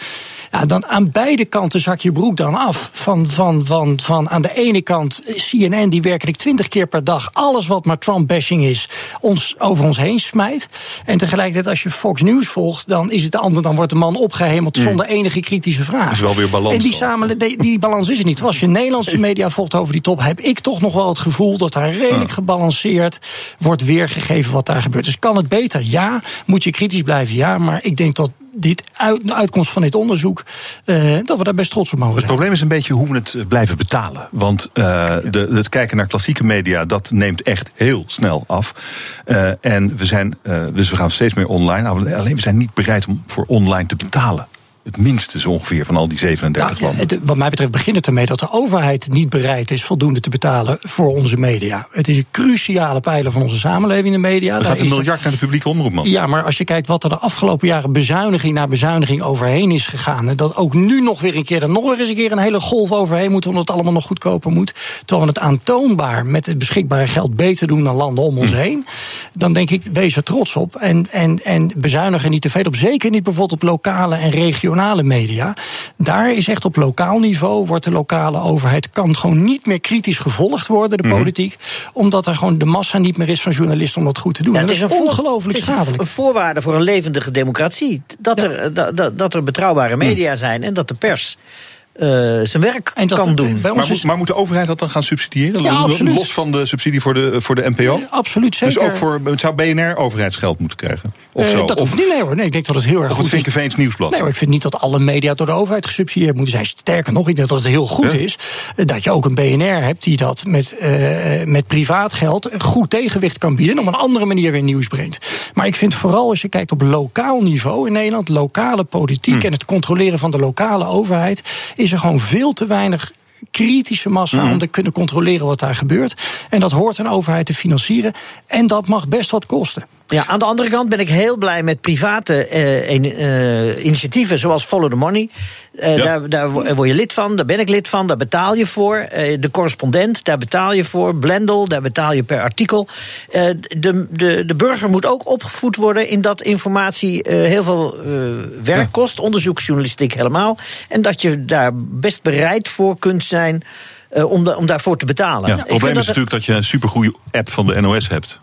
Speaker 12: Ja, dan aan beide kanten zak je broek dan af. Van, van, van, van aan de ene kant CNN, die werkelijk twintig keer per dag alles wat maar Trump-bashing is, ons over ons heen smijt. En tegelijkertijd, als je Fox News volgt, dan is het de ander, dan wordt de man opgehemeld zonder enige kritische vraag.
Speaker 2: Is wel weer balans
Speaker 12: En die, samen, die, die balans is er niet. Als je Nederlandse media volgt over die top, heb ik toch nog wel het gevoel dat daar redelijk gebalanceerd wordt weergegeven wat daar gebeurt. Dus kan het beter? Ja. Moet je kritisch blijven? Ja. Maar ik denk dat dit uit, de uitkomst van dit onderzoek, eh, dat we daar best trots op mogen
Speaker 2: Het
Speaker 12: zijn.
Speaker 2: probleem is een beetje hoe we het eh, blijven betalen. Want eh, de, het kijken naar klassieke media, dat neemt echt heel snel af. En we zijn, dus we gaan steeds meer online. Alleen we zijn niet bereid om voor online te betalen. Het minste zo ongeveer van al die 37
Speaker 12: Nou,
Speaker 2: landen.
Speaker 12: wat mij betreft begint het ermee dat de overheid niet bereid is voldoende te betalen voor onze media. Het is een cruciale pijler van onze samenleving, de media.
Speaker 2: Er gaat een miljard naar de publieke omroep, man.
Speaker 12: Ja, maar als je kijkt wat er de afgelopen jaren bezuiniging na bezuiniging overheen is gegaan. En dat ook nu nog weer een keer, er nog eens een keer een hele golf overheen moet, omdat het allemaal nog goedkoper moet. Terwijl we het aantoonbaar met het beschikbare geld beter doen dan landen om ons heen. Dan denk ik, wees er trots op. En, en, en bezuinigen niet te veel op. Zeker niet bijvoorbeeld op lokale en regionale media. Daar is echt op lokaal niveau, wordt de lokale overheid, kan gewoon niet meer kritisch gevolgd worden, de politiek. Omdat er gewoon de massa niet meer is van journalisten om dat goed te doen.
Speaker 11: Ja,
Speaker 12: En
Speaker 11: het is
Speaker 12: dat
Speaker 11: een
Speaker 12: is
Speaker 11: voor-
Speaker 12: ongelooflijk
Speaker 11: het is een
Speaker 12: schadelijk.
Speaker 11: Een voorwaarde voor een levendige democratie. Dat, er, dat, dat er betrouwbare media zijn en dat de pers eh, zijn werk
Speaker 12: En dat
Speaker 11: kan
Speaker 12: het
Speaker 11: doen.
Speaker 12: bij ons
Speaker 2: Maar,
Speaker 12: is-
Speaker 2: moet, maar moet de overheid dat dan gaan subsidiëren?
Speaker 12: Ja,
Speaker 2: Los-
Speaker 12: absoluut.
Speaker 2: Los van de subsidie voor de, voor de NPO?
Speaker 12: Absoluut zeker.
Speaker 2: Dus ook voor, zou BNR overheidsgeld moeten krijgen? Of
Speaker 12: Eh,
Speaker 2: zo?
Speaker 12: dat
Speaker 2: of,
Speaker 12: hoeft niet, nee hoor. Nee, ik denk dat het heel erg
Speaker 2: of
Speaker 12: goed
Speaker 2: het
Speaker 12: is.
Speaker 2: Vinkenveens Nieuwsblad?
Speaker 12: Nee, hoor, ik vind niet dat alle media door de overheid gesubsidieerd moeten zijn. Sterker nog, ik denk dat het heel goed
Speaker 2: Ja.
Speaker 12: is eh, dat je ook een BNR hebt die dat met, eh, met privaat geld goed tegenwicht kan bieden. En op een andere manier weer nieuws brengt. Maar ik vind vooral als je kijkt op lokaal niveau in Nederland, lokale politiek
Speaker 2: Hmm.
Speaker 12: en het controleren van de lokale overheid, is er gewoon veel te weinig kritische massa
Speaker 2: Hmm.
Speaker 12: om te kunnen controleren wat daar gebeurt. En dat hoort een overheid te financieren. En dat mag best wat kosten.
Speaker 11: Ja, aan de andere kant ben ik heel blij met private eh, eh, initiatieven zoals Follow the Money. Eh,
Speaker 2: Ja.
Speaker 11: daar, daar wo- word je lid van, daar ben ik lid van, daar betaal je voor. De correspondent, daar betaal je voor. Blendel, daar betaal je per artikel. De, de, de burger moet ook opgevoed worden in dat informatie heel veel werk kost, onderzoeksjournalistiek helemaal. En dat je daar best bereid voor kunt zijn om, da- om daarvoor te betalen.
Speaker 2: Ja, het probleem
Speaker 11: dat
Speaker 2: is natuurlijk dat je een supergoeie app van de NOS hebt.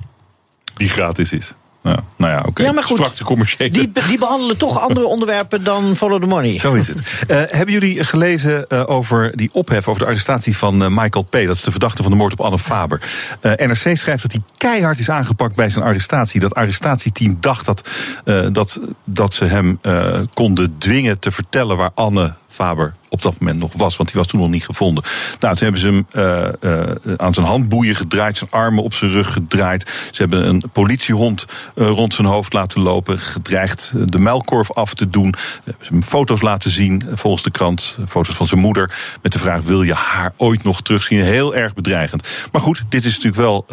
Speaker 2: Die gratis is. Ja, nou ja, oké.
Speaker 11: Ja, maar goed,
Speaker 2: commerciële.
Speaker 11: Die, die behandelen toch andere onderwerpen dan Follow the Money.
Speaker 2: Zo is het. Eh, hebben jullie gelezen eh, over die ophef over de arrestatie van eh, Michael P.? Dat is de verdachte van de moord op Anne Faber. NRC schrijft dat hij keihard is aangepakt bij zijn arrestatie. Dat arrestatieteam dacht dat, dat, dat ze hem konden dwingen te vertellen waar Anne Faber op dat moment nog was, want die was toen nog niet gevonden. Nou, toen hebben ze hem eh, eh, aan zijn handboeien gedraaid, zijn armen op zijn rug gedraaid. Ze hebben een politiehond eh, rond zijn hoofd laten lopen, gedreigd de muilkorf af te doen. Hebben ze hem foto's laten zien, volgens de krant, foto's van zijn moeder, met de vraag: wil je haar ooit nog terugzien? Heel erg bedreigend. Maar goed, dit is natuurlijk wel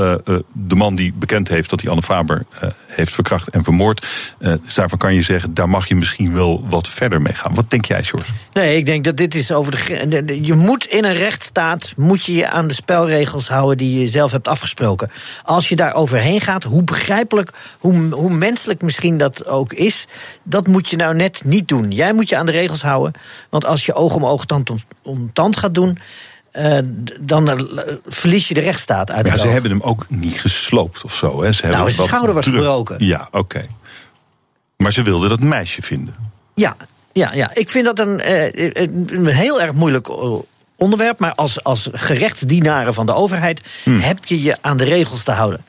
Speaker 2: de man die bekend heeft dat hij Anne Faber heeft verkracht en vermoord. Dus daarvan kan je zeggen, daar mag je misschien wel wat verder mee gaan. Wat denk jij, George?
Speaker 11: Nee, ik denk dat dit is over de, Je moet in een rechtsstaat moet je je aan de spelregels houden die je zelf hebt afgesproken. Als je daar overheen gaat, hoe begrijpelijk, hoe, hoe menselijk misschien dat ook is, dat moet je nou net niet doen. Jij moet je aan de regels houden. Want als je oog om oog, tand om, om tand gaat doen. eh, dan eh, verlies je de rechtsstaat uit.
Speaker 2: Ja, ze hebben hem ook niet gesloopt of zo. Hè. Ze hebben
Speaker 11: Nou, zijn schouder was gebroken.
Speaker 2: Ja, oké. Maar ze wilden dat meisje vinden.
Speaker 11: Ja, ja, ja. ik vind dat een, eh, een, heel erg moeilijk eh, onderwerp. Maar als, als gerechtsdienaren van de overheid heb je je aan de regels te houden.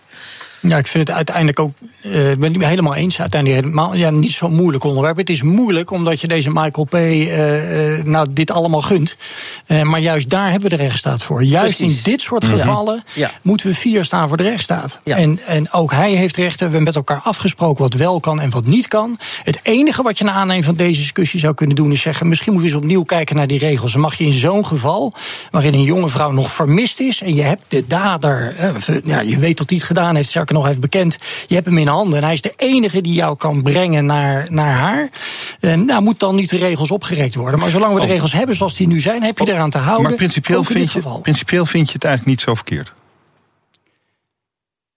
Speaker 12: Ja, ik vind het uiteindelijk ook. Ik ben het helemaal eens. Uiteindelijk helemaal. Ja, niet zo'n moeilijk onderwerp. Het is moeilijk omdat je deze Michael P. eh, eh, nou, dit allemaal gunt. Maar juist daar hebben we de rechtsstaat voor. Juist
Speaker 11: Precies.
Speaker 12: in dit soort gevallen
Speaker 11: Ja.
Speaker 12: moeten we vier staan voor de rechtsstaat.
Speaker 11: Ja.
Speaker 12: En, en ook hij heeft rechten. We hebben met elkaar afgesproken wat wel kan en wat niet kan. Het enige wat je naar aanleiding van deze discussie zou kunnen doen is zeggen: misschien moeten we eens opnieuw kijken naar die regels. Dan mag je in zo'n geval, waarin een jonge vrouw nog vermist is en je hebt de dader, ja, je weet dat hij het gedaan heeft, sterker nog heeft bekend, je hebt hem in handen en hij is de enige die jou kan brengen naar, naar haar. En, nou, moet dan niet de regels opgerekt worden. Maar zolang we de
Speaker 2: Oh.
Speaker 12: regels hebben zoals die nu zijn, heb je eraan te houden.
Speaker 2: maar principieel vind, je, principieel vind je het eigenlijk niet zo verkeerd.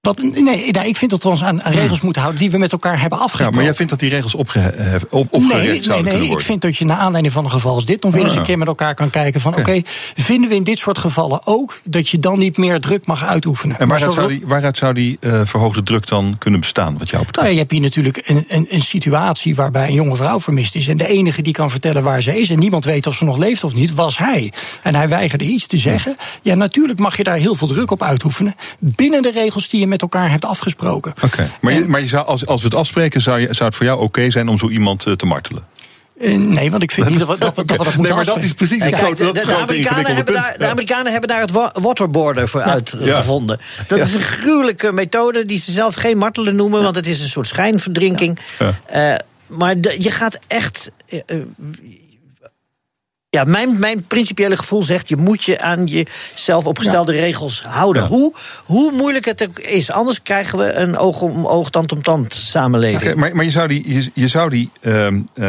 Speaker 12: Wat, nee, nou, ik vind dat we ons aan, aan regels moeten houden die we met elkaar hebben
Speaker 2: Ja,
Speaker 12: afgesproken.
Speaker 2: maar jij vindt dat die regels opge, op, opgerekt
Speaker 12: Nee, nee, nee. Ik vind dat je naar aanleiding van een geval als dit nog weer eens
Speaker 2: Ah.
Speaker 12: een keer met elkaar kan kijken van oké, vinden we in dit soort gevallen ook dat je dan niet meer druk mag uitoefenen?
Speaker 2: En
Speaker 12: Maar
Speaker 2: waaruit
Speaker 12: zo-
Speaker 2: zou die, waaruit zou die eh, verhoogde druk dan kunnen bestaan, wat jou betreft?
Speaker 12: nou, ja, je hebt hier natuurlijk een, een, een situatie waarbij een jonge vrouw vermist is. En de enige die kan vertellen waar ze is en niemand weet of ze nog leeft of niet, was hij. En hij weigerde iets te zeggen. Ja, natuurlijk mag je daar heel veel druk op uitoefenen. Binnen de regels die je met elkaar hebt afgesproken.
Speaker 2: Oké, maar, je, maar je zou, als, als we het afspreken, zou, je, zou het voor jou oké zijn om zo iemand eh, te martelen?
Speaker 12: Eh, nee, want ik vind niet dat we dat, dat, we dat moeten
Speaker 2: Nee, maar dat is precies het grote,
Speaker 11: de,
Speaker 2: dat is
Speaker 11: de, Amerikanen hebben
Speaker 2: punt.
Speaker 11: daar, de Amerikanen hebben daar het wa- waterboarder voor uitgevonden. Dat
Speaker 2: Ja.
Speaker 11: is een gruwelijke methode die ze zelf geen martelen noemen, want het is een soort schijnverdrinking. Eh, maar de- je gaat echt. Ja, mijn, mijn principiële gevoel zegt: je moet je aan jezelf opgestelde regels houden.
Speaker 2: Ja.
Speaker 11: Hoe, hoe moeilijk het ook is, anders krijgen we een oog om oog, tand om tand samenleving.
Speaker 2: Maar, maar je zou die, je, je zou die, ehm, eh,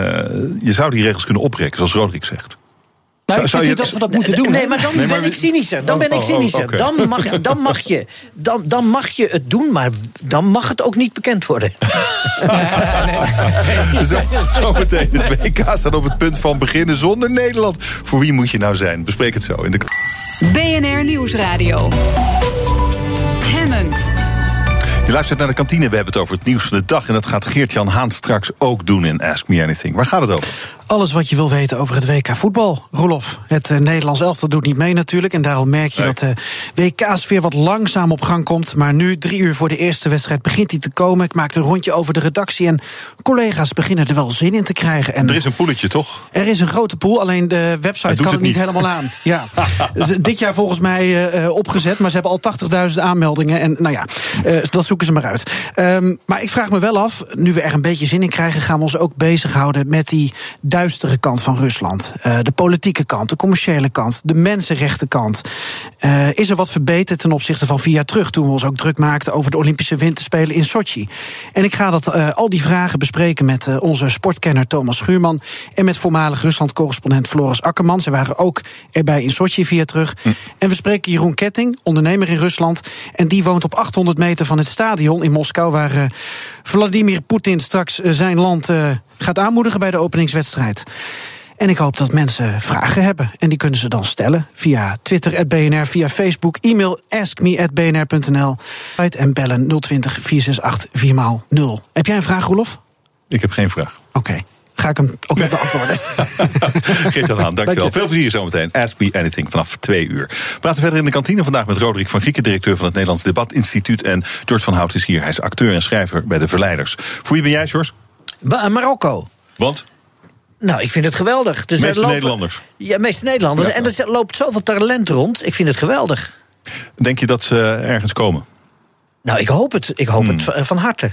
Speaker 2: je zou die regels kunnen oprekken, zoals Roderick zegt.
Speaker 12: Nou, ik
Speaker 2: Zou-
Speaker 12: vind
Speaker 2: zou
Speaker 12: niet
Speaker 2: je-
Speaker 12: dat we dat moeten doen.
Speaker 11: Nee, maar dan
Speaker 2: Nee, maar
Speaker 11: ben ik cynischer. Dan ben ik
Speaker 2: oh, oh,
Speaker 11: cynischer. Dan, mag, dan, mag je, dan, dan mag je het doen, maar dan mag het ook niet bekend worden.
Speaker 2: Zo, zo meteen. Het WK staat op het punt van beginnen zonder Nederland. Voor wie moet je nou zijn? Bespreek het zo in de.
Speaker 1: BNR Nieuwsradio. Hemmen.
Speaker 2: Je luistert naar de kantine. We hebben het over het nieuws van de dag. En dat gaat Geert-Jan Haan straks ook doen in Ask Me Anything. Waar gaat het over?
Speaker 13: Alles wat je wil weten over het WK voetbal. Rolof, het uh, Nederlands elftal doet niet mee natuurlijk. En daarom merk je dat de WK-sfeer wat langzaam op gang komt. Maar nu, drie uur voor de eerste wedstrijd, begint hij te komen. Ik maakte een rondje over de redactie. En collega's beginnen er wel zin in te krijgen. En
Speaker 2: er is een poeletje, toch?
Speaker 13: Er is een grote pool, alleen de website kan het, het niet helemaal aan. Ja. dit jaar volgens mij uh, opgezet, maar ze hebben al 80.000 aanmeldingen. En nou ja, uh, dat zoeken ze maar uit. Um, maar ik vraag me wel af, nu we er een beetje zin in krijgen, gaan we ons ook bezighouden met die duistere kant van Rusland. Uh, de politieke kant, de commerciële kant, de mensenrechtenkant. Uh, is er wat verbeterd ten opzichte van vier jaar terug, toen we ons ook druk maakten over de Olympische Winterspelen in Sochi? En ik ga dat, uh, al die vragen bespreken met onze sportkenner Thomas Schuurman en met voormalig Rusland-correspondent Floris Akkerman. Ze waren ook erbij in Sochi vier jaar terug. Hm. En we spreken Jeroen Ketting, ondernemer in Rusland. En die woont op 800 meter van het stadion in Moskou, waar Vladimir Poetin straks zijn land gaat aanmoedigen bij de openingswedstrijd. En ik hoop dat mensen vragen hebben. En die kunnen ze dan stellen via Twitter, BNR, via Facebook, e-mail askme.bnr.nl en bellen 020 468 4x0. Heb jij een vraag, Roelof?
Speaker 2: Ik heb geen vraag.
Speaker 13: Oké. Okay. Ga ik hem ook nog beantwoorden.
Speaker 2: Geef dat aan, dankjewel. Veel plezier zometeen. Ask me anything vanaf twee uur. We praten verder in de kantine vandaag met Roderick van Grieken, directeur van het Nederlands Debatinstituut. En George van Hout is hier. Hij is acteur en schrijver bij de Verleiders. Voor wie ben jij, George?
Speaker 11: Marokko.
Speaker 2: Want?
Speaker 11: Nou, ik vind het geweldig.
Speaker 2: Dus meeste lopen, Nederlanders.
Speaker 11: Ja, meeste Nederlanders. Ja. En er loopt zoveel talent rond. Ik vind het geweldig.
Speaker 2: Denk je dat ze ergens komen?
Speaker 11: Nou, ik hoop het. Ik hoop hmm. het van harte.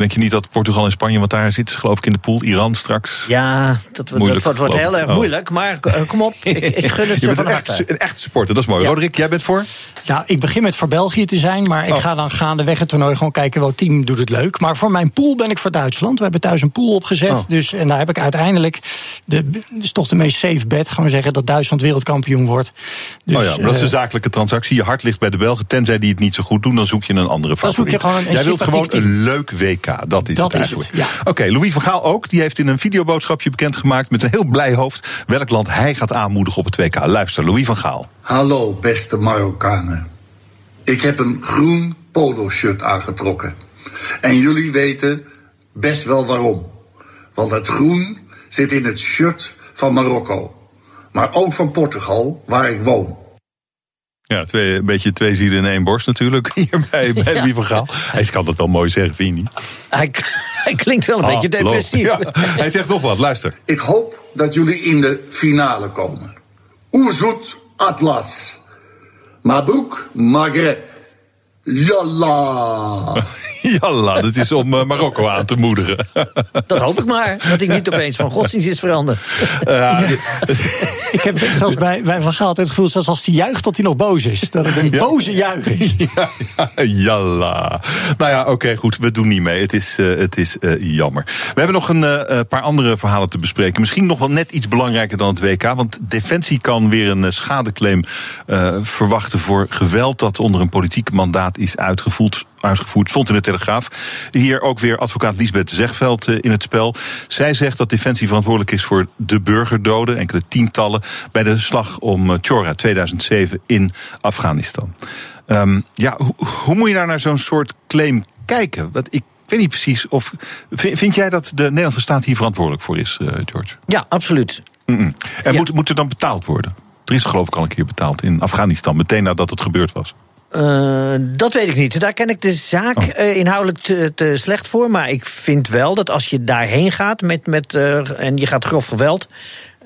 Speaker 2: Denk je niet dat Portugal en Spanje, want daar zit geloof ik in de pool, Iran straks?
Speaker 11: Ja, dat, moeilijk, dat wordt heel erg oh. moeilijk. Maar uh, kom op, ik, ik gun het
Speaker 2: je
Speaker 11: van
Speaker 2: een
Speaker 11: harte.
Speaker 2: Echt, een echte supporter, dat is mooi. Ja. Roderick, jij bent voor?
Speaker 12: Nou, ik begin met voor België te zijn, maar ik oh. ga dan gaandeweg het toernooi gewoon kijken welk team doet het leuk. Maar voor mijn pool ben ik voor Duitsland. We hebben thuis een pool opgezet. Oh. Dus, en daar heb ik uiteindelijk, de, is toch de meest safe bet, gaan we zeggen, dat Duitsland wereldkampioen wordt.
Speaker 2: Dus, oh ja, maar dat is een zakelijke transactie. Je hart ligt bij de Belgen. Tenzij die het niet zo goed doen, dan zoek je een andere favoriet.
Speaker 12: Dan zoek je gewoon een
Speaker 2: Jij wilt gewoon
Speaker 12: team.
Speaker 2: een leuk WK. Dat is
Speaker 12: dat
Speaker 2: het
Speaker 12: is het, ja.
Speaker 2: Oké, okay, Louis van Gaal ook. Die heeft in een videoboodschapje bekendgemaakt met een heel blij hoofd welk land hij gaat aanmoedigen op het WK. Luister, Louis van Gaal.
Speaker 14: Hallo, beste Marokkanen. Ik heb een groen polo-shirt aangetrokken. En jullie weten best wel waarom. Want het groen zit in het shirt van Marokko. Maar ook van Portugal, waar ik woon.
Speaker 2: Ja, twee, een beetje twee zielen in één borst natuurlijk. Hier bij, bij ja. van Gaal. Hij kan dat wel mooi zeggen, vind je niet?
Speaker 11: Hij, hij klinkt wel een
Speaker 2: Ah,
Speaker 11: beetje depressief.
Speaker 2: Ja, hij zegt nog wat, luister.
Speaker 14: Ik hoop dat jullie in de finale komen. Oezoet Atlas. Mabrouk Maghreb. Yalla.
Speaker 2: Jalla, dat is om uh, Marokko aan te moedigen.
Speaker 11: Dat hoop ik maar, dat ik niet opeens van godsdienst is veranderd.
Speaker 2: Uh,
Speaker 12: ik heb zelfs bij, bij Van Gaal altijd het gevoel, zelfs als hij juicht, dat hij nog boos is. Dat het een
Speaker 2: Ja.
Speaker 12: boze juich is.
Speaker 2: ja, ja, jalla. Nou ja, oké, goed, we doen niet mee. Het is, uh, het is uh, jammer. We hebben nog een uh, paar andere verhalen te bespreken. Misschien nog wel net iets belangrijker dan het WK. Want Defensie kan weer een uh, schadeclaim uh, verwachten voor geweld dat onder een politiek mandaat is uitgevoerd. Uitgevoerd, stond in de Telegraaf. Hier ook weer advocaat Lisbeth Zegveld uh, in het spel. Zij zegt dat Defensie verantwoordelijk is voor de burgerdoden, enkele tientallen, bij de slag om uh, Chora 2007 in Afghanistan. Um, ja, ho hoe moet je nou naar zo'n soort claim kijken? Want ik weet niet precies of. Vind, jij dat de Nederlandse staat hier verantwoordelijk voor is, uh, George?
Speaker 11: Ja, absoluut.
Speaker 2: Mm -mm. En ja. moet, moet er dan betaald worden? Er is geloof ik al een keer betaald in Afghanistan, meteen nadat het gebeurd was.
Speaker 11: Uh, dat weet ik niet. Daar ken ik de zaak oh. uh, inhoudelijk te, te, slecht voor. Maar ik vind wel dat als je daarheen gaat met, met, uh, en je gaat grof geweld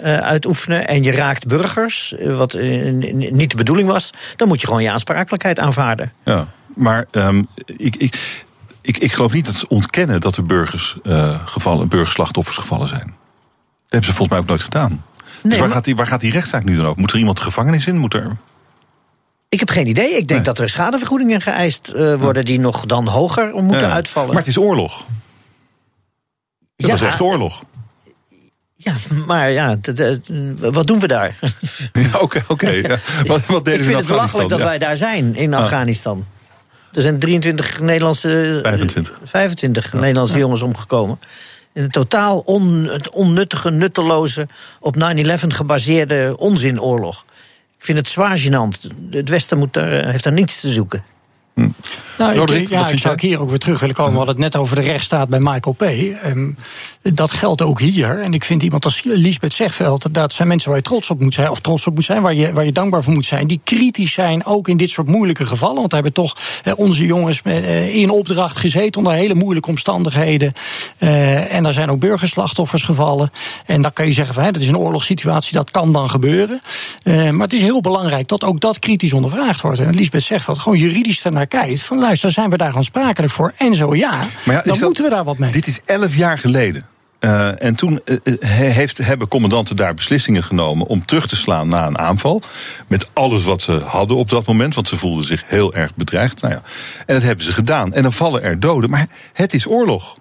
Speaker 11: uitoefenen en je raakt burgers, wat niet de bedoeling was, dan moet je gewoon je aansprakelijkheid aanvaarden.
Speaker 2: Ja, maar um, ik, ik, ik, ik geloof niet dat ze ontkennen dat er burgers, gevallen, burgerslachtoffers gevallen zijn. Dat hebben ze volgens mij ook nooit gedaan. Nee, dus waar, maar... gaat die, waar gaat die rechtszaak nu dan over? Moet er iemand de gevangenis in? Moet er...
Speaker 11: Ik heb geen idee. Ik denk nee. dat er schadevergoedingen geëist uh, worden die nog dan hoger moeten ja. uitvallen.
Speaker 2: Maar het is oorlog. Dat ja, is echt oorlog.
Speaker 11: Ja, maar ja, wat doen we daar?
Speaker 2: Oké, oké. Okay, wat, wat deden
Speaker 11: Ik vind het belachelijk dat wij daar zijn, in Afghanistan. Er zijn 23 Nederlandse...
Speaker 2: 25.
Speaker 11: 25 Nederlandse jongens omgekomen. In een totaal on, onnuttige, nutteloze, op 9-11 gebaseerde onzinoorlog. Ik vind het zwaar gênant. Het Westen moet daar, heeft daar niets te zoeken.
Speaker 12: Nou,
Speaker 2: Roderick,
Speaker 12: ik, ja, ik zou
Speaker 2: jij?
Speaker 12: hier ook weer terug willen komen. We hadden het net over de rechtsstaat bij Michael P. Ehm, dat geldt ook hier. En ik vind iemand als Lisbeth Zegveld, dat zijn mensen waar je trots op moet zijn, of trots op moet zijn, waar je, waar je dankbaar voor moet zijn, die kritisch zijn, ook in dit soort moeilijke gevallen. Want we hebben toch eh, onze jongens eh, in opdracht gezeten onder hele moeilijke omstandigheden. Eh, en daar zijn ook burgerslachtoffers gevallen. En dan kan je zeggen van hè, dat is een oorlogssituatie, dat kan dan gebeuren. Eh, maar het is heel belangrijk dat ook dat kritisch ondervraagd wordt. En Lisbeth Zegveld gewoon juridisch ernaar kijkt. Van luister, zijn we daar aansprakelijk voor? En zo ja,
Speaker 2: Maar ja, is
Speaker 12: dan
Speaker 2: dat-
Speaker 12: moeten we daar wat mee.
Speaker 2: Dit is elf jaar geleden. Eh, en toen eh, eh, heeft, hebben commandanten daar beslissingen genomen om terug te slaan na een aanval. Met alles wat ze hadden op dat moment, want ze voelden zich heel erg bedreigd. Nou ja, en dat hebben ze gedaan. En dan vallen er doden. Maar het is oorlog.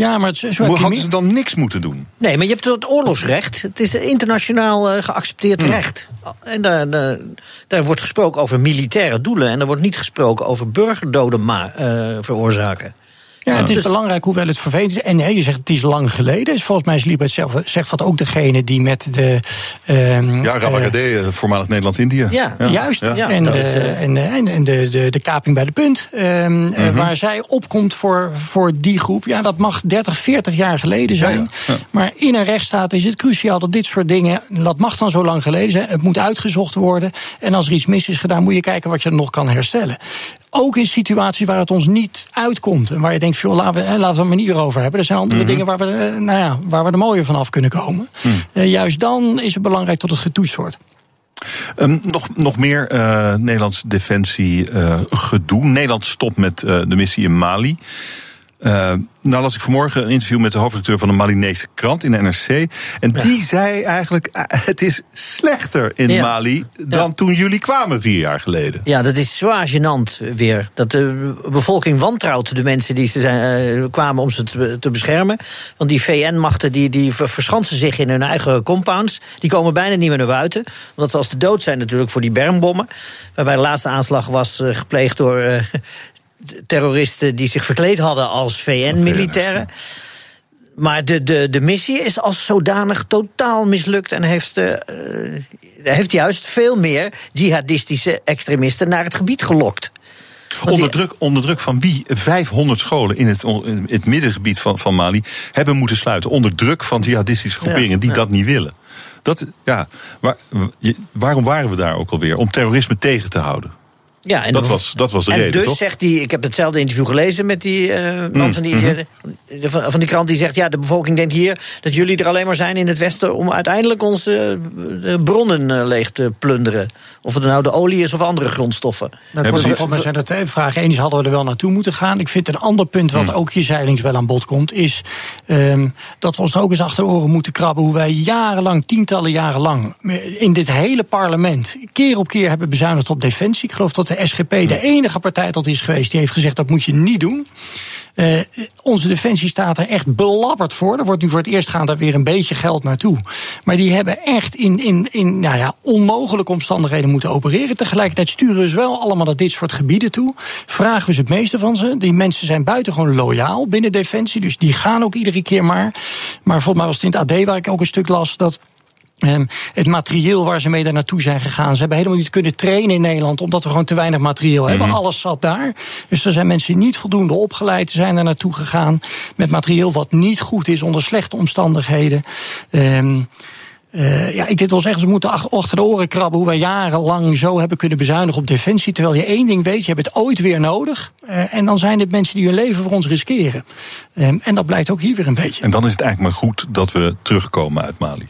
Speaker 12: Ja, maar zo je
Speaker 2: Hadden ze dan niks moeten doen?
Speaker 11: Nee, maar je hebt het oorlogsrecht. Het is internationaal eh, geaccepteerd
Speaker 2: Hmm.
Speaker 11: recht. En daar, daar, daar wordt gesproken over militaire doelen. En er wordt niet gesproken over burgerdoden eh, veroorzaken.
Speaker 12: Ja, het is
Speaker 11: Dus-
Speaker 12: belangrijk, hoewel het vervelend is. En hè, je zegt het is lang geleden. Is volgens mij is Liebert zelf, zegt wat ook degene die met de. ehm,
Speaker 2: Ja,
Speaker 12: eh,
Speaker 2: Rawagade, eh, voormalig Nederlands-Indië.
Speaker 12: Juist,
Speaker 2: Ja.
Speaker 12: en,
Speaker 2: Dat
Speaker 12: de,
Speaker 2: is, eh,
Speaker 12: en, de, en, en de, de, de kaping bij de punt. ehm, eh,
Speaker 2: Mhm.
Speaker 12: waar zij opkomt voor, voor die groep. Ja, dat mag 30, 40 jaar geleden zijn.
Speaker 2: Ja, ja.
Speaker 12: Maar in een rechtsstaat is het cruciaal dat dit soort dingen. dat mag dan zo lang geleden zijn. Het moet uitgezocht worden. En als er iets mis is gedaan, moet je kijken wat je nog kan herstellen. Ook in situaties waar het ons niet uitkomt. En waar je denkt, veel, laten, we, laten we een manier over hebben. Er zijn andere
Speaker 2: Mhm.
Speaker 12: dingen waar we, eh, nou ja, waar we er mooier van af kunnen komen. Eh, juist dan is het belangrijk dat het getoetst wordt.
Speaker 2: Ehm, nog, nog meer eh, Nederlands defensie eh, gedoe. Nederland stopt met de missie in Mali. Eh, nou las ik vanmorgen een interview met de hoofdredacteur van een Malinese krant in de NRC. En die zei eigenlijk, eh, het is slechter in
Speaker 11: Ja.
Speaker 2: Mali dan toen jullie kwamen vier jaar geleden.
Speaker 11: Ja, dat is zwaar gênant weer. Dat de bevolking wantrouwt de mensen die ze zijn, eh, kwamen om ze te, te beschermen. Want die VN-machten die, die ver- verschansen zich in hun eigen compounds. Die komen bijna niet meer naar buiten. Omdat ze als de dood zijn natuurlijk voor die bermbommen. Waarbij de laatste aanslag was eh, gepleegd door eh, terroristen die zich verkleed hadden als VN-militairen. Maar de, de, de missie is als zodanig totaal mislukt en heeft, eh, heeft juist veel meer jihadistische extremisten naar het gebied gelokt. Want
Speaker 2: Onder druk, onder druk van wie 500 scholen in het, in het middengebied van, van Mali hebben moeten sluiten. Onder druk van jihadistische groeperingen die
Speaker 11: ja.
Speaker 2: dat niet willen. Dat, ja, waar- waarom waren we daar ook alweer? Om terrorisme tegen te houden.
Speaker 11: Ja, en
Speaker 2: dat,
Speaker 11: de-
Speaker 2: was, dat was de
Speaker 11: en
Speaker 2: reden,
Speaker 11: dus
Speaker 2: toch?
Speaker 11: zegt hij, ik heb hetzelfde interview gelezen met die eh, man
Speaker 2: Mm,
Speaker 11: van, die,
Speaker 2: mhm.
Speaker 11: eh, de- van, van die krant, die zegt: Ja, de bevolking denkt hier dat jullie er alleen maar zijn in het Westen om uiteindelijk onze eh, bronnen eh, leeg te plunderen. Of het nou de olie is of andere grondstoffen.
Speaker 12: Volgens mij zijn er twee vragen. Eén is, hadden we er wel naartoe moeten gaan? Ik vind een ander punt wat ook hier zeilings wel aan bod komt... is ehm, dat we ons ook eens achter de oren moeten krabben... hoe wij jarenlang, tientallen jaren lang... in dit hele parlement keer op keer hebben bezuinigd op defensie. Ik geloof dat de SGP de enige partij dat is geweest... die heeft gezegd, dat moet je niet doen. Eh, onze defensie staat er echt belabberd voor. Er wordt nu voor het eerst gaan daar weer een beetje geld naartoe. Maar die hebben echt in, in, in nou ja, onmogelijke omstandigheden moeten opereren. Tegelijkertijd sturen we ze wel allemaal naar dit soort gebieden toe. Vragen we ze het meeste van ze. Die mensen zijn buitengewoon loyaal binnen defensie. Dus die gaan ook iedere keer maar. Maar volgens mij was het in het AD waar ik ook een stuk las dat. Ehm, het materieel waar ze mee daar naartoe zijn gegaan. Ze hebben helemaal niet kunnen trainen in Nederland, omdat we gewoon te weinig materieel hebben.
Speaker 2: Mhm.
Speaker 12: Alles zat daar. Dus er zijn mensen niet voldoende opgeleid, zijn daar naartoe gegaan. Met materieel wat niet goed is onder slechte omstandigheden. Ehm, eh, ja, ik dit wil zeggen, ze moeten ach- achter de oren krabben hoe wij jarenlang zo hebben kunnen bezuinigen op defensie. Terwijl je één ding weet, je hebt het ooit weer nodig. Eh, en dan zijn het mensen die hun leven voor ons riskeren. Ehm, en dat blijkt ook hier weer een beetje.
Speaker 2: En dan is het eigenlijk maar goed dat we terugkomen uit Mali.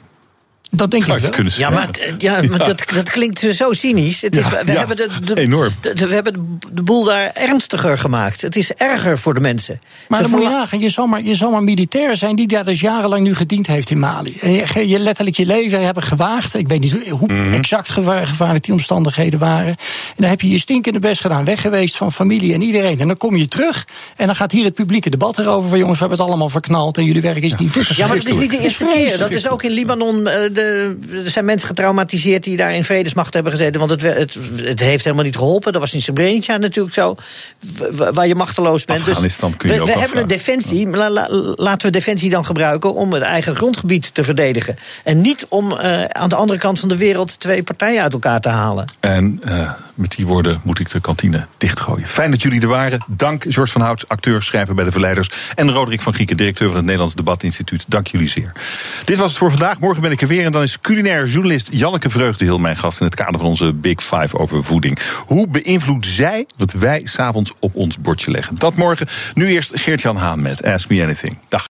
Speaker 12: Dat denk ik
Speaker 2: je
Speaker 12: wel.
Speaker 11: Ja, maar, ja, maar Dat, dat klinkt zo cynisch. Het is,
Speaker 2: Ja,
Speaker 11: we,
Speaker 2: ja,
Speaker 11: hebben de, de,
Speaker 2: enorm.
Speaker 11: de- de- we hebben de boel daar ernstiger gemaakt. Het is erger voor de mensen.
Speaker 12: Maar
Speaker 11: Ze
Speaker 12: dan moet je nagaan, je zal, maar, je zal maar militair zijn die daar dus jarenlang nu gediend heeft in Mali. En je, je letterlijk je leven hebben gewaagd. Ik weet niet hoe
Speaker 2: Mhm.
Speaker 12: exact gevaar, gevaarlijk die omstandigheden waren. En dan heb je je stinkende best gedaan, weg geweest van familie en iedereen. En dan kom je terug en dan gaat hier het publieke debat erover van jongens, we hebben het allemaal verknald en jullie werk is niet.
Speaker 11: Ja, maar het is niet de eerste keer. Dat is ook in Libanon. eh, de, er zijn mensen getraumatiseerd die daar in vredesmacht hebben gezeten. Want het, het, het heeft helemaal niet geholpen. Dat was in Srebrenica natuurlijk zo. Waar je machteloos bent.
Speaker 2: Dus Afghanistan kun je
Speaker 11: we,
Speaker 2: ook
Speaker 11: we hebben een defensie. laten we defensie dan gebruiken om het eigen grondgebied te verdedigen. En niet om uh, aan de andere kant van de wereld twee partijen uit elkaar te halen.
Speaker 2: En uh, met die woorden moet ik de kantine dichtgooien. Fijn dat jullie er waren. Dank George van Hout, acteur, schrijver bij de Verleiders. En Roderick van Grieken, directeur van het Nederlands Debatinstituut. Dank jullie zeer. Dit was het voor vandaag. Morgen ben ik er weer. En dan is culinair journalist Janneke Vreugdehil mijn gast in het kader van onze Big Five over voeding. Hoe beïnvloedt zij wat wij s'avonds op ons bordje leggen? Dat morgen. Nu eerst Geert-Jan Haan met Ask Me Anything. Dag.